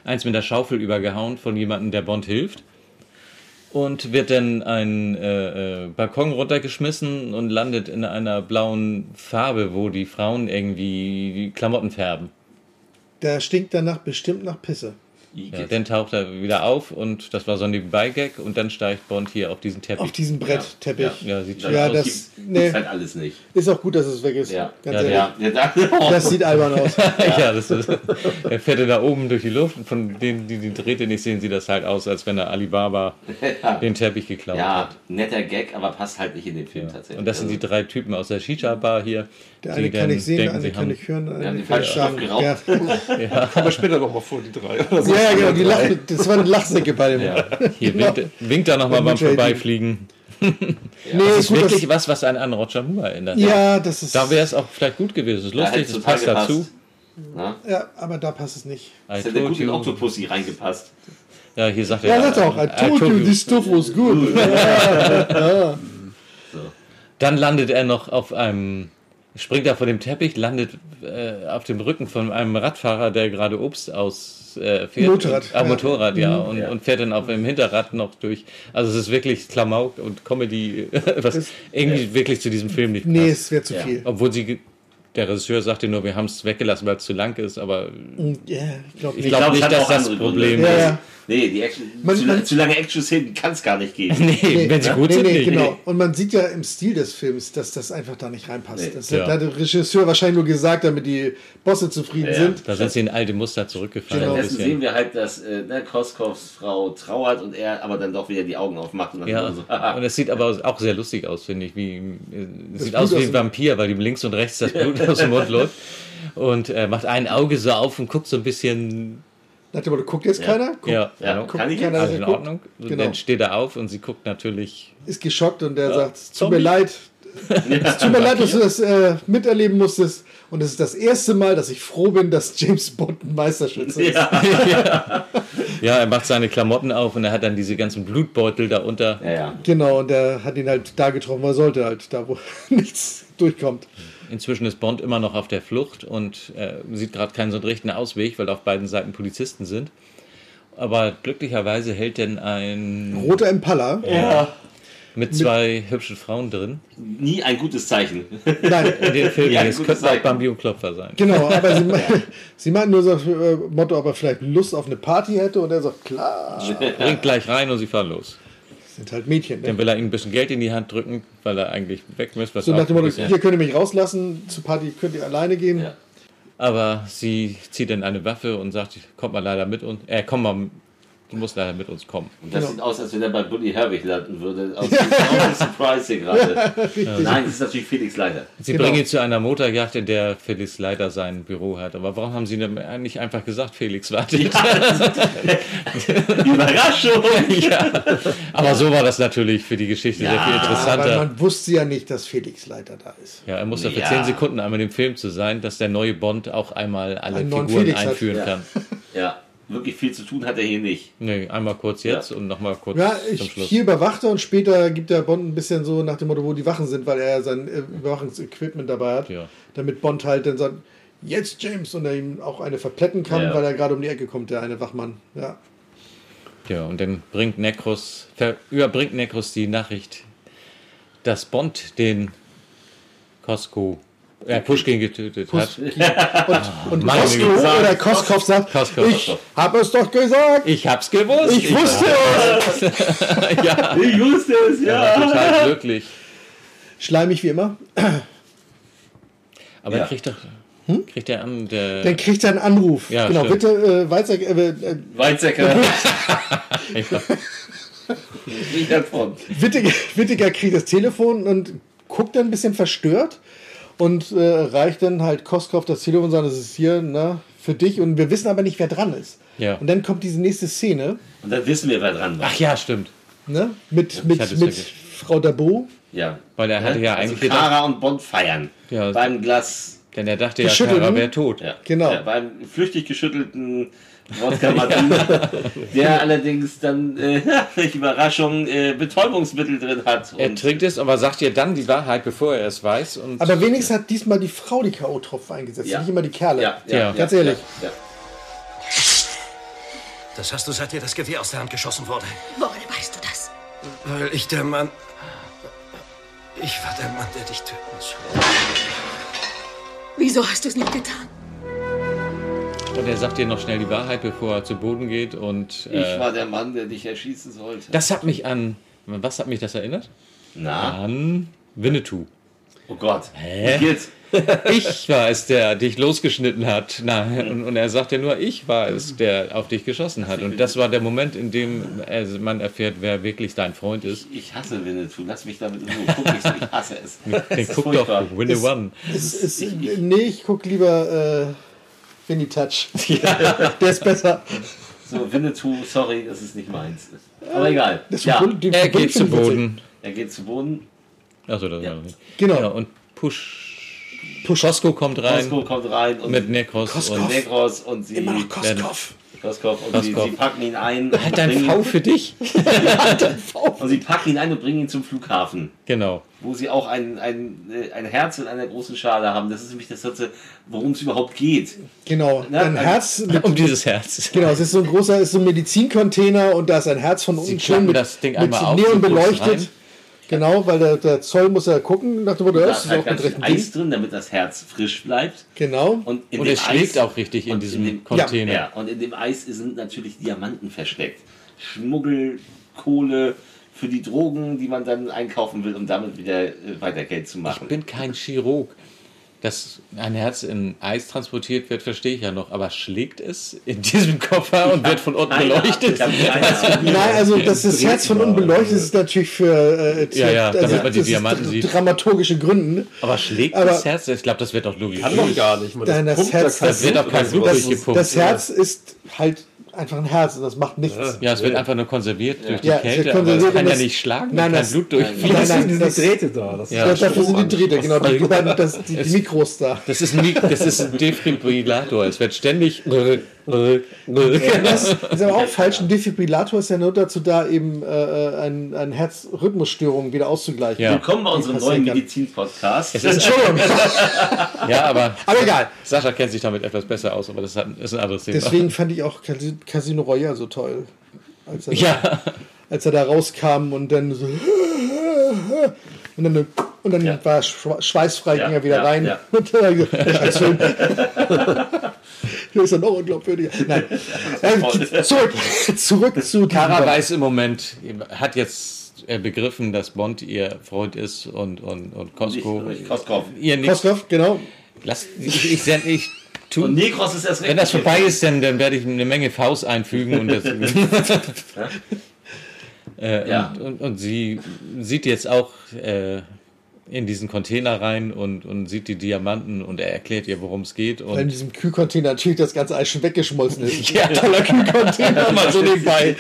eins mit der Schaufel übergehauen von jemandem, der Bond hilft. Und wird dann einen äh, äh, Balkon runtergeschmissen und landet in einer blauen Farbe, wo die Frauen irgendwie Klamotten färben. Der stinkt danach bestimmt nach Pisse. Ja, dann taucht er wieder auf und das war so ein Nebenbei-Gag und dann steigt Bond hier auf diesen Teppich. Auf diesen Brettteppich. Ja, ja sieht Ja, schön aus. das- nee. halt alles nicht. Ist auch gut, dass es weg ist. Ja. Ganz Ja. Ja, ja, Das sieht albern aus. ja, das ist, er fährt da oben durch die Luft und von denen, die die Drähte nicht sehen, sieht das halt aus, als wenn er Alibaba Ja. den Teppich geklaut ja, hat. netter Gag, aber passt halt nicht in den Film tatsächlich. Und das sind die drei Typen aus der Shisha-Bar hier. Der eine kann ich sehen, der andere kann ich hören, der haben die kann ich falschen. Stoff Ja. geraucht. Ja. Kommen später noch mal vor, die drei. Oder so. ja, ja, genau, die lachen, das waren Lachsäcke bei dem. Ja. Hier Genau. winkt, winkt er nochmal beim. Vorbeifliegen. Nee, das ist gut, wirklich das- was, was einen an Roger Moore erinnert. Ja, das ist- Da wäre es auch vielleicht gut gewesen. Es ist Ja, lustig, total passt gepasst. dazu. Na? Ja, aber da passt es nicht. Das hätte gut in. Octopussy reingepasst. Ja, hier sagt Ja, er. sagt er auch. I told you this stuff was good. Ja, ja. Dann landet er noch auf einem, springt er von dem Teppich, landet äh, auf dem Rücken von einem Radfahrer, der gerade Obst aus äh, fährt. Motorrad, Ah, ja. Motorrad, ja. Mhm. Und, Ja. und fährt dann auf dem Hinterrad noch durch. Also es ist wirklich Klamauk und Comedy, was Das- irgendwie wirklich zu diesem Film nicht passt. Nee, es wäre zu Ja. viel. Obwohl sie, der Regisseur sagte nur, wir haben es weggelassen, weil es zu lang ist, aber Und, Ja, ich glaube ich nicht. glaube dass auch das Problem Gründe. Ja, ist. ja. Nee, die Action, Man- zu, man- zu lange Action-Szenen kann es gar nicht geben. Nee, wenn sie gut nee, sind, nee, nicht. genau. Und man sieht ja im Stil des Films, dass das einfach da nicht reinpasst. Nee. Das Ja. hat der Regisseur wahrscheinlich nur gesagt, damit die Bosse zufrieden Ja. sind. Da sind sie in alte Muster zurückgefallen. Genau. bisschen. sehen wir halt, dass äh, ne, Koskows Frau trauert und er aber dann doch wieder die Augen aufmacht und dann Ja, so, und es sieht aber auch sehr lustig aus, finde ich. Wie, äh, es sieht Blut aus wie ein Vampir, weil ihm links und rechts das Blut aus dem Mund läuft. Und er macht ein Auge so auf und guckt so ein bisschen. Nach dem Motto, guckt jetzt Ja. keiner? Guckt, ja, ja, genau. kann ich keiner, also in guckt. Ordnung. Und Genau. dann steht er auf und sie guckt natürlich. Ist geschockt und der Ja. sagt, es tut Zombie. mir leid, es tut mir leid, dass du das äh, miterleben musstest. Und es ist das erste Mal, dass ich froh bin, dass James Bond ein Meisterschütze ist. Ja. Ja, er macht seine Klamotten auf und er hat dann diese ganzen Blutbeutel da unter. ja, ja. Genau, und der hat ihn halt da getroffen, wo er sollte, halt, da wo nichts durchkommt. Inzwischen ist Bond immer noch auf der Flucht und äh, sieht gerade keinen so richtigen Ausweg, weil auf beiden Seiten Polizisten sind. Aber glücklicherweise hält denn ein Roter Impala. ja. mit zwei hübschen Frauen drin. Nie ein gutes Zeichen. Nein, In den Film, Ja, es gutes könnten auch. Bambi und Klopfer sein. genau, aber sie, sie meint nur so äh, Motto, ob er vielleicht Lust auf eine Party hätte und er sagt, klar, Bringt gleich rein und sie fahren los. Sind halt Mädchen. Dann Ne? will er ihnen ein bisschen Geld in die Hand drücken, weil er eigentlich weg muss. Was So nach dem Motto, hier könnt ihr mich rauslassen, zur Party könnt ihr alleine gehen. Ja. Aber sie zieht dann eine Waffe und sagt, kommt mal leider mit uns. Äh, komm mal, du musst leider mit uns kommen. Und das Genau. sieht aus, als wenn er bei Bully Herbig landen würde. Aus dem ja. Surprise hier gerade. Nein, das ist natürlich Felix Leiter. Sie Genau. bringen ihn zu einer Motorjagd, in der Felix leider sein Büro hat. Aber warum haben sie denn nicht einfach gesagt, Felix wartet? Überraschung! ja. Aber so war das natürlich für die Geschichte sehr viel Aber interessanter. man wusste ja nicht, dass Felix Leiter da ist. Ja, er musste für Ja. 10 Sekunden einmal im Film zu sein, dass der neue Bond auch einmal alle Einen neuen Figuren Felix hat. einführen Ja. kann. Ja, wirklich viel zu tun hat er hier nicht. Nee, einmal kurz jetzt und nochmal kurz Ja, zum ich, Schluss. hier überwacht er und später gibt der Bond ein bisschen so nach dem Motto, wo die Wachen sind, weil er sein äh, Überwachungsequipment dabei hat. Ja. Damit Bond halt dann sagt, jetzt James, und er ihm auch eine verpletten kann, Ja. weil er gerade um die Ecke kommt, der eine Wachmann. Ja. Ja, und dann bringt Necros, überbringt Necros die Nachricht, dass Bond den Costco, äh, Pushkin getötet hat. Und, und meine Kosko Güte. oder Koskov sagt, Koskov. ich hab es doch gesagt. Ich hab's gewusst. Ich wusste es. ja, Ich wusste es, er war total glücklich. Schleimig wie immer. Aber Ja. er kriegt doch, kriegt er an, der, Dann kriegt er einen Anruf. Ja, genau, stimmt. bitte äh, Weizsäcker, äh, äh, Weizsäcker. ja, Richard Bond. Wittiger, Wittiger kriegt das Telefon und guckt dann ein bisschen verstört und äh, reicht dann halt Koskov das Telefon und sagt, das ist hier ne, für dich. Und wir wissen aber nicht, wer dran ist. Ja. Und dann kommt diese nächste Szene. Und dann wissen wir, wer dran war. Ach ja, stimmt. Ne? Mit, Ich mit, mit. Frau Dabo. Ja. Weil er hatte ja also eigentlich Kara und Bond feiern. Ja. Beim Glas. Denn er dachte ja, Geschüttelt, Kara ne? wäre tot. Ja. Genau. Ja, beim flüchtig geschüttelten Wodka Martini, der allerdings dann, äh, Überraschung, äh, Betäubungsmittel drin hat. Er trinkt es, aber sagt ihr dann die Wahrheit, bevor er es weiß. Und Aber wenigstens hat diesmal die Frau die K.O.-Tropfen eingesetzt, Ja. nicht immer die Kerle. ja, ja, Ja. Ganz ja, ehrlich. Ja, ja. Das hast du, seit dir das Gewehr aus der Hand geschossen wurde. Woher weißt du das? Weil ich der Mann. Ich war der Mann, der dich töten soll. Wieso hast du es nicht getan? Und er sagt ihr noch schnell die Wahrheit, bevor er zu Boden geht. Und Ich äh, war der Mann, der dich erschießen sollte. das hat mich an. Was hat mich das erinnert? Na? An Winnetou. Oh Gott. Hä? Wie geht's? Ich war es, der dich losgeschnitten hat. Na, und, und er sagt ja nur, ich war es, der auf dich geschossen hat. Und das war der Moment, in dem man erfährt, wer wirklich dein Freund ist. Ich hasse Winnetou. Lass mich damit in Ruhe. Guck nicht so. Ich hasse es. Den Es guck doch, Winnie One. Ist, ist, nee, ich guck lieber äh, Winnie Touch. Der ist besser. So, Winnetou, sorry, das ist nicht meins. Aber egal. Das Ja, den Er Bull geht zu. Boden. er geht zu Boden. Achso, das war noch nicht. Genau. Ja, und Push. Costco kommt rein. Costco kommt rein und mit Nekros Koskov. und Negros und sie. Immer noch Koskov. Koskov und sie, Koskov. sie packen ihn ein. Hat und ein bringen- V für dich? Und sie packen ihn ein und bringen ihn zum Flughafen. Genau. Wo sie auch ein, ein, äh, ein Herz in einer großen Schale haben. Das ist nämlich das Ganze, worum es überhaupt geht. Genau. Ja, ein ein- Herz mit, Um dieses Herz. Genau, es ist so ein großer, ist so ein Medizincontainer und da ist ein Herz von unten schön mit, das Ding mit einmal auf, Neon beleuchtet. rein. Genau, weil der, der Zoll muss ja gucken, nach dem Motto, Da das ist ist halt auch mit ganz viel rechten Eis Ding. drin, damit das Herz frisch bleibt. Genau. Und, in Und dem es schlägt auch richtig in diesem dem- Container. Ja, und in dem Eis sind natürlich Diamanten versteckt. Schmuggel, Kohle für die Drogen, die man dann einkaufen will, um damit wieder äh, weiter Geld zu Ich machen. bin kein Chirurg. Dass ein Herz in Eis transportiert wird, verstehe ich ja noch. Aber schlägt es in diesem Koffer und wird von unten beleuchtet? Nein, also dass das Herz von unten beleuchtet ist natürlich für äh, Ja, ja, damit man die das Diamanten sieht. dramaturgische Gründen. Aber schlägt Aber- das Herz? Ich glaube, das wird doch logisch. Kann doch gar nicht. Man, Nein, das Herz- da kein Das wird auch kein Blut. Das, durchgepumpt. das Herz ist halt einfach ein Herz und das macht nichts. Ja, es wird einfach nur konserviert durch die Ja, Kälte, aber es kann ja das- nicht schlagen, Nein, das- Blut durchfließt. Nein, nein, diese das- Drähte da. Das Ja, dafür sind die Drähte, genau. Die, das, die, die Mikros da. Das ist ein, das ist ein Defibrillator. Es wird ständig. Das ist aber auch falsch. Ein Defibrillator ist ja nur dazu da, eben äh, ein, ein Herzrhythmusstörung wieder auszugleichen. Ja. Willkommen bei unserem neuen. Medizin-Podcast. Es ist Entschuldigung. ja, aber, Aber egal. Sascha kennt sich damit etwas besser aus, aber das hat- ist ein anderes Thema. Deswegen fand ich auch Casi- Casino Royale so toll. Als er, Ja, als er da rauskam und dann so. Und dann, und dann Ja. war er schwe- schweißfrei, Ja, ging er wieder ja, rein. ja. Der ist ja noch unglaubwürdiger. Nein. Äh, zurück, zurück zu Kara weiß im Moment, hat jetzt äh, begriffen, dass Bond ihr Freund ist und, und, und Costco. Nicht- nicht Koskov. Ihr nichts. Koskov, genau. Lass, ich, ich, ich, ich tu, Und Nekros ist erst recht wenn das nicht vorbei ist, dann, dann werde ich eine Menge Faust einfügen und, das, äh, Ja. und, und, und sie sieht jetzt auch äh, in diesen Container rein und, und sieht die Diamanten und er erklärt ihr, worum es geht. Weil in Und diesem Kühlcontainer natürlich das ganze Eis schon weggeschmolzen ist. Ja. toller Kühlcontainer, mal so nebenbei.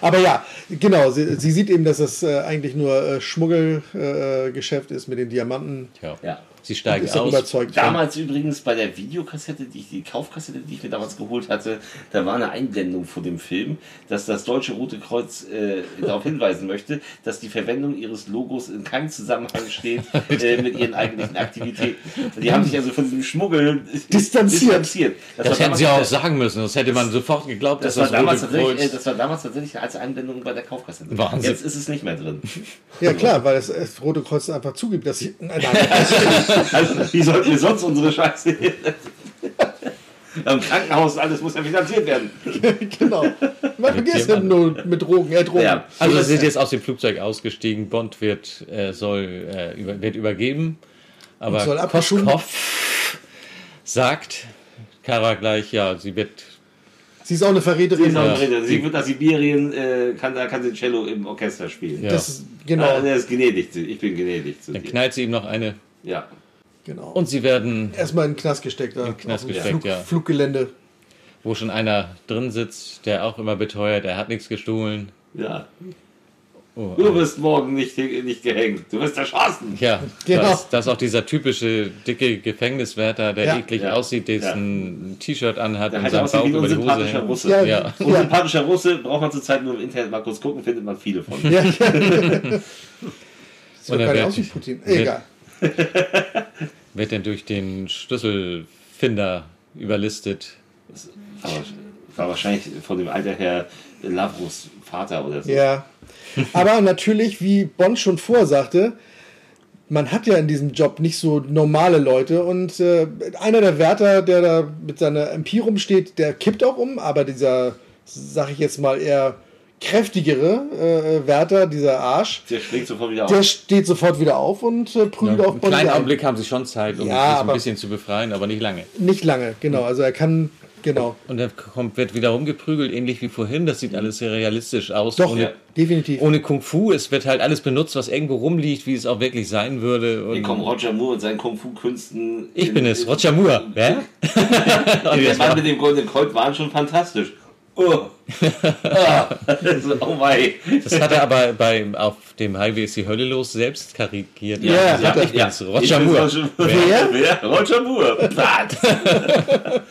Aber ja, genau, sie, sie sieht eben, dass es äh, eigentlich nur äh, Schmuggelgeschäft äh, ist mit den Diamanten. ja, Ja. Sie steigen aus. überzeugt. von. Damals übrigens bei der Videokassette, die ich, die Kaufkassette, die ich mir damals geholt hatte, da war eine Einblendung vor dem Film, dass das Deutsche Rote Kreuz äh, darauf hinweisen möchte, dass die Verwendung ihres Logos in keinem Zusammenhang steht äh, mit ihren eigentlichen Aktivitäten. Die haben sich also von diesem Schmuggel Distanziert. distanziert. Das, war hätten sie auch sagen müssen, das hätte man sofort geglaubt, Das dass war, das, damals Rote tatsächlich, äh, Kreuz... das war damals tatsächlich als Einblendung bei der Kaufkassette. Wahnsinn. Jetzt ist es nicht mehr drin. Ja klar, weil das, das Rote Kreuz einfach zugibt, dass sie. Nein, nein, Also, wie sollten wir sonst unsere Scheiße Im Krankenhaus alles muss ja finanziert werden. genau. Man vergisst ja nur mit Drogen, äh, Drogen. Ja. Also sie sind jetzt aus dem Flugzeug ausgestiegen, Bond wird, äh, soll, äh, über, wird übergeben, aber soll Koskov sagt Kara gleich, ja, sie wird... Sie ist auch eine Sie, Verräterin. ist auch eine Rede. sie wird nach Sibirien, äh, kann, da kann sie Cello im Orchester spielen. Ja. Das ist, genau, Ah, der ist gnädig. zu- Ich bin gnädig zu Dann dir. knallt sie ihm noch eine Ja. Genau. und sie werden, Erstmal in den Knast gesteckt. Da, In Knast auf dem gesteckt, Flug, ja. Fluggelände. wo schon einer drin sitzt, der auch immer beteuert, er hat nichts gestohlen, Ja. Oh, Du wirst morgen nicht, nicht gehängt. Du wirst erschossen. Ja, Genau. da, ist, da ist auch dieser typische dicke Gefängniswärter, der Ja. eklig Ja. aussieht, dessen ein T-Shirt anhat Der und seinen Bauch über die Hose hängt. Russe. Ja. Ja. Unsympathischer Russe braucht man zurzeit nur im Internet mal kurz gucken, findet man viele von. Ja. Und er gar nicht wird- Putin. wird- Egal. Wird denn durch den Schlüsselfinder überlistet. war, war wahrscheinlich von dem Alter her Lavrus Vater oder so. Ja. Aber natürlich, wie Bond schon vorsagte, man hat ja in diesem Job nicht so normale Leute und äh, einer der Wärter, der da mit seiner MP rumsteht, der kippt auch um, aber dieser, sag ich jetzt mal, eher kräftigere äh, Wärter, dieser Arsch, Der springt sofort wieder der auf. steht sofort wieder auf und äh, prügelt Ja, auf einen Bond kleinen ein. Augenblick haben sie schon Zeit, um Ja, sich ein bisschen zu befreien, aber nicht lange. Nicht lange, genau. Also er kann, genau. Und dann kommt, wird wieder rumgeprügelt, ähnlich wie vorhin. Das sieht alles sehr realistisch aus. Doch, ohne, ja, definitiv. Ohne Kung Fu. Es wird halt alles benutzt, was irgendwo rumliegt, wie es auch wirklich sein würde. Und Hier kommt Roger Moore und seinen Kung-Fu-Künsten. ich bin es, Roger Moore. Wer? Der Mann mit dem goldenen Colt waren schon fantastisch. Oh. Ah. oh wei. Das hat er aber bei, auf dem Highway ist die Hölle los selbst karikiert. Ja, ja, ja, ich bin's, ja. Roger Ich bin's, Moore. Roger- Wer? Wer? Roger Moore.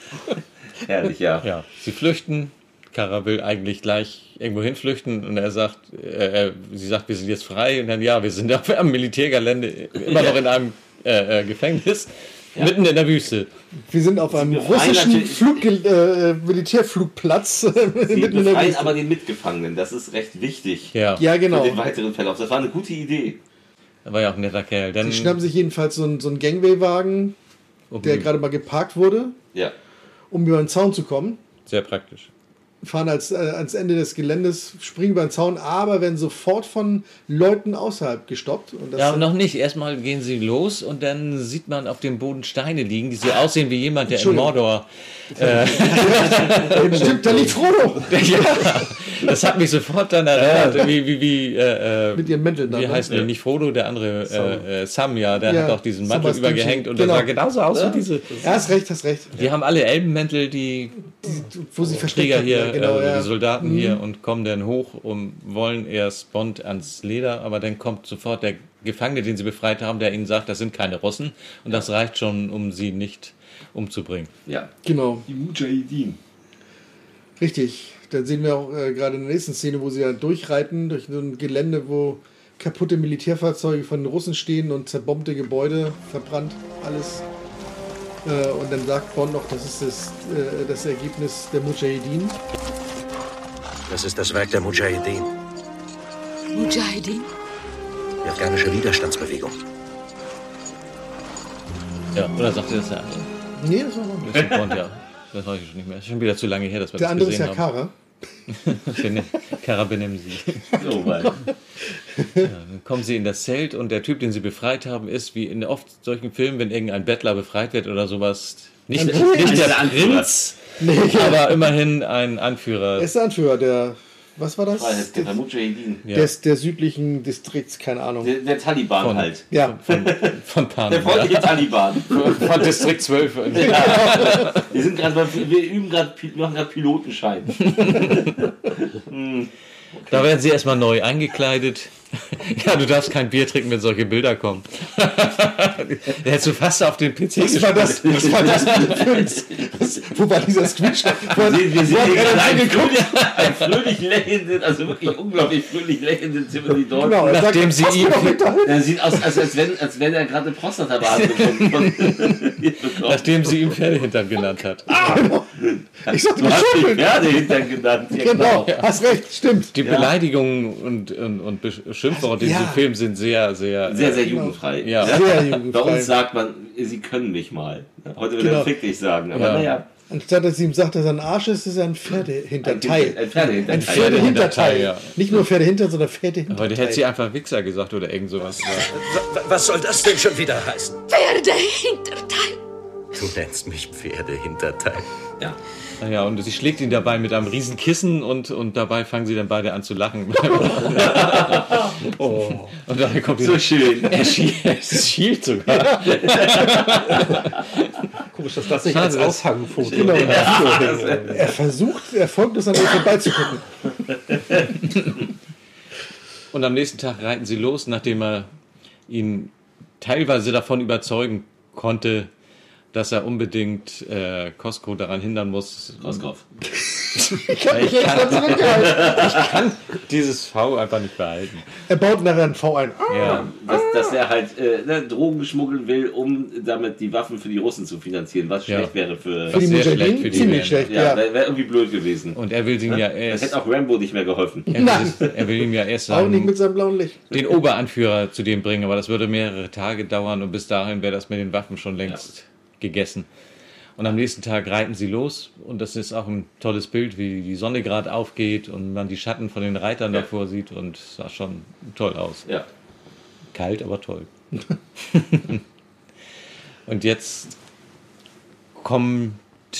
Herrlich, ja. Ja, sie flüchten. Kara will eigentlich gleich irgendwo hinflüchten und er sagt, äh, äh, sie sagt, wir sind jetzt frei und dann ja, wir sind auf einem Militärgelände, immer noch in einem äh, äh, Gefängnis, mitten in der Wüste. Wir sind auf einem russischen Flug, äh, Militärflugplatz. Sie mitten in der befreien Wüste. aber den Mitgefangenen. Das ist recht wichtig. Ja. Ja, genau. Für den weiteren Verlauf. Das war eine gute Idee. Er war ja auch ein netter Kerl. Dann, Die schnappen sich jedenfalls so einen, so einen Gangway-Wagen, der gerade mal geparkt wurde, Ja. um über den Zaun zu kommen. Sehr praktisch. Fahren als, äh, ans Ende des Geländes, springen über den Zaun, aber werden sofort von Leuten außerhalb gestoppt. Und das Ja, noch nicht. Erstmal gehen sie los und dann sieht man auf dem Boden Steine liegen, die so aussehen wie jemand, der in. Mordor. Äh, Stimmt, da liegt Frodo! ja, das hat mich sofort dann erinnert, wie, wie, wie, äh, äh, Mit ihren Mänteln dann, Wie ne? heißt der? Ja. Nicht Frodo, der andere, Sam. äh, äh, Sam, ja, der Ja, hat auch diesen Mantel Sebastian übergehängt und genau. der sah genauso aus Ja. wie diese. Ja, hast recht, hast recht. Die haben alle Elbenmäntel, die, Wo sie versteckt Krieger hier, ja, genau, äh, ja. die Soldaten Mhm. hier und kommen dann hoch und wollen erst Bond ans Leder, aber dann kommt sofort der Gefangene, den sie befreit haben, der ihnen sagt, das sind keine Russen und das reicht schon, um sie nicht umzubringen. Ja. Genau. Die Mujahideen. Richtig. Dann sehen wir auch äh, gerade in der nächsten Szene, wo sie ja durchreiten durch so ein Gelände, wo kaputte Militärfahrzeuge von den Russen stehen und zerbombte Gebäude, verbrannt, alles. Äh, und dann sagt Bond noch, das ist das, äh, das Ergebnis der Mujahideen. Das ist das Werk der Mujahideen, Mujahideen? die afghanische Widerstandsbewegung. Ja, oder sagt ihr das der andere? Nee, das war noch Das ist Bond, ja. Das weiß ich schon nicht mehr. Ist schon wieder zu lange her, dass wir Der das andere ist gesehen ja haben. Kara. Kara. Kara sie. Oh Mann. Ja, dann kommen sie in das Zelt und der Typ, den sie befreit haben, ist wie in oft solchen Filmen, wenn irgendein Bettler befreit wird oder sowas. Nicht, Ein nicht der. Prinz, Nee, aber immerhin ein Anführer. Er ist der Anführer der, was war das? Freiheitskämpfer, Mujahideen. Ja. Des, der südlichen Distrikts, keine Ahnung. Der, der Taliban Von- halt. Ja, Von, von Pan. Der freundliche Taliban. Von Distrikt 12. Ja. Wir sind beim, wir üben gerade, machen gerade Pilotenschein. Hm. Da werden sie erstmal neu eingekleidet. Ja, du darfst kein Bier trinken, wenn solche Bilder kommen. Der hättest du fast auf den PC was war das? Was war das ein, was, Wo war dieser Screenshot? Wir, sehen hier er gerade einen fröhlich, einen fröhlich lächelnden, also wirklich unglaublich fröhlich lächelnden Timothy Dalton. Genau, sagt, Nachdem sie "Hast du ihm- noch hinterhalten?" Er sieht aus, als, als, wenn, als wenn er gerade eine Prostatabehandlung. Nachdem sie ihm Pferdehintern genannt hat. Ich sagte, Du hast. Pferdehintern genannt. Ja, Genau, hast recht, stimmt. Die Beleidigungen und, und, und Besch- Schimpfworte in Ja. diesem Film sind sehr, sehr. Sehr, sehr Genau. jugendfrei. Ja. Sehr Bei jugendfrei. uns sagt man, sie können mich mal. Heute würde Genau. er fick dich sagen, aber Ja. naja. Anstatt dass sie ihm sagt, dass er ein Arsch ist, ist er ein Pferdehinterteil. Ein Pferdehinterteil. Ein Pferdehinterteil. Ja. Nicht nur Pferdehintern, sondern Pferdehinterteil. Heute hätte sie einfach Wichser gesagt oder irgend sowas. Was soll das denn schon wieder heißen? Pferdehinterteil. Du nennst mich Pferdehinterteil. Ja. Naja, und sie schlägt ihn dabei mit einem riesen Kissen und, und dabei fangen sie dann beide an zu lachen. Oh. Und dann kommt So dieser- schön. Er schielt, er sogar. Komisch, dass das nicht Schade, als Aushangfoto Genau. Ja, hängt. er versucht erfolglos an ihr vorbeizugucken. Und am nächsten Tag reiten sie los, nachdem er ihn teilweise davon überzeugen konnte, dass er unbedingt äh, Costco daran hindern muss. Koskov. Ich kann mich Ich zurückgehalten. Ich kann dieses V einfach nicht behalten. Er baut nachher ein V ein. Ja. Dass, dass er halt äh, ne, Drogen schmuggeln will, um damit die Waffen für die Russen zu finanzieren, was Ja. schlecht wäre für. Für die sehr Mujahideen schlecht für die ziemlich werden. schlecht, ja, ja. wäre wär irgendwie blöd gewesen. Und er will ihm ja Das erst, hätte auch Rambo nicht mehr geholfen. er will, er will ihm ja erst Auch nicht sagen, mit seinem blauen Licht. den Oberanführer zu dem bringen, aber das würde mehrere Tage dauern und bis dahin wäre das mit den Waffen schon längst gegessen. Und am nächsten Tag reiten sie los und das ist auch ein tolles Bild, wie die Sonne gerade aufgeht und man die Schatten von den Reitern Ja. davor sieht und es sah schon toll aus. Ja. Kalt, aber toll. und jetzt kommt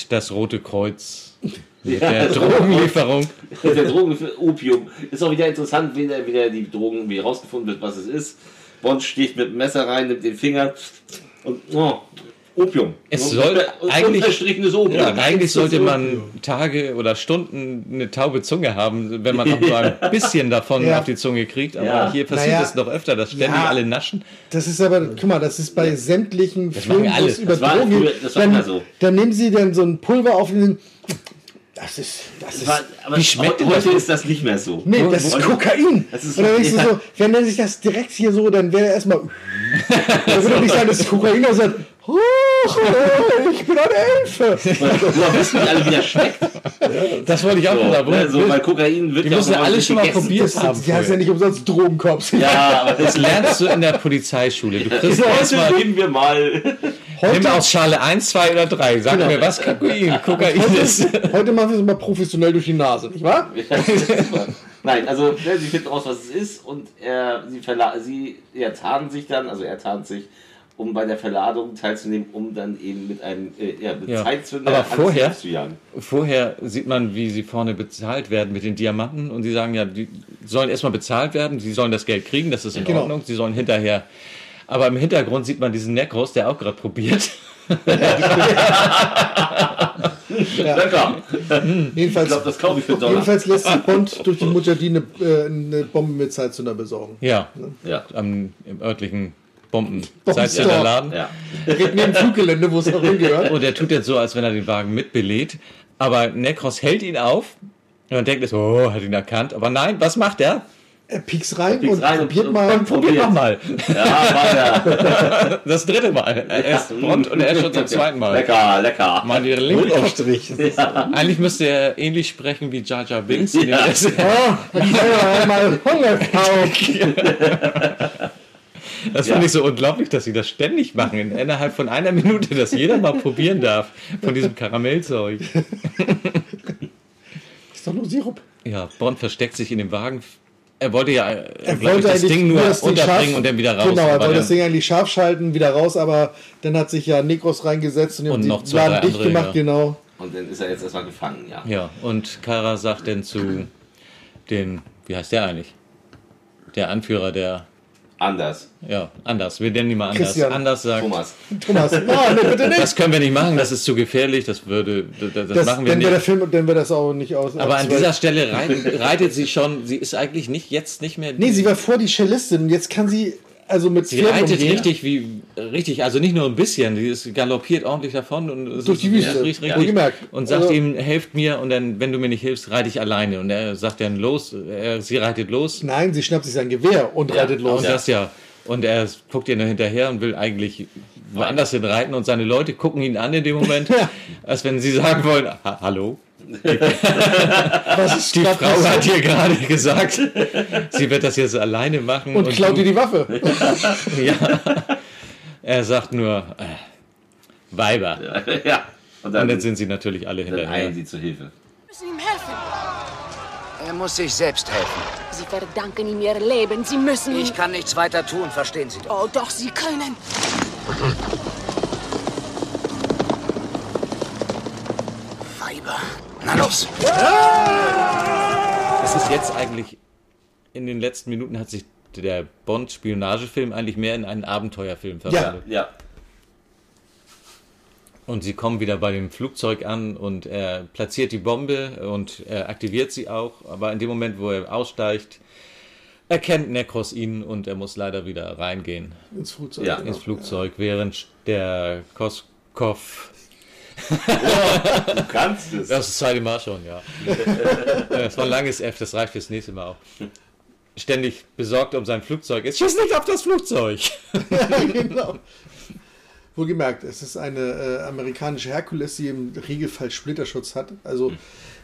das Rote Kreuz mit Ja, der Drogenlieferung. der Drogen für Opium. Ist auch wieder interessant, wie der, wie der die Drogen, wie rausgefunden wird, was es ist. Bond sticht mit dem Messer rein, nimmt den Finger und oh, Opium. Es Und- soll und eigentlich- Opium. Ja, eigentlich sollte man Tage oder Stunden eine taube Zunge haben, wenn man auch nur ein bisschen davon Ja. auf die Zunge kriegt. Aber Ja. hier passiert Naja. es noch öfter, dass ständig Ja. alle naschen. Das ist aber, guck mal, das ist bei sämtlichen Das Filmen, machen wo alle. es über Das war Drogen früher- das war Dann, immer so. dann nehmen sie dann so ein Pulver auf und das ist, das ist, Aber, aber Wie schmeckt denn heute das? ist das nicht mehr so. nee, das ist Kokain. Das ist und dann denkst du ja. so, wenn er sich das direkt hier so, dann wäre er erstmal, dann würde er nicht sagen, das ist Kokain, und oh, ich bin eine Elfe. Woher wissen die alle, wie das schmeckt? Das wollte ich auch So, sagen. ne, so, weil Kokain wird Die ja müssen auch alle schon mal gegessen. probiert Das, haben. die heißt ja nicht umsonst Drogenkorps. Ja, aber Das lernst du in der Polizeischule. Du kriegst heute erstmal nehmen wir mal. nimm aus Schale 1, 2 oder 3. Sag mir, was Kokain, Kokain ist. Heute machen wir es mal professionell durch die Nase, nicht wahr? Nein, also ne, sie finden raus, was es ist und er, sie, verla sie er tarnt sich dann, also er tarnt sich, um bei der Verladung teilzunehmen, um dann eben mit einem äh, ja, mit Ja, Zeitzünder aber alles vorher-. Vorher sieht man, wie sie vorne bezahlt werden mit den Diamanten und sie sagen ja, die sollen erstmal bezahlt werden, sie sollen das Geld kriegen, das ist in Genau. Ordnung, sie sollen hinterher. Aber im Hintergrund sieht man diesen Necros, der auch gerade probiert. Lecker. Ich Jedenfalls, glaube, das kaufe ich für Dollar. jedenfalls lässt sich Bond durch die Mujahideen eine, äh, eine Bombe mit Zeitzünder besorgen. Ja, Ja. am, im örtlichen Bomben Bombenstore. Laden. Ja. Direkt neben dem Fluggelände, wo es auch hingehört. Und er tut jetzt so, als wenn er den Wagen mitbelädt. Aber Necros hält ihn auf. Und man denkt, so, oh, hat ihn erkannt. Aber nein, was macht er? Er piekst rein piekst und rein und- probiert und- mal. und- Probier Probiert. noch mal. Ja, weiter. Das dritte Mal. Er ist Bond und er ist schon zum zweiten Mal. Lecker, lecker. Mal die linke Brotaufstrich. Eigentlich müsste er ähnlich sprechen wie Jar Jar Binks. Ja. Der Oh, kann er einmal Hunger. Das Ja. finde ich so unglaublich, dass sie das ständig machen. In, innerhalb von einer Minute, dass jeder mal probieren darf von diesem Karamellzeug. Ist doch nur Sirup. Ja, Bond versteckt sich in dem Wagen. Er wollte ja äh, Er wollte das Ding nur das Ding unterbringen scharf- und dann wieder raus. Genau, er Aber wollte das Ding eigentlich scharf schalten, wieder raus, aber dann hat sich ja Nikos reingesetzt und, die Und haben noch die zwei, Laden dicht andere, gemacht, ja. genau. Und dann ist er jetzt erstmal gefangen, ja. Ja, und Kara sagt dann zu den, wie heißt der eigentlich? Der Anführer der, Anders. ja, anders. Wir nennen ihn mal anders. Christian. Anders sagt, Thomas. Thomas, nein, bitte nicht. das können wir nicht machen, das ist zu gefährlich, das würde, das, das Das, machen wir dann wäre der nicht. Film, dann wäre das auch nicht aus. Aber an dieser Stelle reit, reitet sie schon, sie ist eigentlich nicht, jetzt nicht mehr. Nee, sie war vor die Cellistin und jetzt kann sie also mit Sie reitet richtig wie richtig, also nicht nur ein bisschen, sie ist galoppiert ordentlich davon und Durch die Wüste, richtig, richtig wohlgemerkt. und sagt Also- ihm, helft mir und dann, wenn du mir nicht hilfst, reite ich alleine und er sagt dann los, er, sie reitet los Nein, sie schnappt sich sein Gewehr und reitet los. und das ja und er guckt ihr nur hinterher und will eigentlich woanders hin reiten und seine Leute gucken ihn an in dem Moment, Ja. als wenn sie sagen wollen, ha hallo. Was ist Die Frau passiert? hat hier gerade gesagt, sie wird das jetzt alleine machen. und klaut du- ihr die Waffe. ja. Er sagt nur äh, Weiber. ja. Und dann, Und dann sind sie natürlich alle dann hinterher. eilen sie zur Hilfe. müssen ihm helfen. Er muss sich selbst helfen. Sie verdanken ihm ihr Leben. Sie müssen. Ich kann nichts weiter tun, verstehen Sie doch. Oh, doch, Sie können. Na los! Es ist jetzt eigentlich, in den letzten Minuten hat sich der Bond-Spionagefilm eigentlich mehr in einen Abenteuerfilm verwandelt. Ja. Und sie kommen wieder bei dem Flugzeug an und er platziert die Bombe und er aktiviert sie auch. Aber in dem Moment, wo er aussteigt, erkennt Necros ihn und er muss leider wieder reingehen. Ins Flugzeug. Ja, genau. ins Flugzeug, während der Koskov. Du kannst es. Das zweite Mal schon, ja. das war ein langes F, das reicht fürs nächste Mal auch. Ständig besorgt um sein Flugzeug ist. Schieß nicht auf das Flugzeug! ja, genau. Wohlgemerkt, es ist eine äh, amerikanische Herkules, die im Regelfall Splitterschutz hat. Also,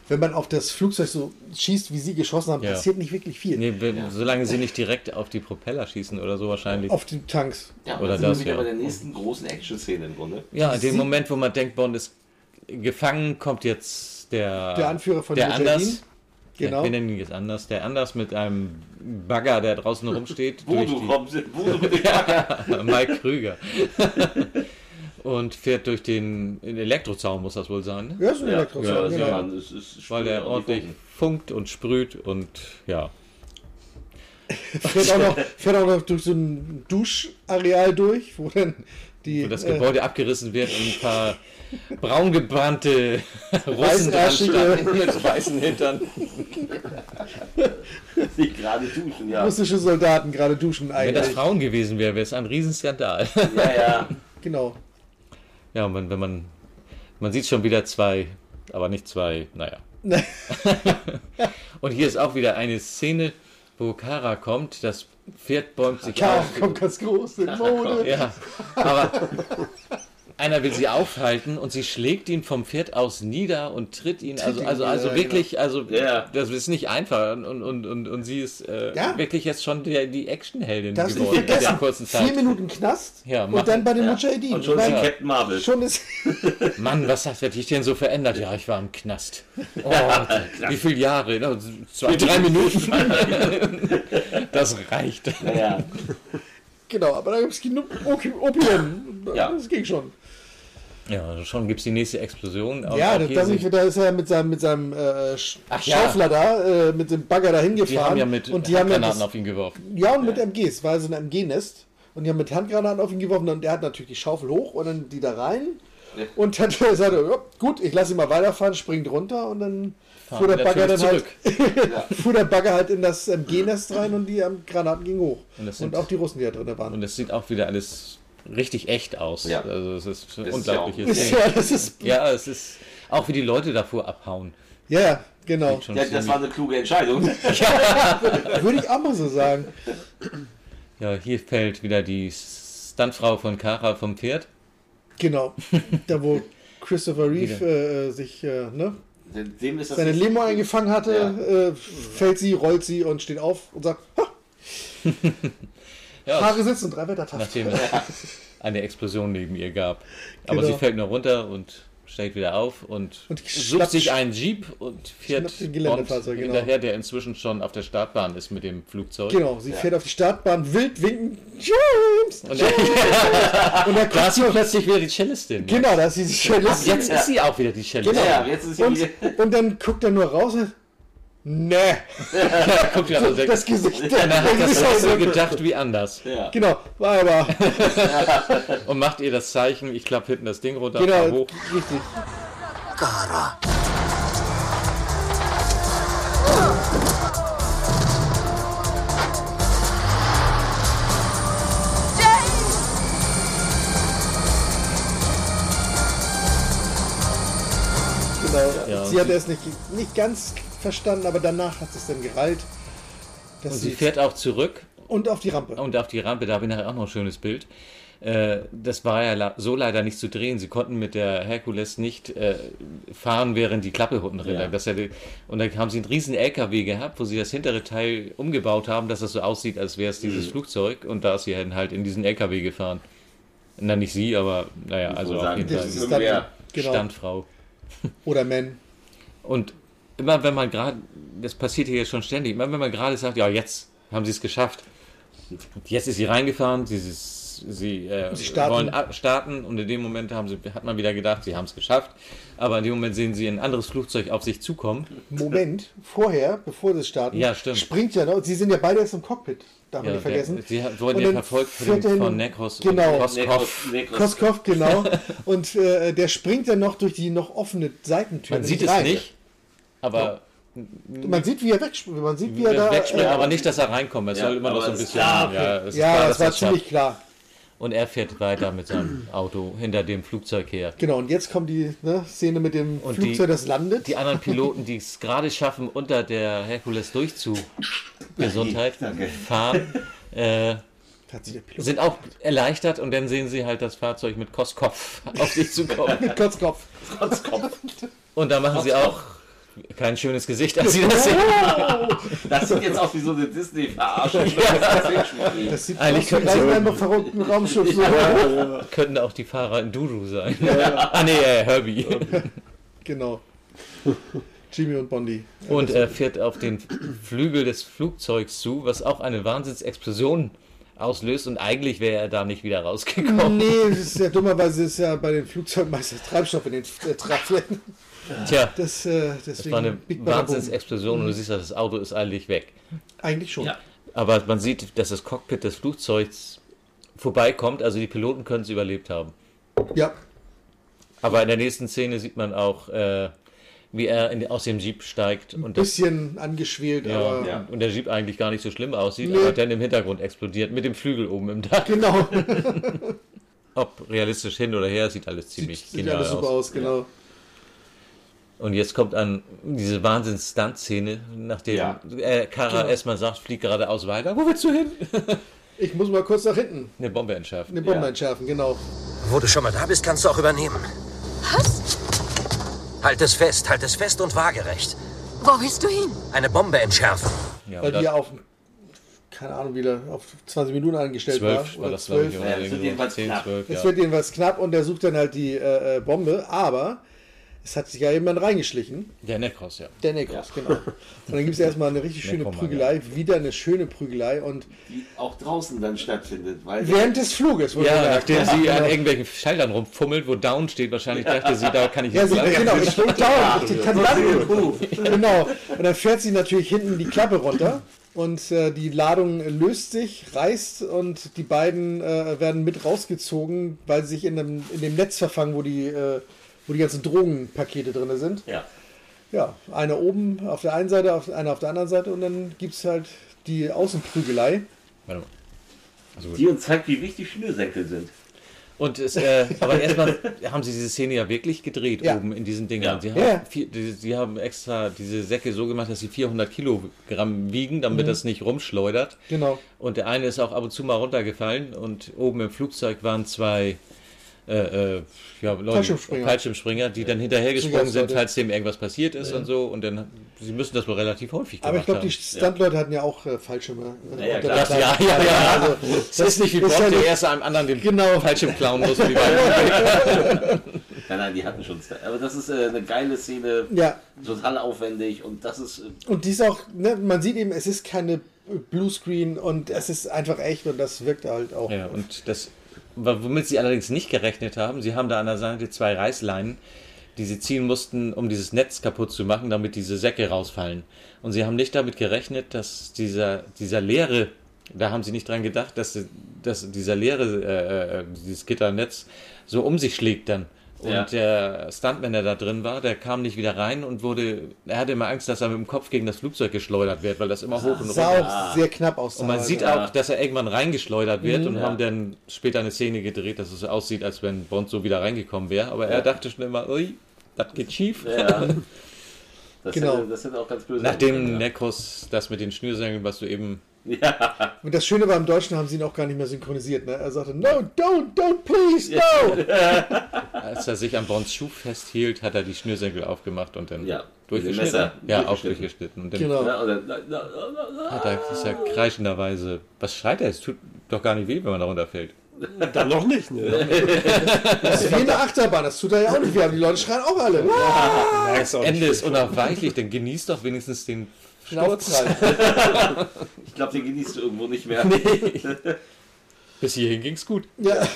wenn man auf das Flugzeug so schießt, wie sie geschossen haben, Ja. passiert nicht wirklich viel. Nee, wenn, solange sie nicht direkt auf die Propeller schießen oder so wahrscheinlich. Auf die Tanks. Ja, oder sind das, wir wieder ja. bei der nächsten großen Action-Szene im Grunde. Ja, in dem Moment, wo man denkt, Bond ist gefangen, kommt jetzt der, Der Anführer von der Mujahideen. Anders. Genau. Ja, wir nennen ihn jetzt anders. Der Anders mit einem Bagger, der draußen rumsteht. Wo durch du die- kommst, wo du mit dem Bagger. Mike Krüger. Und fährt durch den Elektrozaun, muss das wohl sein. Ne? Ja, ist ein Elektrozaun, Ja, genau. ja. Es ist Weil er sprüht ordentlich funkt und sprüht und ja. Fährt auch, noch, fährt auch noch durch so ein Duschareal durch, wo dann die. Wo das äh, Gebäude abgerissen wird und ein paar braungebrannte Russen dran standen mit weißen Hintern. Die gerade duschen, ja. russische Soldaten gerade duschen Wenn das eigentlich. Frauen gewesen wäre, wäre es ein Riesenskandal. Ja, ja. Genau. Ja, und wenn, wenn man. Man sieht schon wieder zwei, aber nicht zwei, naja. und hier ist auch wieder eine Szene, wo Kara kommt, das Pferd bäumt sich Kara auf. kommt ganz groß in Mode. Ja, aber einer will sie aufhalten und sie schlägt ihn vom Pferd aus nieder und tritt ihn. Also, ihn also, also ja, wirklich, also Ja. das ist nicht einfach. Und, und, und, und sie ist äh, Ja. wirklich jetzt schon der, die Actionheldin nicht geworden in der vergessen. kurzen Vier Zeit. Minuten Knast Ja, und dann bei den Ja. Mujahideen. Und schon ist Captain Marvel. Schon ist. Mann, was hat dich denn so verändert? Ja, ich war im Knast. Oh, wie viele Jahre? Na, Zwei, drei Minuten. Das reicht. Ja, ja. Genau, aber da gibt es genug Opi- Opium. Ja. Das ging schon. Ja, also schon gibt es die nächste Explosion. Aber Ja, da, ist er mit seinem, mit seinem äh, Ach ja. Schaufler da, äh, mit dem Bagger da die hingefahren. haben ja mit und die haben ja, Handgranaten das, auf ihn geworfen. ja, und mit MGs. War so ein MG-Nest. Und die haben mit Handgranaten auf ihn geworfen. Und der hat natürlich die Schaufel hoch und dann die da rein. Ja. Und dann sagt er, ja, gut, ich lasse ihn mal weiterfahren, springt runter und dann Fahren fuhr der Bagger dann natürlich halt, fuhr der Bagger halt in das MG-Nest rein und die Granaten gingen hoch. Und das Und, sind- auch die Russen, die da drin waren. Und es sieht auch wieder alles richtig echt aus. Ja. Also es ist ist unglaubliches ja, Ding. das ist, Ja, es ist auch wie die Leute davor abhauen. ja, ja, genau. Schon ja, das ziemlich- war eine kluge Entscheidung. Würde ich auch mal so sagen. ja, hier fällt wieder die Stuntfrau von Kara vom Pferd. Genau. Da, wo Christopher Reeve äh, sich äh, ne, Dem ist das seine Limo eingefangen hatte, äh, fällt sie, rollt sie und steht auf und sagt, ha, Ja, Haare sitzen, drei Wettertaft. nachdem es eine Explosion neben ihr gab. Aber Genau. sie fällt nur runter und steigt wieder auf und, Und sucht schnappt- sich einen Jeep und fährt Geländefahrzeug, genau. hinterher, der inzwischen schon auf der Startbahn ist mit dem Flugzeug. Genau, sie fährt auf die Startbahn, wild winken, James! Und, James! und da da ist sie plötzlich wieder die Cellistin. Genau, da ist sie die Ach, Cellistin. jetzt ist sie auch wieder die Cellistin. Genau. Ja, jetzt ist sie Und, wieder- und dann guckt er nur raus und ne, Guckt wieder so weg. das Gesicht. Und er hat das auch so gedacht wie anders. Ja. Genau, war aber. Und macht ihr das Zeichen, ich klappe hinten das Ding runter, Genau, hoch. richtig. Kara. Genau. Ja, sie hat es nicht, nicht ganz verstanden, aber danach hat es dann gereilt. dass Und sie fährt auch zurück und auf die Rampe. und auf die Rampe, da habe ich nachher auch noch ein schönes Bild. Äh, Das war ja so leider nicht zu drehen. Sie konnten mit der Herkules nicht äh, fahren, während die Klappe unten drin Ja. lag. Und dann haben sie einen riesen LKW gehabt, wo sie das hintere Teil umgebaut haben, dass das so aussieht, als wäre es dieses Flugzeug. Und da ist sie dann halt in diesen LKW gefahren. Na, nicht sie, aber naja, also auf sagen, jeden Fall. dann- genau. Standfrau. Oder Man. Und immer wenn man gerade, das passiert hier schon ständig, immer wenn man gerade sagt, ja, jetzt haben sie es geschafft, jetzt ist sie reingefahren, sie, sie, äh, Sie starten. wollen starten und in dem Moment haben sie, hat man wieder gedacht, sie haben es geschafft. Aber in dem Moment sehen sie ein anderes Flugzeug auf sich zukommen. Moment, vorher, bevor sie starten, Ja, stimmt. springt ja noch, sie sind ja beide jetzt im Cockpit, darf man Ja, nicht vergessen. der- sie hat- wurden ja verfolgt von von Nekros und genau. Koskov. Koskov, genau. Und äh, der springt dann noch durch die noch offene Seitentür. Man sieht es nicht, aber Man sieht, wie er wegspringt. Man sieht, wie er da. wegspringt, äh, aber nicht, dass er reinkommt. Es Ja, soll immer noch so ein bisschen. klar. Ja, es ist Ja, klar, das war ziemlich klar. Und er fährt weiter mit seinem Auto hinter dem Flugzeug her. Genau, und jetzt kommt die ne, Szene mit dem Und Flugzeug, die, das landet. Die anderen Piloten, die es gerade schaffen, unter der Herkules durchzu Gesundheit Danke. fahren, äh, sind auch erleichtert und dann sehen sie halt das Fahrzeug mit Koskopf auf sich zukommen. mit Kotzkopf. Und da machen sie auch kein schönes Gesicht, als sie das sehen. Das sieht jetzt aus wie so eine Disney-Verarschung. Das sieht Eigentlich aus wie könnten Reisen sie- in einem verrückten Raumschiff. So. Könnten auch die Fahrer in Duru sein. ah nee, äh, Herbie. Genau. Jimmy und Bondi. Und er fährt auf den Flügel des Flugzeugs zu, was auch eine Wahnsinnsexplosion auslöst und eigentlich wäre er da nicht wieder rausgekommen. Nee, das ist ja dummerweise ist ja bei den Flugzeugen meistens Treibstoff in den äh, Tragflächen. Tja, Das, äh, deswegen das war eine. Wahnsinnsexplosion und du siehst, das Auto ist eigentlich weg. Eigentlich schon. Ja. Aber man sieht, dass das Cockpit des Flugzeugs vorbeikommt, also die Piloten können es überlebt haben. Ja. Aber in der nächsten Szene sieht man auch, äh, wie er in, aus dem Jeep steigt Ein und das bisschen angeschwelt, ja, aber Ja. und der Jeep eigentlich gar nicht so schlimm aussieht, Nee. aber dann im Hintergrund explodiert mit dem Flügel oben im Dach. genau. Ob realistisch hin oder her, sieht alles ziemlich Sieht, sieht genial alles super aus. aus, genau. Und jetzt kommt an diese Wahnsinns-Stunt-Szene, nachdem Ja. äh, Kara Genau. erstmal sagt, flieg geradeaus weiter. Wo willst du hin? Ich muss mal kurz nach hinten Eine Bombe entschärfen. eine Bombe Ja. entschärfen, genau. Wo du schon mal da bist, kannst du auch übernehmen. Was? Halt es fest, halt es fest und waagerecht. Wo willst du hin? Eine Bombe entschärfen. Ja, Weil die auf, keine Ahnung, wieder auf 20 Minuten eingestellt zwölf war. war das, glaube ich, Ja, oder das wird jedenfalls 10, knapp. 12, Es wird jedenfalls knapp und er sucht dann halt die äh, äh, Bombe, aber es hat sich ja jemand reingeschlichen. Der Necros, ja. Der Nekros, genau. Und dann gibt es erstmal eine richtig schöne Necroman, Prügelei, wieder eine schöne Prügelei und Die auch draußen dann stattfindet. Weil während des Fluges. Ja, nachdem sie an genau. irgendwelchen Schaltern rumfummelt, wo Down steht, wahrscheinlich dachte sie, da kann ich Ja, jetzt sie, lang. genau, ich bin down, ich kann landen. Genau. Und dann fährt sie natürlich hinten die Klappe runter und äh, die Ladung löst sich, reißt und die beiden äh, werden mit rausgezogen, weil sie sich in dem, in dem Netz verfangen, wo die, äh, wo die ganzen Drogenpakete drin sind. Ja. Ja, einer oben auf der einen Seite, auf, einer auf der anderen Seite und dann gibt es halt die Außenprügelei. Warte mal. Also. Die uns zeigt, wie wichtig Schnürsenkel sind. Und es, äh, aber erstmal haben sie diese Szene ja wirklich gedreht Ja. oben in diesen Dingern. Ja. Sie, haben Ja. vier, die, sie haben extra diese Säcke so gemacht, dass sie 400 Kilogramm wiegen, damit das nicht rumschleudert. Genau. Und der eine ist auch ab und zu mal runtergefallen und oben im Flugzeug waren zwei äh, äh, ja, Leute, Fallschirmspringer. Fallschirmspringer, die dann hinterhergesprungen sind, falls dem irgendwas passiert ist und so. Und dann, sie müssen das wohl relativ häufig gemacht Aber ich glaube, die. Stuntleute hatten ja auch äh, Fallschirme. äh, Ja, ja, der Ja, ja, ja. Also, Es ist nicht wie Bob, ja der nicht- erste einem anderen den Genau. Fallschirm klauen muss. Die Nein, nein, die hatten schon. Aber das ist äh, eine geile Szene. Ja. Total aufwendig und das ist. Äh, Und die ist auch, ne, man sieht eben, es ist keine Bluescreen und es ist einfach echt und das wirkt halt auch. Ja, und das, womit sie allerdings nicht gerechnet haben, sie haben da an der Seite zwei Reißleinen, die sie ziehen mussten, um dieses Netz kaputt zu machen, damit diese Säcke rausfallen. Und sie haben nicht damit gerechnet, dass dieser, dieser leere, da haben sie nicht dran gedacht, dass, dass dieser leere, äh, äh, dieses Gitternetz so um sich schlägt dann. Und Ja. der Stuntman, der da drin war, der kam nicht wieder rein und wurde, er hatte immer Angst, dass er mit dem Kopf gegen das Flugzeug geschleudert wird, weil das immer hoch und runter Sah auch sehr knapp aus. und man sieht auch, dass er irgendwann reingeschleudert wird und Ja. haben dann später eine Szene gedreht, dass es so aussieht, als wenn Bond so wieder reingekommen wäre. Aber er dachte schon immer, ui, das geht schief. ja. Das, Genau. hätte, das hätte auch ganz böse Nachdem Nekros das mit den Schnürsenkeln, was du eben, Ja. Und das Schöne war, im Deutschen haben sie ihn auch gar nicht mehr synchronisiert. Ne? Er sagte, no, don't, don't, please, no. als er sich an Bonds Schuh festhielt, hat er die Schnürsenkel aufgemacht und dann Ja, durchgeschnitten. mit dem Messer ja, auch durchgeschnitten. Und dann Genau. Ja, hat er, ist er kreischenderweise, was schreit er? Es tut doch gar nicht weh, wenn man da runterfällt. Dann noch nicht, ne? Das ist wie in der Achterbahn, das tut er ja auch nicht. Wir haben die Leute schreien auch alle. Ja, das Ende ist unausweichlich, dann genießt doch wenigstens den Sturz. ich glaube, den genießt du irgendwo nicht mehr. Bis hierhin ging's gut. Ja.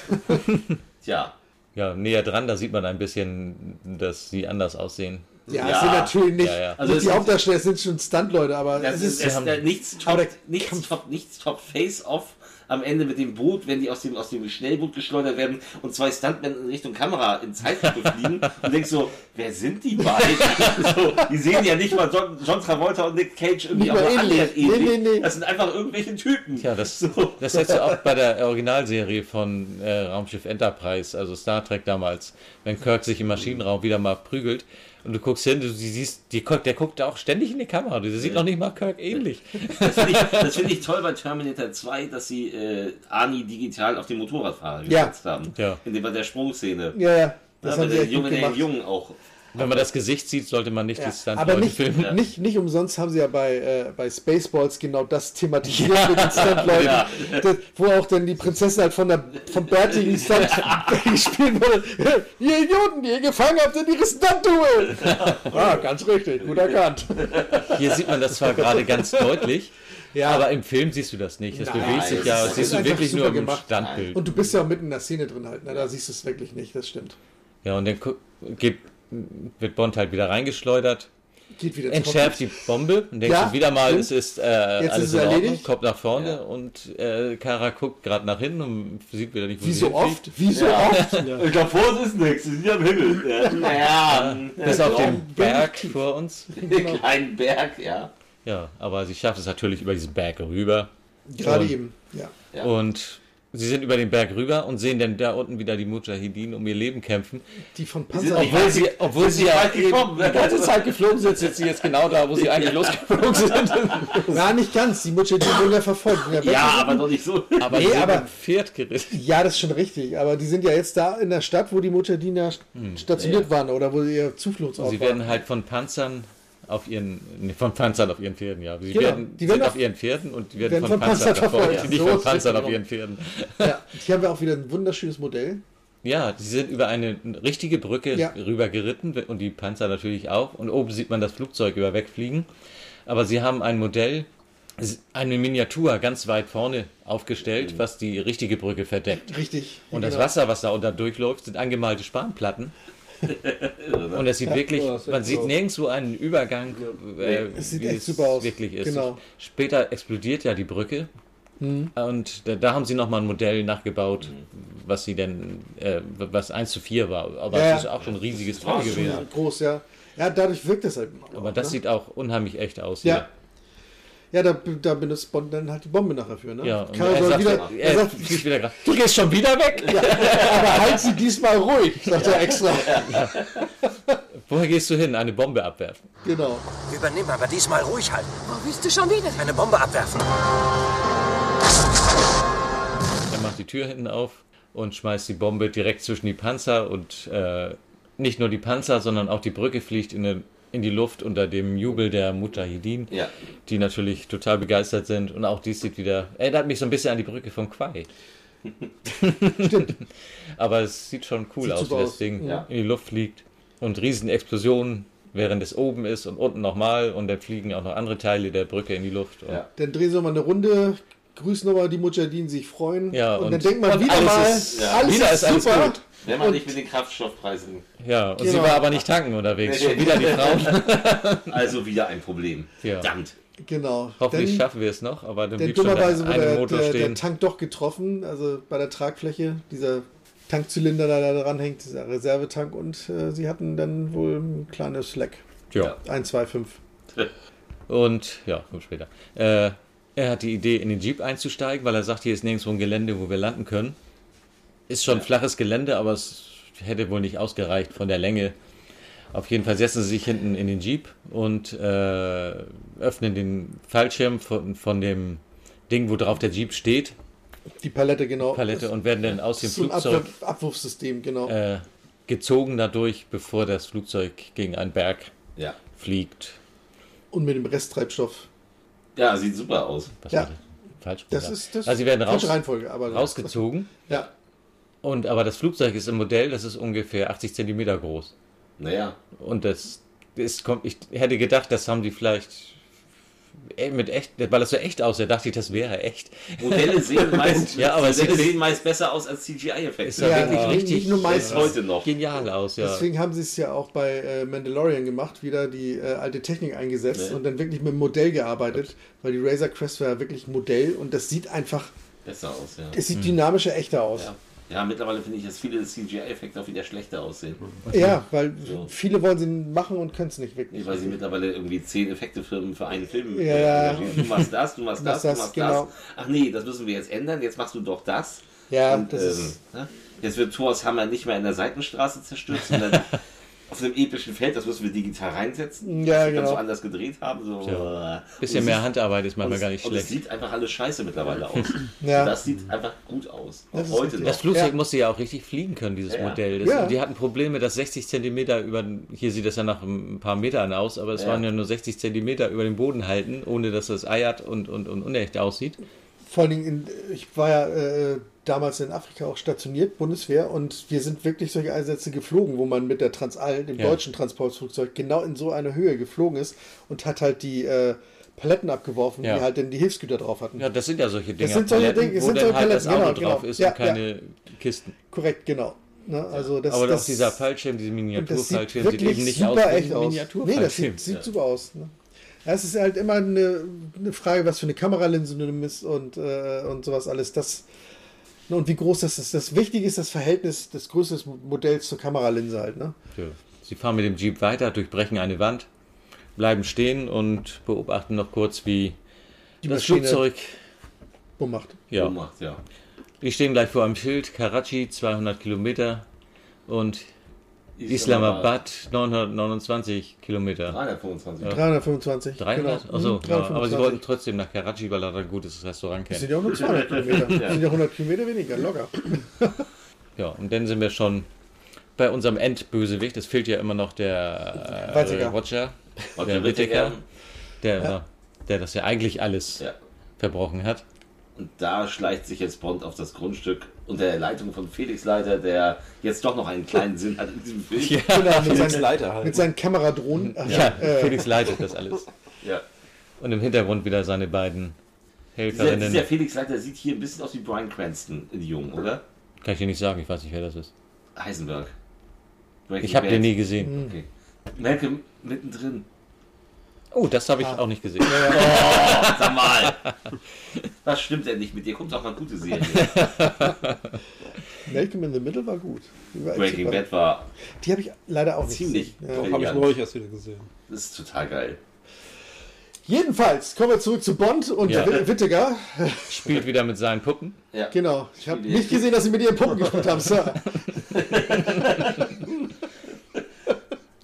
Tja. Ja, näher dran, da sieht man ein bisschen, dass sie anders aussehen. Ja, das sind natürlich nicht. Ja, ja. Also es die Hauptdarsteller sind schon Stunt-Leute, aber Das es ist, ist. ist nichts top, nichts top, nichts top Face-Off am Ende mit dem Boot, wenn die aus dem, aus dem Schnellboot geschleudert werden und zwei Stuntmen in Richtung Kamera in Zeitlupe fliegen und denkst so, wer sind die beiden? so, die sehen ja nicht mal John, John Travolta und Nick Cage irgendwie nur ähnlich. Nee, nee, nee. Das sind einfach irgendwelche Typen. Tja, das, das hättest du auch bei der Originalserie von äh, Raumschiff Enterprise, also Star Trek damals, wenn Kirk sich im Maschinenraum wieder mal prügelt und du guckst hin, du siehst, die, guckt- der guckt auch ständig in die Kamera, der sieht noch nicht mal Kirk ähnlich. Das finde ich, das finde ich toll bei Terminator 2, dass sie äh, Ani digital auf den Motorradfahrer Ja. gesetzt haben. Ja. In dem bei der Sprungszene. Ja, ja. Das Da haben der Junge, gut der gemacht. Jungen auch. Wenn man das Gesicht sieht, sollte man nicht Ja, die Stunt aber nicht, filmen. nicht, nicht umsonst haben sie ja bei, äh, bei Spaceballs genau das thematisiert mit den Stunt-Leuten. Ja. Das, wo auch dann die Prinzessin halt von der, vom bärtigen Stunt gespielt wurde. Ihr Idioten, die ihr gefangen habt in ihre Stunt-Duel. Ah, ganz richtig, gut erkannt. Hier sieht man das zwar gerade ganz deutlich, Ja. aber im Film siehst du das nicht. Das Nein, bewegt sich ja, das siehst du wirklich nur im. Standbild. Und du bist ja auch mitten in der Szene drin halt. Ne? Da siehst du es wirklich nicht, das stimmt. Ja, und dann geht, wird Bond halt wieder reingeschleudert. Geht wieder entschärft die Bombe und denkst Ja, wieder mal, stimmt. es ist äh, Jetzt alles ist es in Ordnung, erledigt. kommt nach vorne und äh, Kara guckt gerade nach hinten und sieht wieder nicht, wo Wie sie so oft, wie so Ja. oft. Ich glaube, vor uns ist nichts, wir sind ja am Himmel. Ja. Naja, Bis auf den Berg vor uns. den kleinen Berg, ja. Ja, aber sie schafft es natürlich über diesen Berg rüber. Gerade Und- eben, ja. Ja. Und sie sind über den Berg rüber und sehen dann da unten wieder die Mujahideen um ihr Leben kämpfen. Die von Panzer. nicht Obwohl sie, obwohl sind sie nicht ja die ganze Zeit geflogen sind, sind sie jetzt genau da, wo sie eigentlich losgeflogen sind. Ja, nicht ganz. Die Mujahideen wurden ja verfolgt. Ja, Ja, aber doch nicht so. Aber Nee, sie aber- Pferd gerissen. Ja, das ist schon richtig. Aber die sind ja jetzt da in der Stadt, wo die Mujahideen ja stationiert ja. waren oder wo ihr Zufluchtsort Sie war. werden halt von Panzern auf ihren, von Panzern auf ihren Pferden, ja. Sie Genau, werden, die werden sind auf- auf ihren Pferden und die werden, werden von, von Panzern verfolgt, nicht So von Panzern auf ihren Pferden. Ja, hier haben wir auch wieder ein wunderschönes Modell. Ja, sie sind über eine richtige Brücke Ja. rüber geritten und die Panzer natürlich auch. Und oben sieht man das Flugzeug über wegfliegen. Aber sie haben ein Modell, eine Miniatur ganz weit vorne aufgestellt, was die richtige Brücke verdeckt. Richtig. Und das genau. Wasser, was da unter durchläuft, sind angemalte Spanplatten. Und es sieht wirklich, man sieht so. nirgendwo einen Übergang, äh, es sieht wie echt super aus. wirklich ist. Genau. Später explodiert ja die Brücke. Mhm. Und da, da haben sie nochmal ein Modell nachgebaut, was sie denn, äh, was 1 zu 4 war. Aber Ja, es ja. ist auch schon ein riesiges Teil gewesen. groß, ja. Ja, dadurch wirkt es halt. Aber das ne? sieht auch unheimlich echt aus. Ja. Ja, da, da benutzt Bond dann halt die Bombe nachher für, ne? Ja, und Karl er soll sagt, wieder, er, er sagt, fliegt wieder du gehst schon wieder weg. aber halt sie diesmal ruhig, sagt er extra. Woher gehst du hin? Eine Bombe abwerfen. Genau. Übernimm, aber diesmal ruhig halten. Wo bist du schon wieder? Eine Bombe abwerfen. Er macht die Tür hinten auf und schmeißt die Bombe direkt zwischen die Panzer und äh, nicht nur die Panzer, sondern auch die Brücke fliegt in, den, in die Luft unter dem Jubel der Mujahideen, Ja. die natürlich total begeistert sind. Und auch dies sieht wieder, erinnert mich so ein bisschen an die Brücke von Quai. Stimmt. Aber es sieht schon cool Sieht aus, wie das aus. Ding Ja. in die Luft fliegt und Riesenexplosionen, während es oben ist und unten nochmal und dann fliegen auch noch andere Teile der Brücke in die Luft. Und Ja. Dann drehen sie mal eine Runde, grüßen nochmal die Mujahideen, sich freuen. Ja, und, und- dann denkt man und wieder alles mal, ist- ja, alles wieder ist ist alles super. gut. Wenn man Und- nicht mit den Kraftstoffpreisen. Ja, und Genau. sie war aber nicht tanken unterwegs. Schon wieder die Frauen. Also wieder ein Problem. Ja. Verdammt. Genau. Hoffentlich Dann- schaffen wir es noch, aber dann Denn blieb schon der dummerweise wurde der, Motor der, der. Tank doch getroffen, also bei der Tragfläche, dieser Tankzylinder, der da dran hängt, dieser Reservetank und äh, sie hatten dann wohl ein kleines Leck. Ja. 1, 2, 5. Und ja, kommt später. Äh, er hat die Idee, in den Jeep einzusteigen, weil er sagt, hier ist nirgendwo ein Gelände, wo wir landen können. Ist schon flaches Gelände, aber es hätte wohl nicht ausgereicht von der Länge. Auf jeden Fall setzen sie sich hinten in den Jeep und äh, öffnen den Fallschirm von, von dem Ding, wo drauf der Jeep steht, Die Palette, genau. Palette, und werden dann aus dem so ein Flugzeug Abwurf, Abwurfsystem, genau. äh, gezogen dadurch, bevor das Flugzeug gegen einen Berg Ja. fliegt. Und mit dem Resttreibstoff. Ja, sieht super aus. Was Ja. falsch. Das gesagt. ist- das also sie werden raus, Reihenfolge, aber- rausgezogen. Ja. Und aber das Flugzeug ist im Modell, das ist ungefähr 80 Zentimeter groß. Naja. Und das ist, kommt, ich hätte gedacht, das haben die vielleicht äh, mit echt, weil das so echt aussah, dachte ich, das wäre echt. Modelle sehen meist, ja, aber Modelle sieht sehen meist besser aus als CGI-Effekte. Es sah wirklich nicht- richtig nicht nur meistens. äh, heute noch. genial aus, ja. Deswegen haben sie es ja auch bei äh, Mandalorian gemacht, wieder die äh, alte Technik eingesetzt Ja. und dann wirklich mit dem Modell gearbeitet, weil die Razor Crest war ja wirklich ein Modell und das sieht einfach, Besser aus, ja. es sieht dynamischer, echter aus. Ja. Ja, mittlerweile finde ich, dass viele CGI-Effekte auch wieder schlechter aussehen. Ja, weil So. viele wollen sie machen und können es nicht wirklich. Nee, weil sie mittlerweile irgendwie zehn Effektefirmen für einen Film Ja, äh, ja. Du machst das, du machst das, Das, du machst genau. das. Ach nee, das müssen wir jetzt ändern, jetzt machst du doch das. Ja, Und, das ähm, ist- ne? Jetzt wird Thors Hammer nicht mehr in der Seitenstraße zerstört, sondern auf einem epischen Feld, das müssen wir digital reinsetzen. Ja, das wir genau. ganz so anders gedreht haben. So. Tja. äh, Bisschen und mehr Handarbeit ist und manchmal gar nicht und schlecht. es sieht einfach alles scheiße mittlerweile aus. Ja. Und das sieht einfach gut aus. Auch Das ist heute noch. Das Flugzeug Ja. musste ja auch richtig fliegen können, dieses Ja. Modell. Das, Ja. Die hatten Probleme, dass 60 Zentimeter über, hier sieht das ja nach ein paar Metern aus, aber es Ja. waren ja nur 60 Zentimeter über den Boden halten, ohne dass das eiert und, und, und unecht aussieht. Vor allen Dingen, in, ich war ja äh, damals in Afrika auch stationiert, Bundeswehr, und wir sind wirklich solche Einsätze geflogen, wo man mit der Transall, dem Ja. deutschen Transportflugzeug, genau in so eine Höhe geflogen ist und hat halt die äh, Paletten abgeworfen, Ja. die halt dann die Hilfsgüter drauf hatten. Ja, das sind ja solche Dinger, sind solche Paletten, Dinge, es wo sind dann solche halt das Paletten, Auto genau, drauf genau. ist Ja, und keine Kisten. Korrekt, genau. Ne, also das, aber das, auch dieser Fallschirm, diese das sieht Miniaturfallschirm, sieht, wirklich eben nicht super aus wie ein echt aus. Nee, das Miniaturfallschirm. sieht, sieht super aus. Ne? Es ist halt immer eine, eine Frage, was für eine Kameralinse du nimmst und, äh, und sowas alles. Das, ne, und wie groß das ist. Das Wichtige ist das Verhältnis des größten Modells zur Kameralinse halt. Ne? Ja. Sie fahren mit dem Jeep weiter, durchbrechen eine Wand, bleiben stehen und beobachten noch kurz, wie Die das Maschine Flugzeug. Bumm macht. Ja. Macht, ja. Die stehen gleich vor einem Schild, Karachi 200 Kilometer und Islamabad 929 Kilometer. 325. Ja. 325. 300? Genau. Achso, Mhm, ja, aber sie 325. wollten trotzdem nach Karachi, weil er da ein gutes Restaurant Das kennt. sind ja auch nur 200 Kilometer. Das sind ja 100 Kilometer weniger, locker. Ja, und dann sind wir schon bei unserem Endbösewicht. Es fehlt ja immer noch der äh. Watcher, Roger der Whittaker. Der, der das ja eigentlich alles Ja. verbrochen hat. Und da schleicht sich jetzt Bond auf das Grundstück unter der Leitung von Felix Leiter, der jetzt doch noch einen kleinen Sinn hat in diesem Film. Ja. Genau, mit, Felix seinen, Leiter halt. mit seinen Kameradrohnen. Ja, äh, Felix leitet das alles. Ja. Und im Hintergrund wieder seine beiden Dieser, Helferinnen. dieser Felix Leiter sieht hier ein bisschen aus wie Brian Cranston in Jung, oder? Kann ich dir nicht sagen, ich weiß nicht, wer das ist. Heisenberg. Breaking Ich habe den nie gesehen. Okay. Malcolm mittendrin. Oh, das habe ich auch nicht gesehen. Oh, sag mal. Was stimmt denn nicht mit dir? Kommt doch mal gute Serie. Malcolm in the Middle war gut. Breaking. Bad war Die habe ich leider auch nicht ziemlich. gesehen. Ja. Habe ich neulich erst wieder gesehen. Das ist total geil. Jedenfalls kommen wir zurück zu Bond und Ja. Witt- Whittaker. Spielt wieder mit seinen Puppen. Ja. Genau. Ich habe nicht gesehen, dass sie mit ihren Puppen gespielt haben, Sir.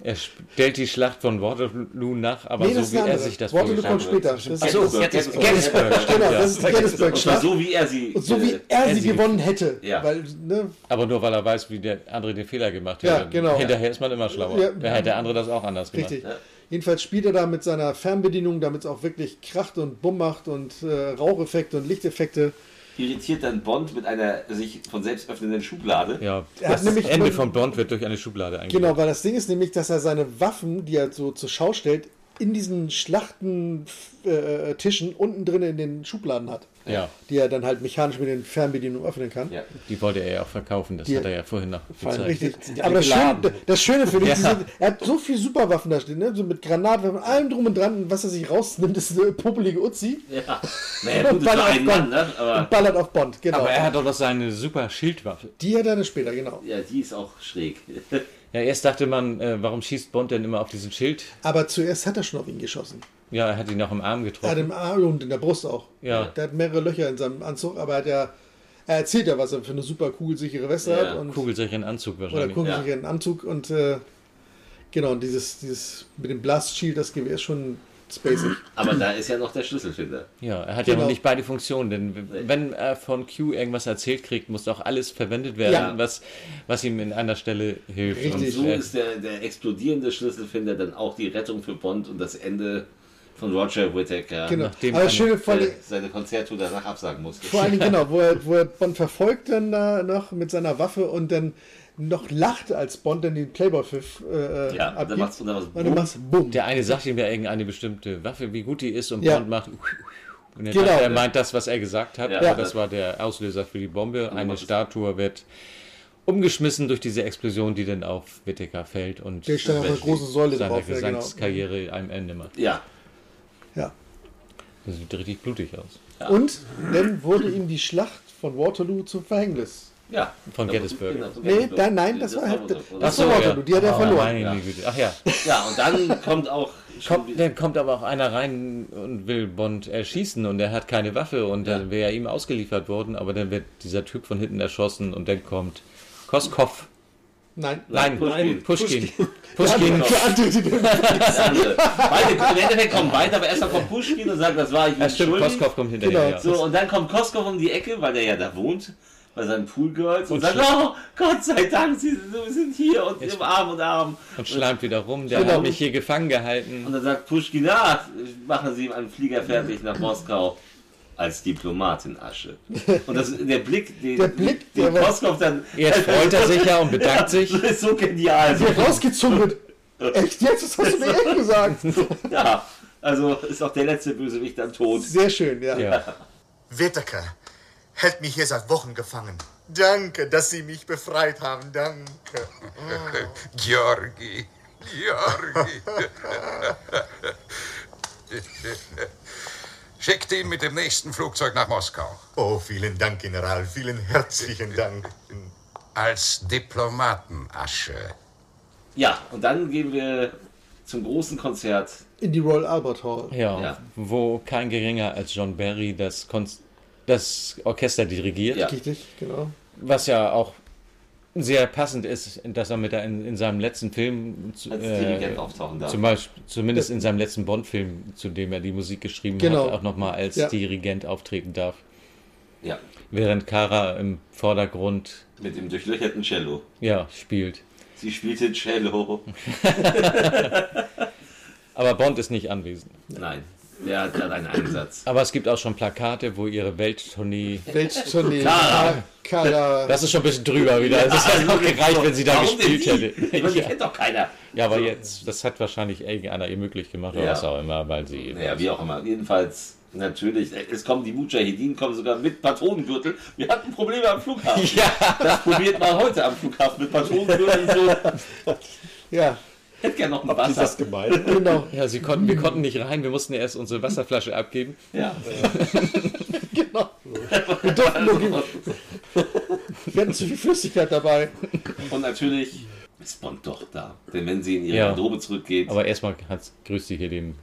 Er stellt die Schlacht von Waterloo nach, aber Nee, so wie er sich das Waterloo kommt später. Achso, Gettysburg. Gettysburg. Genau, das ist die Und zwar Gettysburg-Schlacht. so, wie er sie. Und so wie äh, er sie gewonnen hätte. Ja. Weil, ne, Aber nur weil er weiß, wie der andere den Fehler gemacht hat. Ja, genau. Hinterher ist man immer schlauer. Ja. Da hat der andere das auch anders gemacht. richtig. Jedenfalls spielt er da mit seiner Fernbedienung, damit es auch wirklich kracht und bumm macht und äh, Raucheffekte und Lichteffekte. Irritiert dann Bond mit einer sich von selbst öffnenden Schublade. Ja, Er hat das nämlich Ende von Bond wird durch eine Schublade eingebaut. Genau, weil das Ding ist nämlich, dass er seine Waffen, die er so zur Schau stellt, in diesen Schlachtentischen unten drin in den Schubladen hat. Ja. Die er dann halt mechanisch mit den Fernbedienungen öffnen kann. Ja. Die wollte er ja auch verkaufen, das Die- hat er ja vorhin noch gezeigt. Richtig. Aber das Schöne, das Schöne finde ich, Ja. er hat so viel Superwaffen da stehen, ne? so mit Granatwerfen, allem drum und dran. Und was er sich rausnimmt, ist eine popelige Uzi. Ja. Naja, gut, Und ballert ein auf Mann, Bond. ne? Aber Und ballert auf Bond, genau. Aber er hat doch noch seine super Schildwaffe. Die hat er dann später, genau. ja, die ist auch schräg. Ja, erst dachte man, äh, warum schießt Bond denn immer auf diesen Schild? Aber zuerst hat er schon auf ihn geschossen. Ja, er hat ihn auch im Arm Er hat getroffen. im Arm und in der Brust auch. Ja. Der hat mehrere Löcher in seinem Anzug, aber er hat ja, er erzählt ja, was er für eine super kugelsichere Weste Ja, hat. Und, Kugelsicheren Anzug oder wahrscheinlich. kugelsicheren Anzug und äh, genau, und dieses, dieses mit dem Blast Shield, das Gewehr ist schon spacig. Aber da ist ja noch der Schlüsselfinder. Ja, er hat ja Genau. noch nicht beide Funktionen, denn wenn er von Q irgendwas erzählt kriegt, muss auch alles verwendet werden, Ja. was, was ihm in einer Stelle hilft. Richtig. Und so ist der, der explodierende Schlüsselfinder dann auch die Rettung für Bond und das Ende Von Roger Whittaker. Genau. Nachdem Aber schön vor allem, seine Konzerttour danach absagen musste. vor allen Dingen, genau, wo er, wo er Bond verfolgt dann da noch mit seiner Waffe und dann noch lacht, als Bond dann den Playboy-Pfiff äh, Ja, dann abgibt. machst du da was. und du machst Bumm. Der eine sagt ihm ja irgendeine bestimmte Waffe, wie gut die ist, und Ja. Bond macht. Und er, Genau. er meint das, was er gesagt hat, Ja. aber Ja. das war der Auslöser für die Bombe. Eine Statue wird umgeschmissen durch diese Explosion, die dann auf Whittaker fällt und Der stand auf einer großen Säule seiner drauf, ja, genau. Gesangskarriere einem Ende macht. Ja. Ja. Das sieht richtig blutig aus. Und dann wurde ihm die Schlacht von Waterloo zum Verhängnis. Ja. Von Gettysburg. genau, von Nee, Gettysburg. da, nein, das, war, das, oder? das Ach so, war Waterloo, die hat er Oh, verloren. Ja. Ach ja. Ja, und dann kommt auch. Kommt, dann kommt aber auch einer rein und will Bond erschießen und er hat keine Waffe und dann wäre er ihm ausgeliefert worden, aber dann wird dieser Typ von hinten erschossen und dann kommt Koskov. Nein, Nein, Pushkin. Pushkin. Pushkin. Pushkin. Der andere. Beide, Im Endeffekt kommen beide, aber erstmal kommt Pushkin und sagt, das war ich Ja, stimmt. Koskov kommt hinterher. Genau. Ja. So, und dann kommt Koskov um die Ecke, weil der ja da wohnt, bei seinen Poolgirls, und, Und sagt, oh, Gott sei Dank, Sie sind, wir sind hier und im Arm und Arm. Und schleimt wieder rum, der Genau. hat mich hier gefangen Und gehalten. dann sagt Pushkin, ja, machen Sie einen Flieger fertig nach Moskau als Diplomat in Asche. Und das, der Blick, den, Der Blick, den Koskov dann... Jetzt freut er sich ja und bedankt sich. Das ist so genial. Der rausgezogen. Echt jetzt? Das hast du mir echt gesagt. Ja, also ist auch der letzte Bösewicht dann tot. Sehr schön, ja. Ja. Whittaker hält mich hier seit Wochen gefangen. Danke, dass Sie mich befreit haben. Danke. Georgi, Georgi. Schickt ihn mit dem nächsten Flugzeug nach Moskau. Oh, vielen Dank, General. Vielen herzlichen Dank. Als Diplomatenasche. Ja, und dann gehen wir zum großen Konzert. In die Royal Albert Hall. Ja, Ja. wo kein geringer als John Barry das, Kon das Orchester dirigiert. Ja. Richtig, genau. Was ja auch sehr passend ist, dass er mit der in, in seinem letzten Film zu, Als Dirigent auftauchen darf. Zum Beispiel, zumindest in seinem letzten Bond-Film, zu dem er die Musik geschrieben Genau. hat, auch nochmal als Ja. Dirigent auftreten darf. Ja, Während Kara im Vordergrund mit dem durchlöcherten Cello. ja, spielt. Sie spielte Cello. Aber Bond ist nicht anwesend. Nein, der hat gerade einen Einsatz. Aber es gibt auch schon Plakate, wo ihre Welttournee. Welttournee. Kara. Kara. Das ist schon ein bisschen drüber wieder. Es ist halt auch gereicht, wenn sie da gespielt sie? hätte. Ich meine, die Ja. kennt doch keiner. Ja, aber jetzt, das hat wahrscheinlich irgendeiner ihr möglich gemacht oder Ja. was auch immer, weil sie. Naja, wie auch immer. Jedenfalls, natürlich, es kommen die Mujahedin, kommen sogar mit Patronengürtel. Wir hatten Probleme am Flughafen. Ja. Das probiert man heute am Flughafen mit Patronengürtel. So. Ja, Hätte gerne noch ein Ist Wasser. das gemein? genau. Ja, sie konnten, wir konnten nicht rein, wir mussten erst unsere Wasserflasche abgeben. Ja. genau. Wir durften nur gehen. Wir hatten zu viel Flüssigkeit dabei. Und natürlich ist Bond doch da. Denn wenn sie in ihre Ja. Garderobe zurückgeht, Aber erstmal hat's, grüßt sie hier den.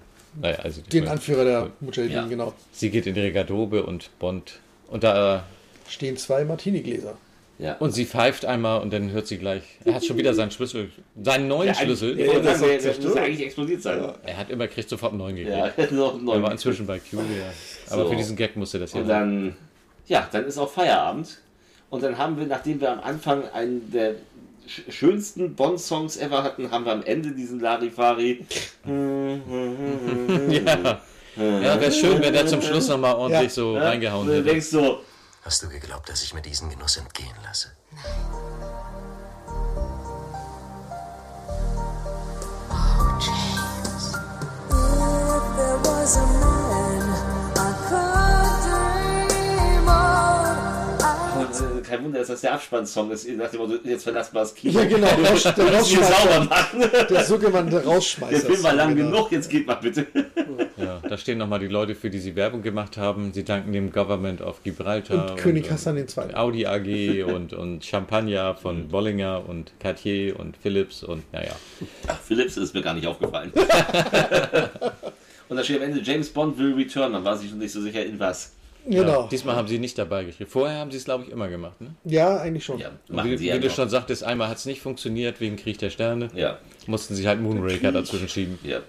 Naja, also Den Anführer der Mujahideen, Ja. genau. Sie geht in ihre Garderobe und Bond. Und da. Stehen zwei Martini-Gläser. Ja. Und sie pfeift einmal und dann hört sie gleich. Er hat schon wieder seinen Schlüssel. Seinen neuen Ja, Schlüssel. eigentlich- das der- der muss eigentlich explodiert sein. Er hat immer, kriegt sofort einen neuen gekriegt. Ja, noch einen Er war neuen. inzwischen bei Q, ja. Aber So. für diesen Gag musste das ja. Und dann, ja, dann ist auch Feierabend. Und dann haben wir, nachdem wir am Anfang einen der sch- schönsten Bond-Songs ever hatten, haben wir am Ende diesen Larifari. ja. Ja, wäre schön, wenn er zum Schluss nochmal ordentlich Ja. so Ja, reingehauen und du hätte. denkst so, Hast du geglaubt, dass ich mir diesen Genuss entgehen lasse? und, äh, kein Wunder, dass das der Abspannsong ist, nach dem Motto, jetzt verlassen wir das Kino. Ja, genau, der der Wir müssen hier Rausschmeißer. sauber machen. Der sogenannte Rausschmeißer. Der Film war lang genau. genug, jetzt geht mal bitte. Ja, da stehen nochmal die Leute, für die sie Werbung gemacht haben. Sie danken dem Government of Gibraltar. Und König und, Hassan II. Audi AG und, und Champagner von Bollinger und Cartier und Philips und naja. Ach, Philips ist mir gar nicht aufgefallen. und da steht am Ende, James Bond will return. Man war sich noch nicht so sicher in was. Genau. Ja, diesmal haben sie nicht dabei geschrieben. Vorher haben sie es, glaube ich, immer gemacht. Ne? Ja, eigentlich schon. Ja, wie wie ja du noch. schon sagtest, einmal hat es nicht funktioniert wegen Krieg der Sterne. Ja. Mussten sie halt Moonraker dazwischen schieben. Ja.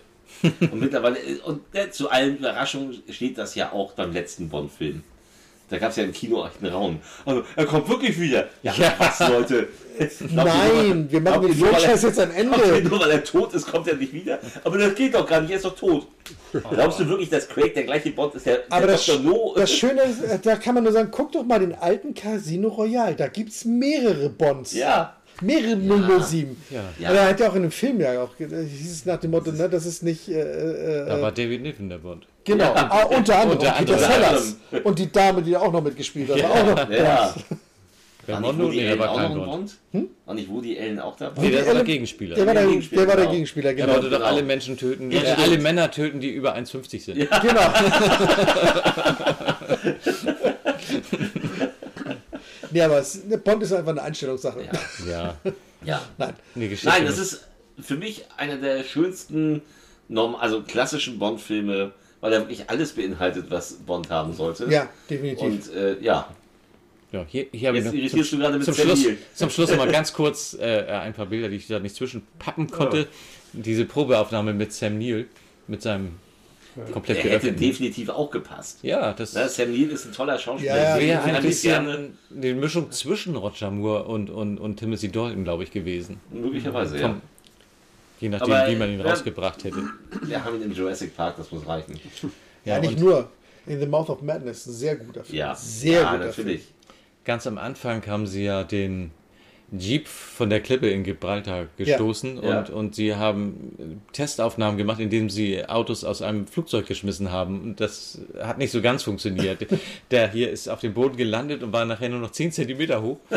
Und mittlerweile, und äh, zu allen Überraschungen steht das ja auch beim letzten Bond-Film. Da gab es ja im Kino echt einen Raum. Also, er kommt wirklich wieder. Ja, Ja. was, Leute? Nein, wir machen den Franchise jetzt ein Ende. Nur weil er tot ist, kommt er nicht wieder. Aber das geht doch gar nicht, er ist doch tot. Glaubst du wirklich, dass Craig der gleiche Bond ist, der, Aber der das, Dr. No? das Schöne ist, äh, da kann man nur sagen, guck doch mal den alten Casino Royale. Da gibt es mehrere Bonds. Ja. Mehrere 007. Ja. Ja. Er hat ja auch in dem Film ja auch, ge- hieß es nach dem Motto, ne, das ist nicht. Äh, äh, Da äh, war David Niven der Bond. Genau, Ja. ah, unter anderem. Unter und Peter. Sellers. Und die Dame, die da auch noch mitgespielt hat. Ja, auch noch ja. Bond. Wer War nicht Mondo? Woody Nee, der Allen war auch kein noch ein Bond. Bond? War nicht Woody Allen auch dabei? Nee, der war der Allen- Gegenspieler. Der war der, Gegenspieler, der, war der genau. Gegenspieler, Er genau. wollte doch genau. alle Menschen töten, Ja, äh, alle Männer töten, die über 1,50 sind. Genau. nee, aber es, ne, Bond ist einfach eine Einstellungssache. Ja. Ja. Nein. Nee, Geschichte Nein, das ist für mich einer der schönsten, norm also klassischen Bond-Filme, weil er wirklich alles beinhaltet, was Bond haben sollte. Ja, definitiv. Und äh, ja, Ja, hier, hier habe ich Jetzt noch irritierst zum, du gerade mit zum, Sam Schluss, zum Schluss noch mal ganz kurz äh, ein paar Bilder, die ich da nicht zwischenpappen konnte. Diese Probeaufnahme mit Sam Neill, mit seinem komplett der hätte geöffneten. definitiv auch gepasst. Ja, das Ne, Sam Neill ist ein toller Schauspieler. Ja, ja, wäre ein bisschen die Mischung zwischen Roger Moore und, und, und Timothy Dalton, glaube ich, gewesen. möglicherweise, ja. Je nachdem, Aber, wie man ihn ja, rausgebracht hätte. Wir haben ihn im Jurassic Park, das muss reichen. Ja, nicht und nur. In The Mouth of Madness, sehr guter Film. Ja, sehr ja guter natürlich. Ganz am Anfang haben sie ja den Jeep von der Klippe in Gibraltar gestoßen Ja. Und, und sie haben Testaufnahmen gemacht, indem sie Autos aus einem Flugzeug geschmissen haben. Und das hat nicht so ganz funktioniert. Der hier ist auf dem Boden gelandet und war nachher nur noch 10 Zentimeter hoch.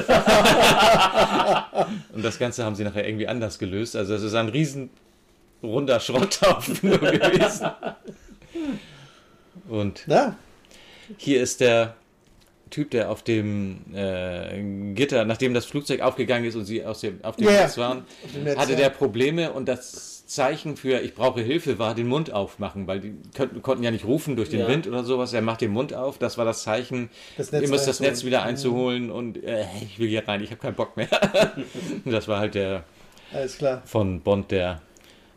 und das Ganze haben sie nachher irgendwie anders gelöst. Also es ist ein riesen runder Schrotthaufen gewesen. Und Ja, hier ist der Typ, der auf dem äh, Gitter, nachdem das Flugzeug aufgegangen ist und sie aus dem, auf dem ja. Netz waren, hatte der Probleme und das Zeichen für ich brauche Hilfe war den Mund aufmachen, weil die könnten, konnten ja nicht rufen durch den Ja. Wind oder sowas. Er macht den Mund auf, das war das Zeichen, Das Netz ihr müsst das. Netz wieder einzuholen und äh, ich will hier rein, ich habe keinen Bock mehr. Das war halt der alles klar. von Bond, der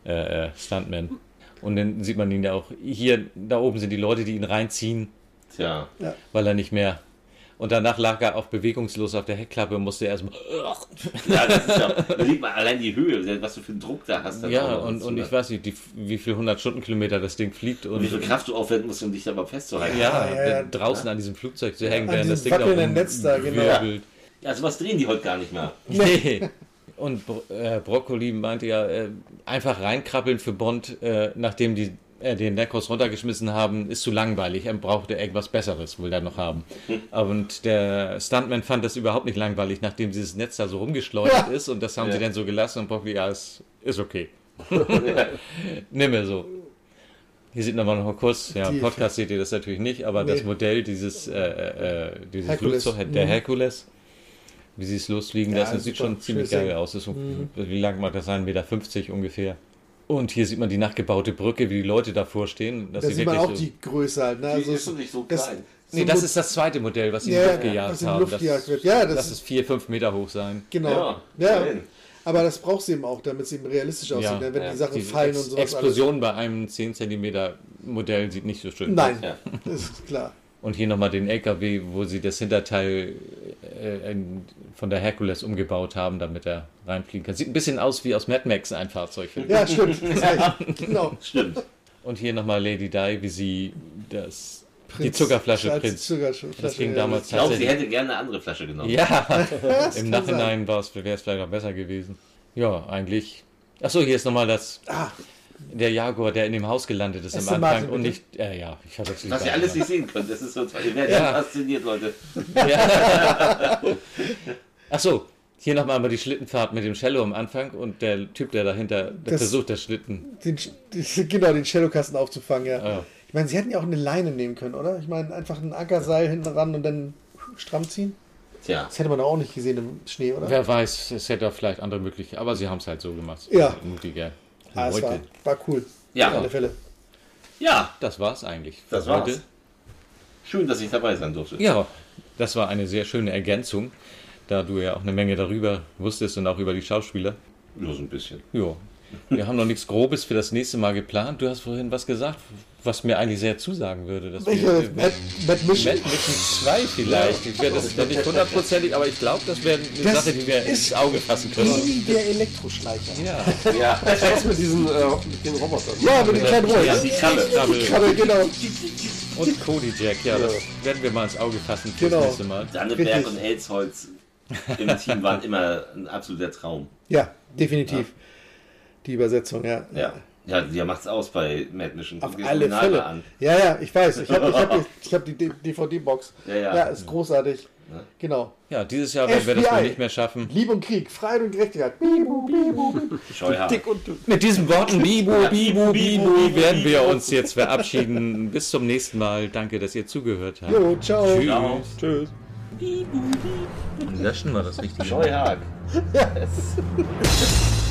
äh, äh, Stuntman. Und dann sieht man ihn ja auch, hier, da oben sind die Leute, die ihn reinziehen, Tja. weil er nicht mehr. Und danach lag er auch bewegungslos auf der Heckklappe und musste erstmal. Ja, das ist ja, überleg mal allein die Höhe, was du für einen Druck da hast. auch Ja, und, und ich weiß nicht, die, wie viel 100 Stundenkilometer das Ding fliegt. Und, Und wie viel Kraft du aufwenden musst, um dich dabei festzuhalten. Ja, Ja, ja. draußen an diesem Flugzeug zu hängen, während das Ding da wackelnden Netz da, genau. rumwirbelt. Ja, sowas drehen die heute gar nicht mehr. Nee. Und Bro äh, Broccoli meinte ja, äh, einfach reinkrabbeln für Bond, äh, nachdem die äh, den Necros runtergeschmissen haben, ist zu langweilig. Er brauchte irgendwas Besseres, will er noch haben. Und der Stuntman fand das überhaupt nicht langweilig, nachdem dieses Netz da so rumgeschleudert ist. Und das haben Ja. sie dann so gelassen und Broccoli, ja, ist, ist okay. Nimm mir so. Hier sieht man mal noch kurz, ja, im Podcast seht ihr das natürlich nicht, aber Nee. das Modell dieses, äh, äh, dieses Herkules. Flugzeug, der Mhm. Herkules, wie sie es losfliegen Ja, lassen, sieht schon ziemlich geil aus. Ist, Mhm. Wie lang mag das sein? 1,50 Meter ungefähr. Und hier sieht man die nachgebaute Brücke, wie die Leute davor stehen. Das Da sieht man auch so, die Größe halt. Ne? Die Also ist doch nicht so das- klein. Nee, das ist das zweite Modell, was sie Ja, in die Luft ja, gejagt haben. Luft das, wird. Ja, das- das ist vier, fünf Meter hoch sein. Genau. Ja, Ja. Aber das brauchst du eben auch, damit es eben realistisch aussieht, ne? wenn ja. die Sachen Die fallen Ex und sowas. Explosion bei einem 10 cm Modell sieht nicht so schön Alles. aus. Nein, Ja. das ist klar. Und hier nochmal den LKW, wo sie das Hinterteil äh, in- von der Herkules umgebaut haben, damit er reinfliegen kann. Sieht ein bisschen aus wie aus Mad Max ein Fahrzeug. finde ich. Ja, stimmt. Genau. Stimmt. Und hier nochmal Lady Di, wie sie das, die Prinz- Zuckerflasche als Prinz. Zuckerflasche, das ging ja, damals Ich glaube, sie hätte gerne eine andere Flasche genommen. Ja, im Nachhinein wäre es vielleicht auch besser gewesen. Ja, eigentlich. Achso, hier ist nochmal das. Ah. Der Jaguar, der in dem Haus gelandet ist am Aston Anfang Martin, und nicht. Äh, ja, ich habe. Was ihr alles nicht sehen könnt, das ist so toll. Ihr werdet Ja. fasziniert, Leute. Ja. Achso, hier nochmal aber die Schlittenfahrt mit dem Cello am Anfang und der Typ, der dahinter der Das- versucht, das Schlitten. Den, genau, den Cellokasten aufzufangen, ja. Ja. Ich meine, sie hätten ja auch eine Leine nehmen können, oder? Ich meine, einfach ein Ankerseil hinten ran und dann stramm ziehen. Tja. Das hätte man doch auch nicht gesehen im Schnee, oder? Wer weiß, es hätte auch vielleicht andere Möglichkeiten, aber sie haben es halt so gemacht. Ja. Mutiger. Ah, es Leute. war, war cool. Ja. Auf alle Fälle. Ja, Das war's eigentlich. das war's. Schön, dass ich dabei sein durfte. Ja, das war eine sehr schöne Ergänzung, da du ja auch eine Menge darüber wusstest und auch über die Schauspieler. Nur so ein bisschen. Ja. Wir haben noch nichts Grobes für das nächste Mal geplant. Du hast vorhin was gesagt. Was mir eigentlich sehr zusagen würde. Dass Welche? wir, Mad, Mad Mission? Mad Mission 2 vielleicht. Ich werde das noch nicht hundertprozentig, aber ich glaube, das wäre eine Das Sache, die wir ins Auge fassen können. Wie der Elektroschleicher. Ja. Ja. Das mit diesen äh, mit den Robotern. Ja, mit den kleinen Rollen. Ja, die Krabbe. Die Krabbe, genau. Und Cody Jack, ja, das werden wir mal ins Auge fassen fürs Genau. nächste Mal. Danneberg und Elsholz im Team waren immer ein absoluter Traum. Ja, definitiv. Die Übersetzung, ja. Ja. Ja, der macht's aus bei Mad Mission. Auf dir alle Fälle. mal An. Ja, ja, ich weiß. Ich habe ich hab, die- ich hab die DVD-Box. Ja, ja. ja, ist großartig. Genau. Ja, dieses Jahr werden wir das wohl nicht mehr schaffen. Liebe und Krieg, Freiheit und Gerechtigkeit. Bibu, bibu, bibu. Scheuhaar. Dick und dünn. Mit diesen Worten Bibu, Bibu, Bibu werden wir uns jetzt verabschieden. Bis zum nächsten Mal. Danke, dass ihr zugehört habt. Jo, ciao. Tschüss. Ciao. Tschüss. Löschen wir das richtige. Scheuhaag.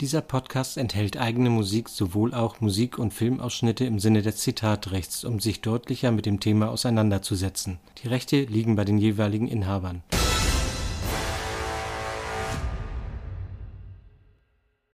Dieser Podcast enthält eigene Musik, sowohl auch Musik- und Filmausschnitte im Sinne des Zitatrechts, um sich deutlicher mit dem Thema auseinanderzusetzen. Die Rechte liegen bei den jeweiligen Inhabern.